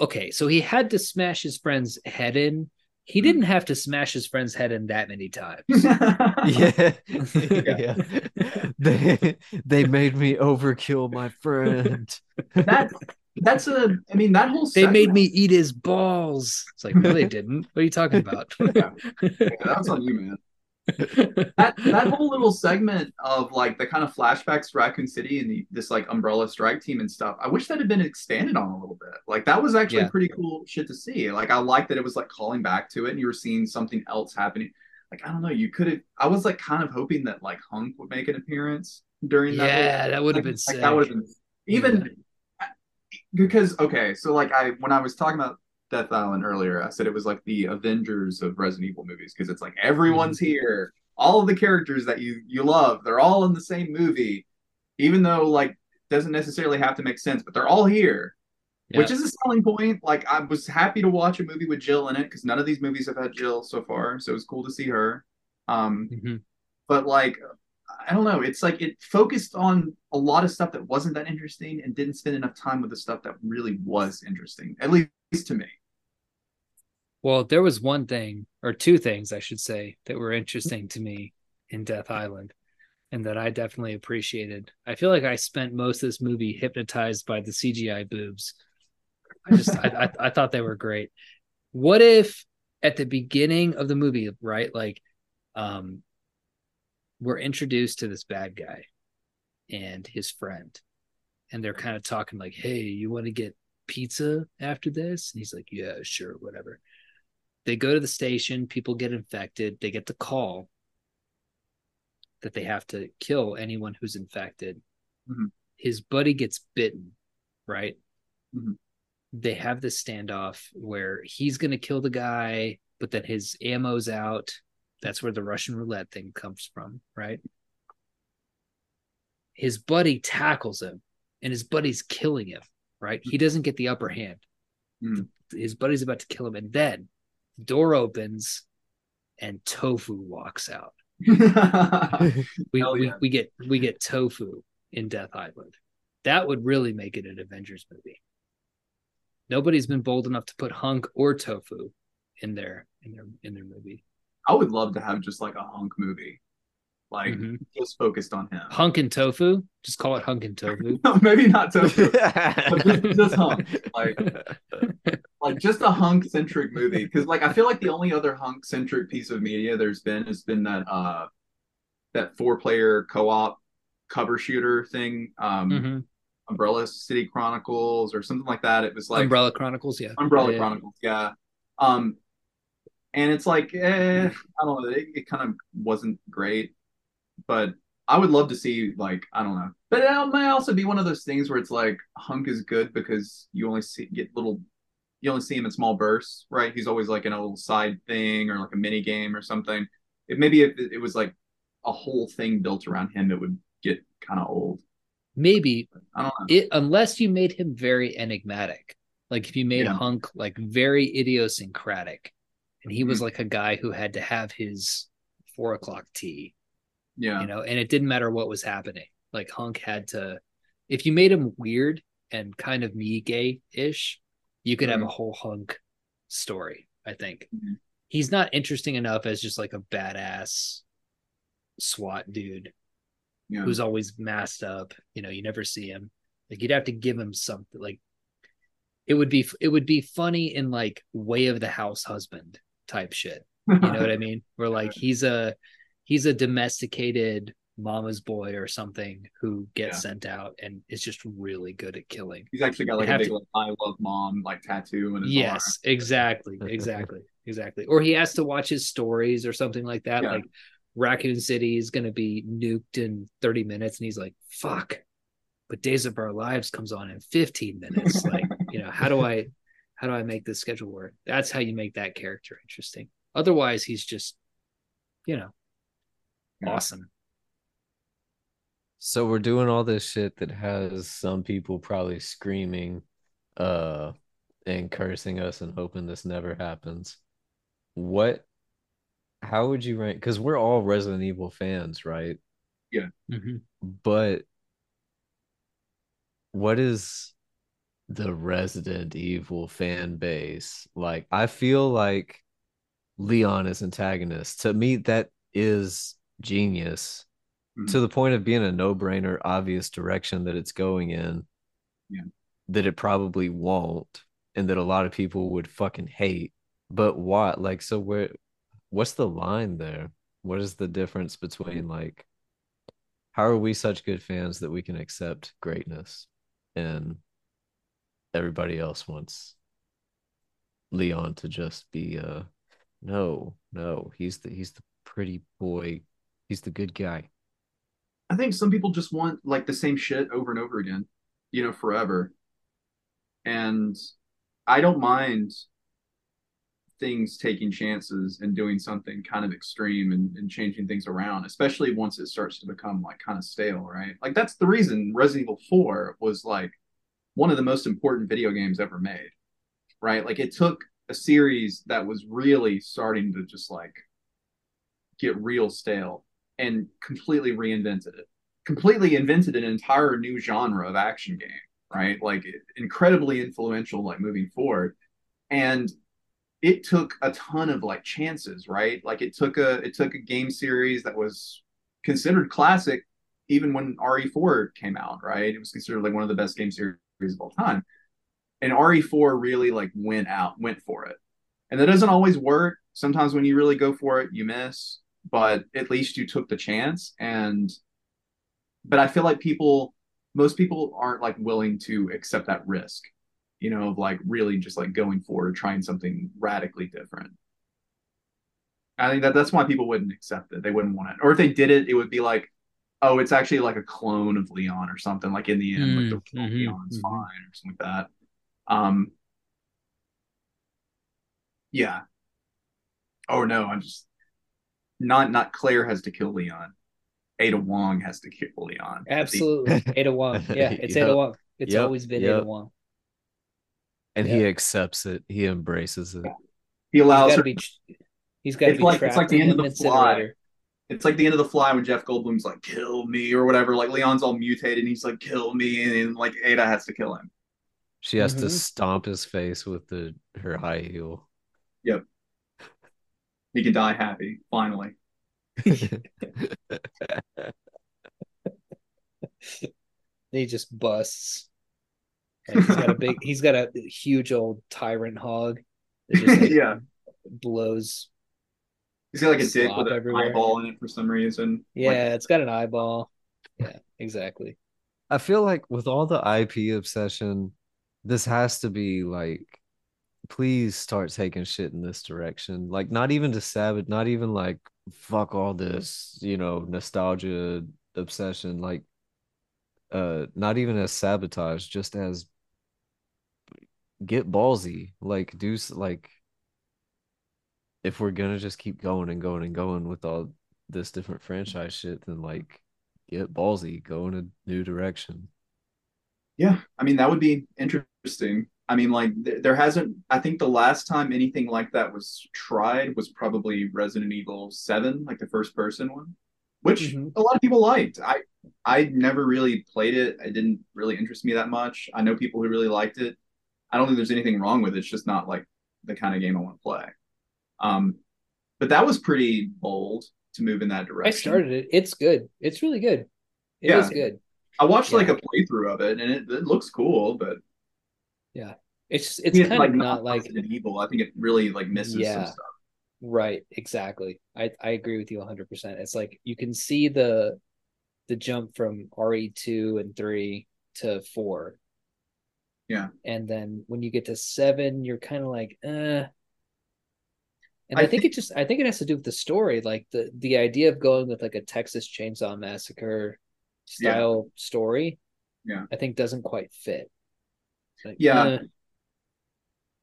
Okay, so he had to smash his friend's head in. He Mhm. didn't have to smash his friend's head in that many times. yeah yeah they they made me overkill my friend that that's a I mean that whole They made me eat his balls. It's like, no, they didn't. What are you talking about? Yeah. Yeah, that's on you, man. That that whole little segment of like the kind of flashbacks to Raccoon City and the, this like umbrella strike team and stuff. I wish that had been expanded on a little bit. Like that was actually Yeah. pretty cool shit to see. Like I like that it was like calling back to it and you were seeing something else happening. Like I don't know, you could have. I was like kind of hoping that like Hunk would make an appearance during that. whole- yeah, that would have like, been like that would have been even because okay, so like I when I was talking about Death Island earlier, I said it was like the Avengers of Resident Evil movies because it's like everyone's here, all of the characters that you you love, they're all in the same movie, even though like doesn't necessarily have to make sense, but they're all here. Which is a selling point. Like I was happy to watch a movie with Jill in it because none of these movies have had Jill so far, so it was cool to see her. Um, Mhm. but like I don't know, it's like it focused on a lot of stuff that wasn't that interesting and didn't spend enough time with the stuff that really was interesting, at least to me. Well, there was one thing, or two things, I should say, that were interesting to me in Death Island and that I definitely appreciated. I feel like I spent most of this movie hypnotized by the CGI boobs. I just, I, I, I thought they were great. What if at the beginning of the movie, right? Like, um, we're introduced to this bad guy and his friend, and they're kind of talking like, "Hey, you want to get pizza after this?" And he's like, "Yeah, sure, whatever." They go to the station, people get infected, they get the call that they have to kill anyone who's infected. Mhm. His buddy gets bitten, right? Mhm. They have this standoff where he's going to kill the guy, but then his ammo's out. That's where the Russian roulette thing comes from, right? His buddy tackles him, and his buddy's killing him, right? He doesn't get the upper hand. Mm. His buddy's about to kill him, and then the door opens, and Tofu walks out. We, Hell we we get we get Tofu in Death Island. That would really make it an Avengers movie. Nobody's been bold enough to put Hunk or Tofu in their in their in their movie. I would love to have just like a hunk movie, like Mhm. just focused on him. Hunk and Tofu, just call it Hunk and Tofu. Maybe not Tofu, just- just hunk, like- like just a hunk centric movie. Because like I feel like the only other hunk centric piece of media there's been has been that uh that four player co op cover shooter thing, um, Mhm. Umbrella City Chronicles or something like that. It was like Umbrella Chronicles, yeah. Umbrella Yeah. Chronicles, yeah. Um, and it's like, eh, I don't know, it, it kind of wasn't great, but I would love to see like I don't know, but it might also be one of those things where it's like Hunk is good because you only see get little, you only see him in small bursts, right? He's always like in a little side thing or like a mini game or something. It maybe if it, it was like a whole thing built around him, it would get kind of old. Maybe I don't know. it unless you made him very enigmatic. Like if you made Yeah. Hunk like very idiosyncratic, and he Mm-hmm. was like a guy who had to have his four o'clock tea, Yeah, you know, and it didn't matter what was happening. Like Hunk had to, if you made him weird and kind of me gay ish, you could have a whole Hunk story. I think Mhm. he's not interesting enough as just like a badass SWAT dude yeah. who's always masked up. You know, you never see him. Like you'd have to give him something. Like it would be it would be funny in like way of the house husband type shit. You know what I mean? Where like he's a he's a domesticated mama's boy or something who gets Yeah. sent out and is just really good at killing. He's actually got like You a big to- like, "I love mom" like tattoo in his Yes, exactly, exactly, exactly. Or he has to watch his stories or something like that. Yeah. Like Raccoon City is going to be nuked in 30 minutes, and he's like, "Fuck!" But Days of Our Lives comes on in 15 minutes. like, you know, how do I, how do I make this schedule work? That's how you make that character interesting. Otherwise, he's just, you know, Yeah. awesome. So we're doing all this shit that has some people probably screaming uh and cursing us and hoping this never happens. What how would you rank cuz we're all Resident Evil fans, right? Mhm. But what is the Resident Evil fan base? Like I feel like Leon is antagonist. To me that is genius Mhm. to the point of being a no-brainer obvious direction that it's going in Yeah. that it probably won't and that a lot of people would fucking hate but what like so where what's the line there what is the difference between like how are we such good fans that we can accept greatness and everybody else wants Leon to just be uh no, no, he's the he's the pretty boy. He's the good guy. I think some people just want like the same shit over and over again, you know, forever. And I don't mind things taking chances and doing something kind of extreme and, and changing things around, especially once it starts to become like kind of stale, right? Like that's the reason Resident Evil 4 was like one of the most important video games ever made, right? Like it took a series that was really starting to just like get real stale and completely reinvented it. Completely invented an entire new genre of action game, right? Like incredibly influential, like moving forward. And it took a ton of like chances, right? Like it took a it took a game series that was considered classic even when RE4 came out, right? It was considered like one of the best game series all time. And RE4 really like went out, went for it. And that doesn't always work. Sometimes when you really go for it, you miss, but at least you took the chance and but I feel like people most people aren't like willing to accept that risk you know, of like really just like going for forward, trying something radically different. I think that that's why people wouldn't accept it. They wouldn't want it. Or if they did it, it would be like, oh, it's actually like a clone of Leon or something. Like in the end, mm, like the mm-hmm, Leon's mm-hmm. fine or something like that. Um, yeah. Oh no, I'm just not not Claire has to kill Leon. Ada Wong has to kill Leon. Absolutely, Ada Wong. Yeah, it's yep. Ada Wong. It's yep. always been yep. Ada Wong and yeah. he accepts it. He embraces it. He allows he's her. Be, he's got to be like it's like the end of the fly. It's like the end of the fly when Jeff Goldblum's like "kill me" or whatever. Like Leon's all mutated and he's like "kill me," and like Ada has to kill him. She has mm-hmm. to stomp his face with the her high heel. Yep. He can die happy finally. he just busts. And he's got a big, he's got a huge old tyrant hog. Just, like, yeah, blows. He's got like a dick with an everywhere. eyeball in it for some reason. Yeah, like, it's got an eyeball. Yeah, exactly. I feel like with all the IP obsession, this has to be like, please start taking shit in this direction. Like, not even to sabotage, not even like fuck all this, you know, nostalgia obsession. Like, uh, not even as sabotage, just as get ballsy. Like do like if we're gonna just keep going and going and going with all this different franchise shit, then like get ballsy, go in a new direction. Yeah, I mean that would be interesting. I mean, like th- there hasn't. I think the last time anything like that was tried was probably Resident Evil Seven, like the first person one, which mm-hmm. a lot of people liked. I I never really played it. It didn't really interest me that much. I know people who really liked it. I don't think there's anything wrong with it. It's just not like the kind of game I want to play. Um, but that was pretty bold to move in that direction. I started it. It's good. It's really good. It yeah. is good. I watched yeah. like a playthrough of it, and it, it looks cool, but yeah, it's it's kind like, of not like evil. I think it really like misses yeah. some stuff. Right, exactly. I I agree with you 100%. It's like you can see the the jump from RE2 and 3 to 4 yeah. And then when you get to seven, you're kind of like, uh. And I, I think, think, it just I think it has to do with the story, like the the idea of going with like a Texas Chainsaw Massacre style yeah. story. Yeah. I think doesn't quite fit. Like, yeah. Uh,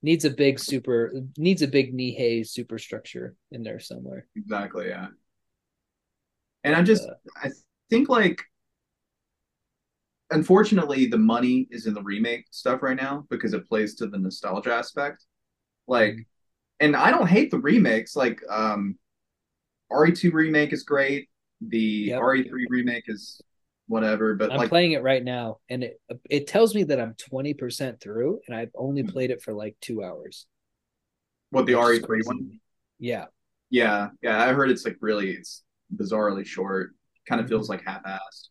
needs a big super needs a big Nihei superstructure in there somewhere. Exactly, yeah. And I just uh, I think like unfortunately the money is in the remake stuff right now because it plays to the nostalgia aspect like mm-hmm. And i don't hate the remakes like um re2 remake is great the yep. re3 remake is whatever but i'm like, playing it right now and it it tells me that i'm 20% through and i've only hmm. played it for like two hours what the re3 one yeah yeah yeah i heard it's like really it's bizarrely short kind of mm-hmm. feels like half-assed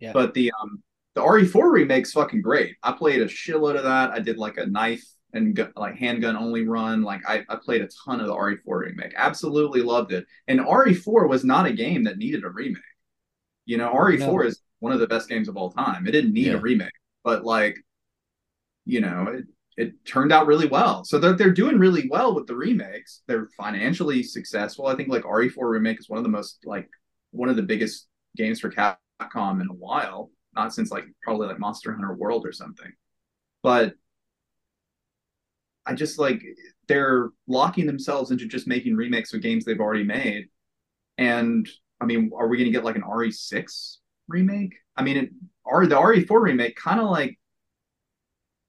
yeah but the um the RE4 remake's fucking great. I played a shitload of that. I did like a knife and gu- like handgun only run. Like I, I played a ton of the RE4 remake. Absolutely loved it. And RE4 was not a game that needed a remake. You know, RE4 No. is one of the best games of all time. It didn't need Yeah. a remake, but like, you know, it, it turned out really well. So they're, they're doing really well with the remakes. They're financially successful. I think like RE4 remake is one of the most like one of the biggest games for Capcom in a while. Not since like probably like Monster Hunter World or something. But I just like they're locking themselves into just making remakes of games they've already made. And I mean, are we going to get like an RE6 remake? I mean, it, R, the RE4 remake kind of like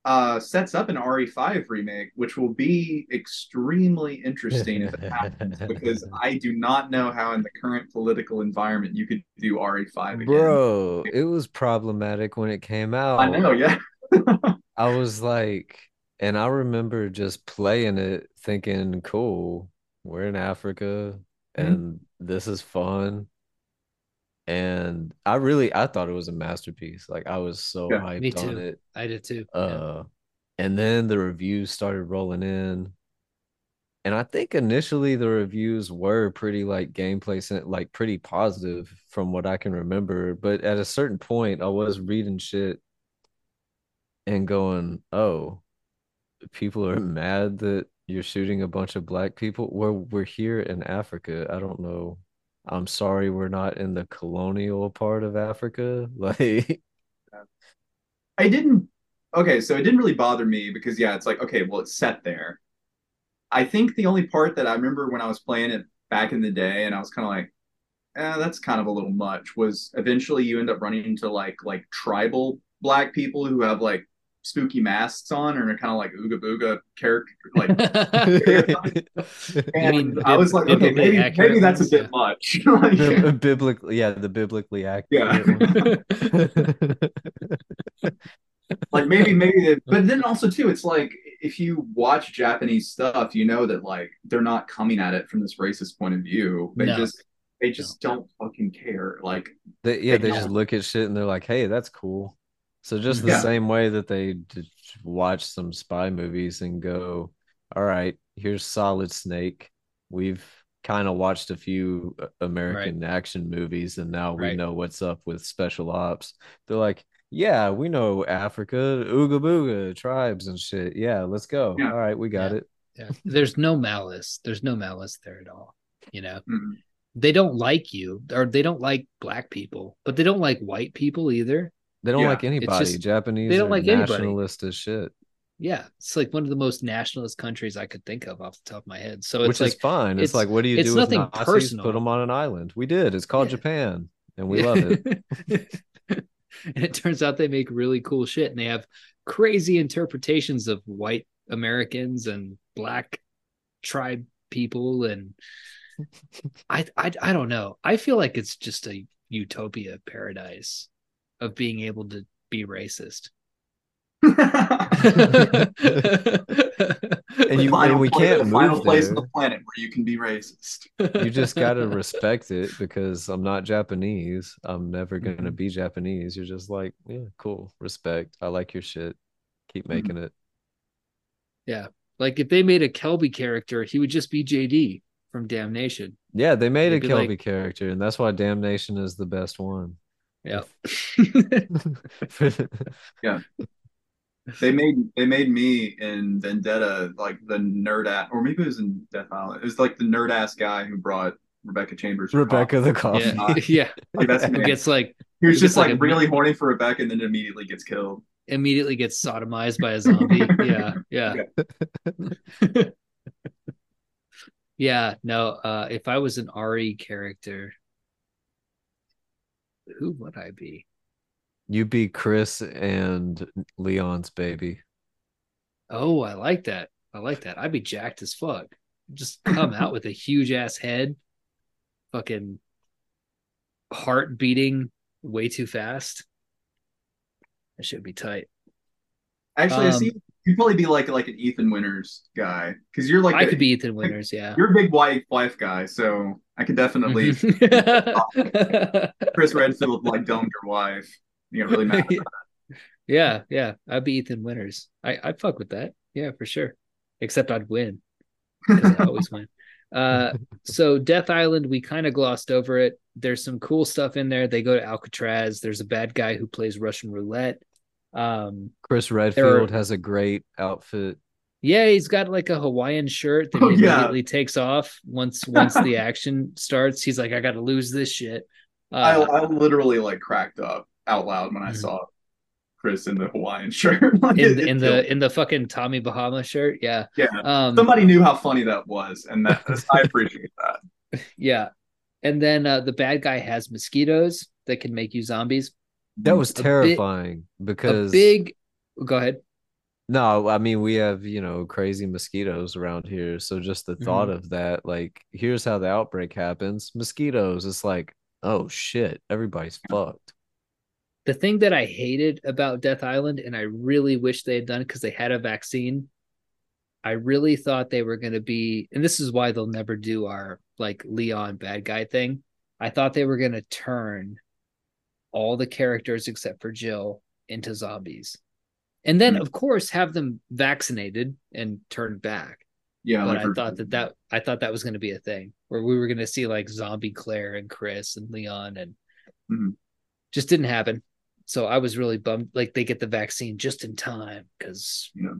uh, sets up an RE5 remake, which will be extremely interesting if it happens because I do not know how in the current political environment you could do RE5 again. Bro, it was problematic when it came out. I know, yeah. I was like, and I remember just playing it thinking, cool, we're in Africa Mhm. and this is fun. And I really I thought it was a masterpiece. Like I was so Yeah. hyped Me on it. I did too. Yeah. Uh and then the reviews started rolling in. And I think initially the reviews were pretty like gameplay cent- like pretty positive from what I can remember. But at a certain point I was reading shit and going, "Oh, people are mad that you're shooting a bunch of black people. We're we're here in Africa. I don't know. I'm sorry we're not in the colonial part of Africa. Like I didn't. Okay, so it didn't really bother me because yeah, it's like okay, well, it's set there. I think the only part that I remember when I was playing it back in the day, and I was kind of like, eh, that's kind of a little much. Was eventually you end up running into like like tribal black people who have like spooky masks on and are kind of like ooga booga character like. You mean And I was like, okay, maybe maybe that's a ones? bit much. Like, the biblically yeah, the biblically accurate Yeah. like maybe maybe the, but then also too it's like if you watch japanese stuff you know that like they're not coming at it from this racist point of view they No. just they just don't fucking care like They, yeah, They they just look at shit and they're like, "Hey, that's cool." So just the Yeah. same way that they watch some spy movies and go, "All right, here's Solid Snake. We've kind of watched a few uh, American action movies and now we Right. know what's up with special ops." They're like, "Yeah, we know Africa, Ooga Booga tribes and shit. Yeah, let's go. Yeah. All right, we got Yeah. it." Yeah. There's no malice. There's no malice there at all. You know, mm, they don't like you or they don't like black people, but they don't like white people either. They don't Yeah, like anybody. just- Japanese they don't like anybody. nationalist as shit, Yeah. It's like one of the most nationalist countries I could think of off the top of my head. So it's which like is fine. It's, it's- like, what do you do with nothing Nazis? personal. Put them on an island. We did. It's called Yeah. Japan, and we love it. and it turns out they make really cool shit and they have crazy interpretations of white Americans and black tribe people and I, I I don't know. I feel like it's just a utopia paradise of being able to be racist. And you final and we can't the final move place on the planet where you can be racist You just gotta respect it because I'm not Japanese. I'm never gonna Mm-hmm. be Japanese. You're just like, yeah, cool, respect. I like your shit. Keep Mm-hmm. making it. Yeah. Like if they made a Kelby character, he would just be JD from Damnation. Yeah, they made a They'd be Kelby like- character, and that's why Damnation is the best one. Yeah. Yeah. They made they made me in vendetta like the nerd ass or maybe it was in death island it was like the nerd ass guy who brought rebecca chambers for Rebecca the coffee. coffee. yeah. not- yeah. Like, that's Who gets like he was just like, like really horny for rebecca and then immediately gets killed immediately gets sodomized by a zombie. yeah, yeah. yeah, no, uh if I was an RE character, who would I be? You'd be Chris and Leon's baby. Oh, I like that. I like that. I'd be jacked as fuck. Just come out with a huge ass head, fucking heart beating way too fast. That should be tight. actually i Um, see you'd probably be like like an ethan winters guy because you're like I a- could be Ethan Winters, yeah. you're a big wife wife guy so i could definitely chris redfield like domed your wife you got really mad yeah, yeah. I'd be Ethan Winters. I I'd fuck with that. Yeah, for sure. Except I'd win I always win. Uh, so Death Island, we kind of glossed over it. There's some cool stuff in there. They go to Alcatraz. There's a bad guy who plays Russian roulette. Um, Chris Redfield has a great outfit. yeah, he's got like a Hawaiian shirt that Oh, he yeah. immediately takes off once once the action starts. He's like, I got to lose this shit. I, Uh, I literally like cracked up out loud when I Mhm. saw Chris in the Hawaiian shirt. Like, in it- it in killed the me. in the fucking Tommy Bahama shirt, yeah. yeah. Um, Somebody knew how funny that was, and that I appreciate that. yeah. And then uh, the bad guy has mosquitoes that can make you zombies. That was A bit- terrifying because A big. Go ahead. No, I mean we have, you know, crazy mosquitoes around here. So just the thought Mm-hmm. of that, like, here's how the outbreak happens. Mosquitoes, it's like, oh shit, everybody's fucked. The thing that I hated about Death Island, and I really wish they had done because they had a vaccine. I really thought they were going to be, and this is why they'll never do our like Leon bad guy thing. I thought they were going to turn all the characters except for Jill into zombies. And then, Hmm. of course, have them vaccinated and turned back. Yeah, but like I thought that that I thought that was going to be a thing where we were going to see like zombie Claire and Chris and Leon and Mhm. just didn't happen. So I was really bummed. Like they get the vaccine just in time because Yeah.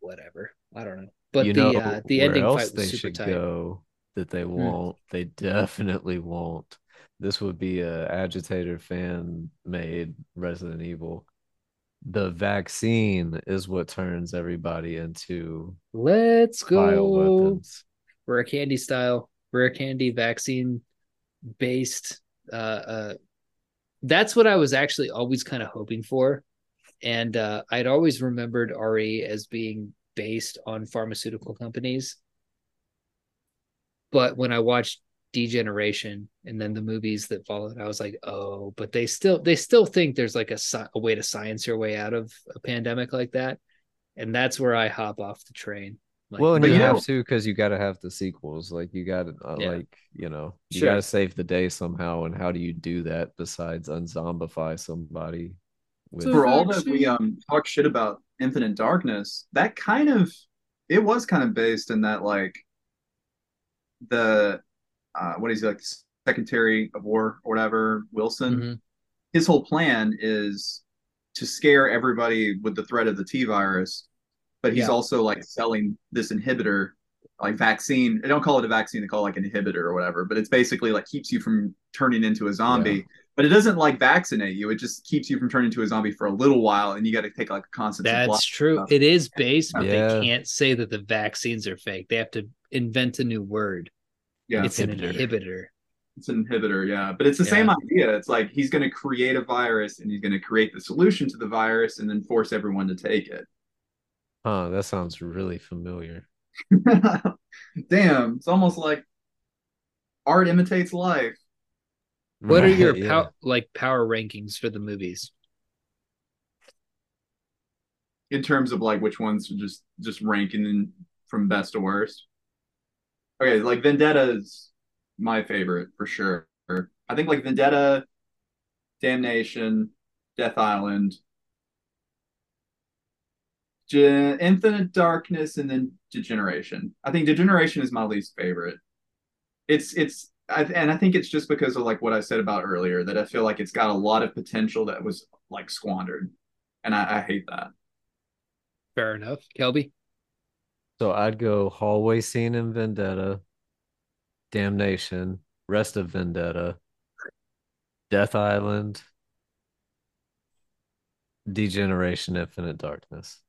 whatever. I don't know. But you the know uh, the ending fight they was super should tight. go that they won't. They definitely won't. This would be a agitator fan made Resident Evil. The vaccine is what turns everybody into Let's go rare candy style, rare candy vaccine based. Uh, uh, that's what I was actually always kind of hoping for, and uh, I'd always remembered RE as being based on pharmaceutical companies. But when I watched Degeneration and then the movies that followed, I was like, oh, but they still they still think there's like a, a way to science your way out of a pandemic like that, and that's where I hop off the train. Like, well, and you you have know- to because you got to have the sequels. Like you got to uh, Yeah. like you know you Sure. got to save the day somehow. And how do you do that besides unzombify somebody? With So- for all that we um talk shit about Infinite Darkness, that kind of it was kind of based in that like the uh what is he like Secretary of War or whatever Wilson. Mhm. His whole plan is to scare everybody with the threat of the T virus, but he's Yeah. also like selling this inhibitor like vaccine. They don't call it a vaccine; they call it like an inhibitor or whatever. But it's basically like keeps you from turning into a zombie. Yeah. But it doesn't like vaccinate you. It just keeps you from turning into a zombie for a little while, and you got to take like a constant. That's of true. It is based, but Yeah. they can't say that the vaccines are fake. They have to invent a new word. Yeah, it's an Inhibitor. inhibitor. it's an inhibitor. Yeah, but it's the Yeah. same idea. It's like he's going to create a virus, and he's going to create the solution to the virus, and then force everyone to take it. Huh, that sounds really familiar. Damn, it's almost like art imitates life. What are your Right, yeah. pow- like power rankings for the movies? in terms of like which ones to just just ranking from best to worst. Okay, like Vendetta's my favorite for sure. I think like Vendetta, Damnation, Death Island, Infinite Darkness, and then Degeneration. I think Degeneration is my least favorite. It's it's I, and I think it's just because of like what I said about earlier that I feel like it's got a lot of potential that was like squandered, and I, I hate that. Fair enough. Kelby? So I'd go hallway scene in Vendetta, Damnation, rest of Vendetta, Death Island, Degeneration, Infinite Darkness.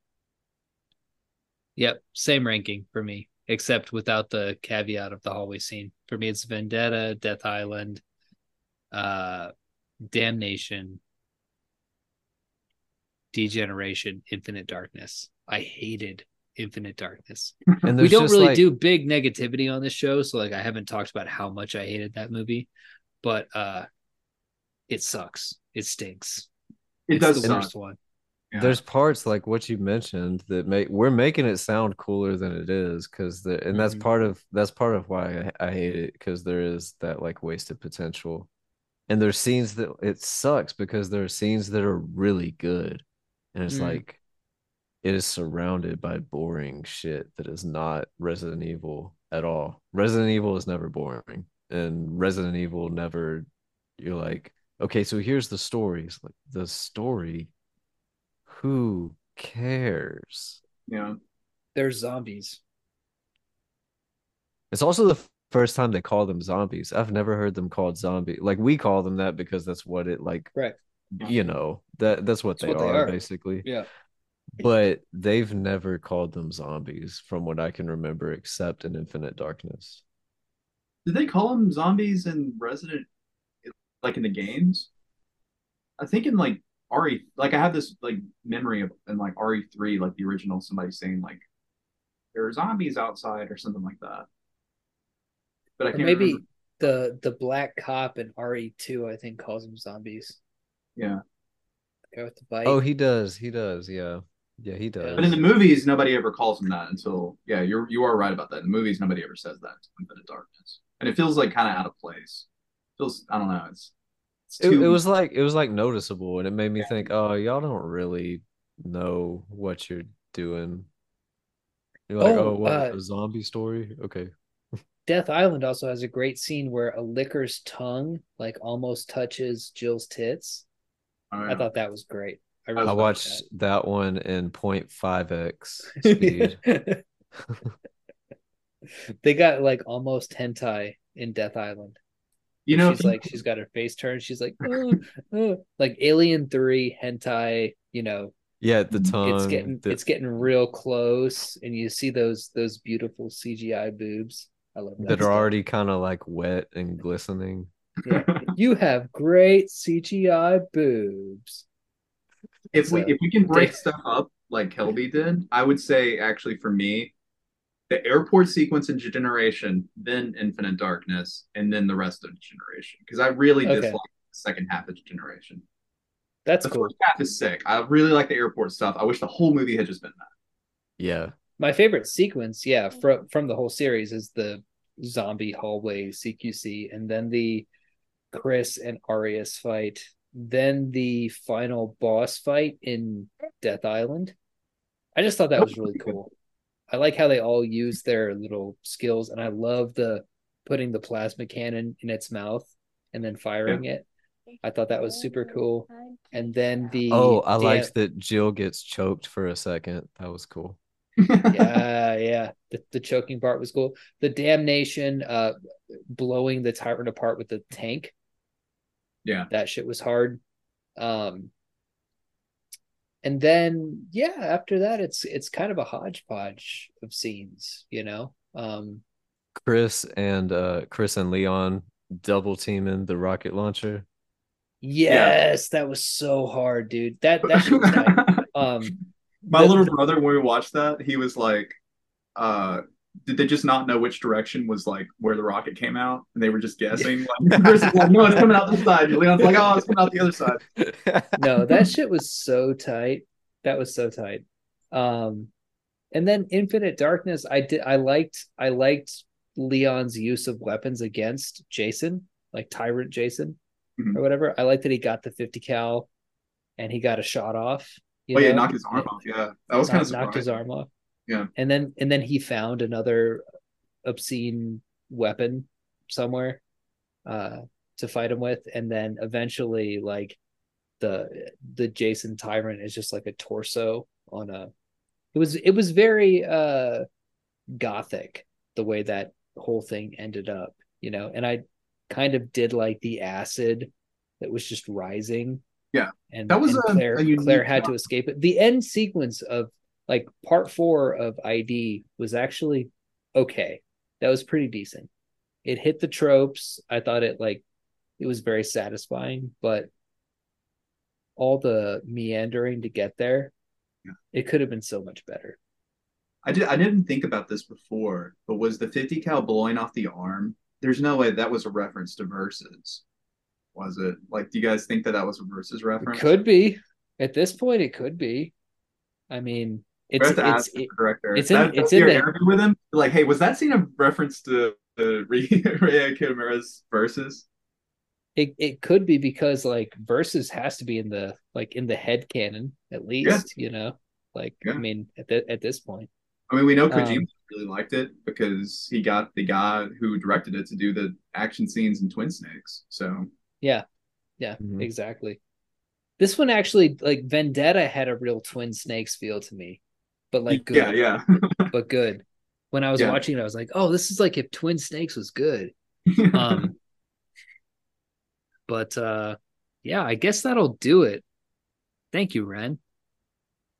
Yep, same ranking for me, except without the caveat of the hallway scene. For me, it's Vendetta, Death Island, uh, Damnation, Degeneration, Infinite Darkness. I hated Infinite Darkness. And we don't really like- do big negativity on this show, so like I haven't talked about how much I hated that movie, but uh, it sucks. It stinks. It It's does the suck. worst one. Yeah. There's parts like what you mentioned that make we're making it sound cooler than it is because the and that's Mhm. part of that's part of why I, I hate it because there is that like wasted potential, and there's scenes that it sucks because there are scenes that are really good, and it's Mm. like, it is surrounded by boring shit that is not Resident Evil at all. Resident Evil is never boring, and Resident Evil never. You're like, okay, so here's the stories. Like the story. Who cares? Yeah. There's zombies. It's also the first time they call them zombies. I've never heard them called zombie. Like we call them that because that's what it like. Right. You know that that's what, That's they, what they are, are. basically. Yeah. But they've never called them zombies from what I can remember, except in Infinite Darkness. Did they call them zombies in Resident, like in the games? I think in like RE, like I have this like memory of in like RE3, like the original, somebody saying like there are zombies outside or something like that. But I can't maybe remember. the the black cop in RE2, I think, calls them zombies. Yeah, The with the bike. Oh, he does. He does. Yeah. Yeah, he does. but in the movies, nobody ever calls him that until yeah, you're you are right about that. In the movies, nobody ever says that until Infinite Darkness, and it feels like kind of out of place. It feels I don't know. It's it's it, too it was like it was like noticeable and it made me Yeah. think, oh, y'all don't really know what you're doing. You're like, Oh, oh, what uh, a zombie story? Okay. Death Island also has a great scene where a licker's tongue like almost touches Jill's tits. Oh, I thought that was great. I, I really I watched that one in 0.5x speed. they got like almost hentai in Death Island. you know, she's like she's got her face turned. She's like, "Oh, oh," like Alien Three hentai. You know, yeah, the tongue. it's getting the- it's getting real close, and you see those those beautiful CGI boobs. I love that. that are stuff. already kind of like wet and glistening. Yeah. You have great CGI boobs. If we if we can break stuff up like Kelby did, I would say actually for me, the airport sequence in Generation, then Infinite Darkness, and then the rest of Generation. Because I really Okay. dislike the second half of Generation. That's The cool. first half is sick. I really like the airport stuff. I wish the whole movie had just been that. Yeah. My favorite sequence, yeah, from from the whole series is the zombie hallway CQC, and then the Chris and Arias fight, then the final boss fight in Death Island. I just thought that was really cool. I like how they all use their little skills, and I love the putting the plasma cannon in its mouth and then firing it. I thought that was super cool. And then the Oh, I dam- liked that Jill gets choked for a second. That was cool. yeah, yeah. The, the choking part was cool. The damnation, uh, blowing the tyrant apart with the tank. Yeah. that shit was hard. Um, and then yeah, after that, it's it's kind of a hodgepodge of scenes, you know. Um, Chris and uh Chris and Leon double teaming the rocket launcher. yes, that was so hard, dude. That that shit was tight. Um, My the- little brother, when we watched that, he was like, uh, did they just not know which direction was like where the rocket came out? And they were just guessing. Like, like, no, it's coming out this side. Leon's like, oh, it's coming out the other side. no, that shit was so tight. That was so tight. Um, and then Infinite Darkness, I did I liked I liked Leon's use of weapons against Jason, like Tyrant Jason Mhm. or whatever. I liked that he got the 50 cal and he got a shot off. you Oh yeah, knocked his arm off. Yeah, that was kind of knocked his arm off. Yeah. And then and then he found another obscene weapon somewhere uh to fight him with and then eventually like the the Jason Tyrant is just like a torso on a it was it was very uh gothic the way that whole thing ended up, you know. And I kind of did like the acid that was just rising. Yeah. And That was and a- Claire a Claire had to escape it. The end sequence of like part 4 of ID was actually okay. That was pretty decent. It hit the tropes. I thought it like it was very satisfying, but all the meandering to get there, Yeah. it could have been so much better. I did. I didn't think about this before, but was the 50 cal blowing off the arm? There's no way that was a reference to Versus. Was it? Like, do you guys think that that was a Versus reference? It could be. At this point it could be. I mean, it's have to it's ask director. it's in- That- it's that in the- interview with him. Like, hey, was that scene a reference to uh, Ryuhei Kitamura's Versus? it, it could be because like versus has to be in the like in the head canon at least, Yeah. you know. Like, Yeah. I mean, at the, at this point, I mean, we know Um, Kojima really liked it because he got the guy who directed it to do the action scenes in Twin Snakes. So yeah, yeah, Mhm. exactly. This one actually, like Vendetta, had a real Twin Snakes feel to me, but like good, yeah, yeah. but good. When I was Yeah. watching it, I was like, oh, this is like if Twin Snakes was good. Um, but uh, yeah, I guess that'll do it. Thank you, Wren.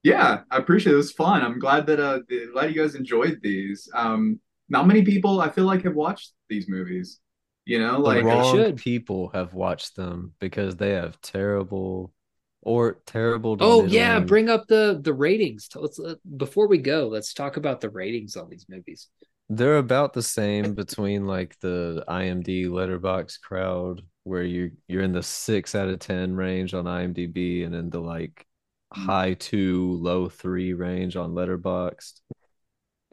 Yeah, I appreciate it. It was fun. I'm glad that uh glad you guys enjoyed these. Um not many people I feel like have watched these movies. You know, like they wrong should. people have watched them because they have terrible or terrible. Oh yeah, bring up the the ratings. Let's uh, before we go, let's talk about the ratings on these movies. They're about the same between like the IMD Letterboxd crowd, where you you're in the six out of ten range on IMDb, and in the like Mm. high two, low three range on Letterboxd.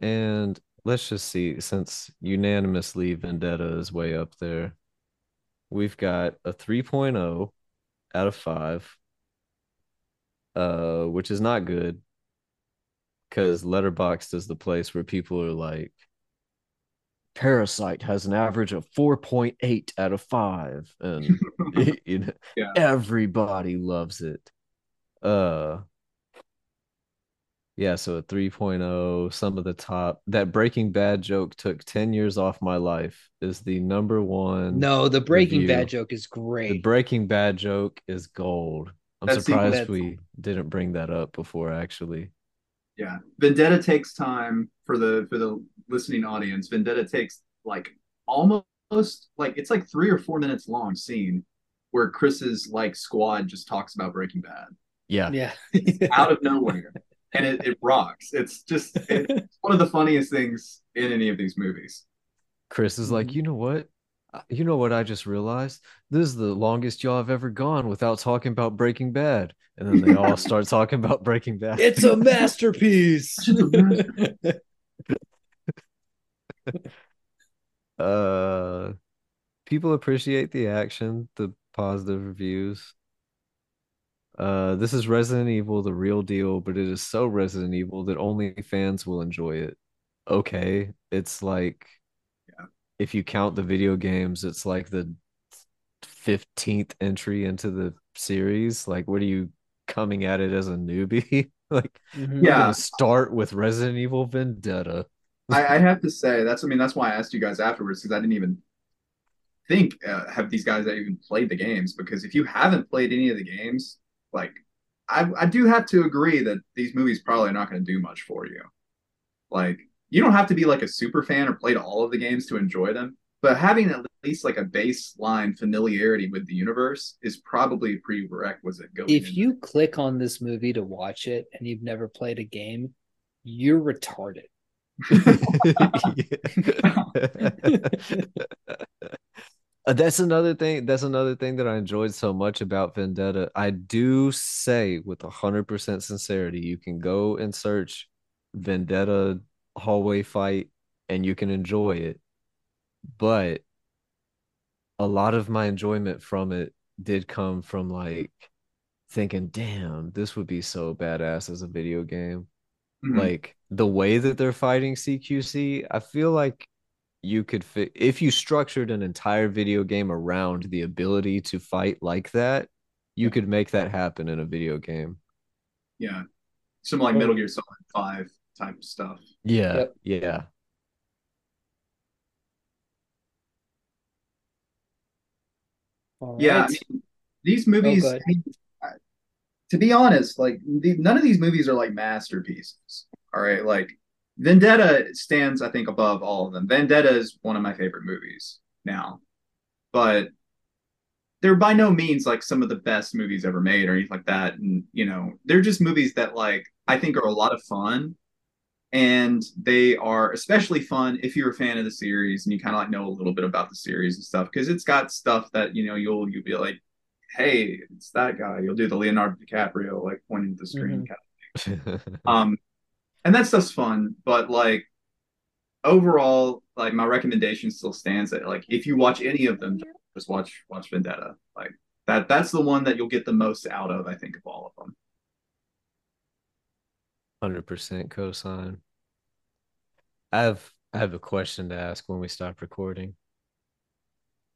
And let's just see, since unanimously Vendetta is way up there, we've got a 3.0 out of five, uh, which is not good because Letterboxd is the place where people are like, Parasite has an average of 4.8 out of 5 and you know Yeah. everybody loves it. Uh yeah, so a 3.0, some of the top that Breaking Bad joke took 10 years off my life is the number one. No, the Breaking review. Bad joke is great. The. Breaking Bad joke is gold. I'm That surprised we didn't bring that up before actually. Yeah, Vendetta takes time for the for the listening audience. Vendetta takes like almost like it's like three or four minutes long scene where Chris's like squad just talks about Breaking Bad Yeah. yeah. out of nowhere, and it, it rocks. It's just it's one of the funniest things in any of these movies. Chris is like, you know what? Uh, You know what I just realized? This is the longest y'all have ever gone without talking about Breaking Bad. And then they all start talking about Breaking Bad. it's a masterpiece. uh people appreciate the action, the positive reviews. Uh this is Resident Evil, the real deal, but it is so Resident Evil that only fans will enjoy it. Okay, it's like. If you count the video games, it's like the 15th entry into the series. Like what are you coming at it as a newbie? like Mhm. Yeah. start with Resident Evil Vendetta. I, I have to say that's I mean that's why I asked you guys afterwards because I didn't even think uh, have these guys that even played the games because if you haven't played any of the games like I I do have to agree that these movies probably are not going to do much for you like you don't have to be like a super fan or played all of the games to enjoy them but having at least like a baseline familiarity with the universe is probably a prerequisite going If into you click on this movie to watch it and you've never played a game, you're retarded. That's another thing. That's another thing that I enjoyed so much about Vendetta. I do say with a hundred percent sincerity, you can go and search Vendetta hallway fight and you can enjoy it. But a lot of my enjoyment from it did come from like thinking, damn, this would be so badass as a video game Mhm. like the way that they're fighting CQC, I feel like you could fit if you structured an entire video game around the ability to fight like that, you could make that happen in a video game. yeah some like Metal Gear Solid 5 type stuff Yeah, Yep. yeah. All Yeah, I mean, these oh, movies. go ahead. I mean, I- to be honest, like the, none of these movies are like masterpieces. All right, like Vendetta stands, I think, above all of them. Vendetta is one of my favorite movies now, but they're by no means like some of the best movies ever made or anything like that. And you know, they're just movies that like I think are a lot of fun. And they are especially fun if you're a fan of the series and you kind of like know a little bit about the series and stuff because it's got stuff that you know you'll you'll be like, hey, it's that guy. You'll do the Leonardo DiCaprio like pointing to the screen. kind of um, and that stuff's fun, but like overall, like my recommendation still stands that like if you watch any of them, just watch watch Vendetta. Like that that's the one that you'll get the most out of, I think, of all of them. Hundred percent cosign. I have I have a question to ask when we stop recording.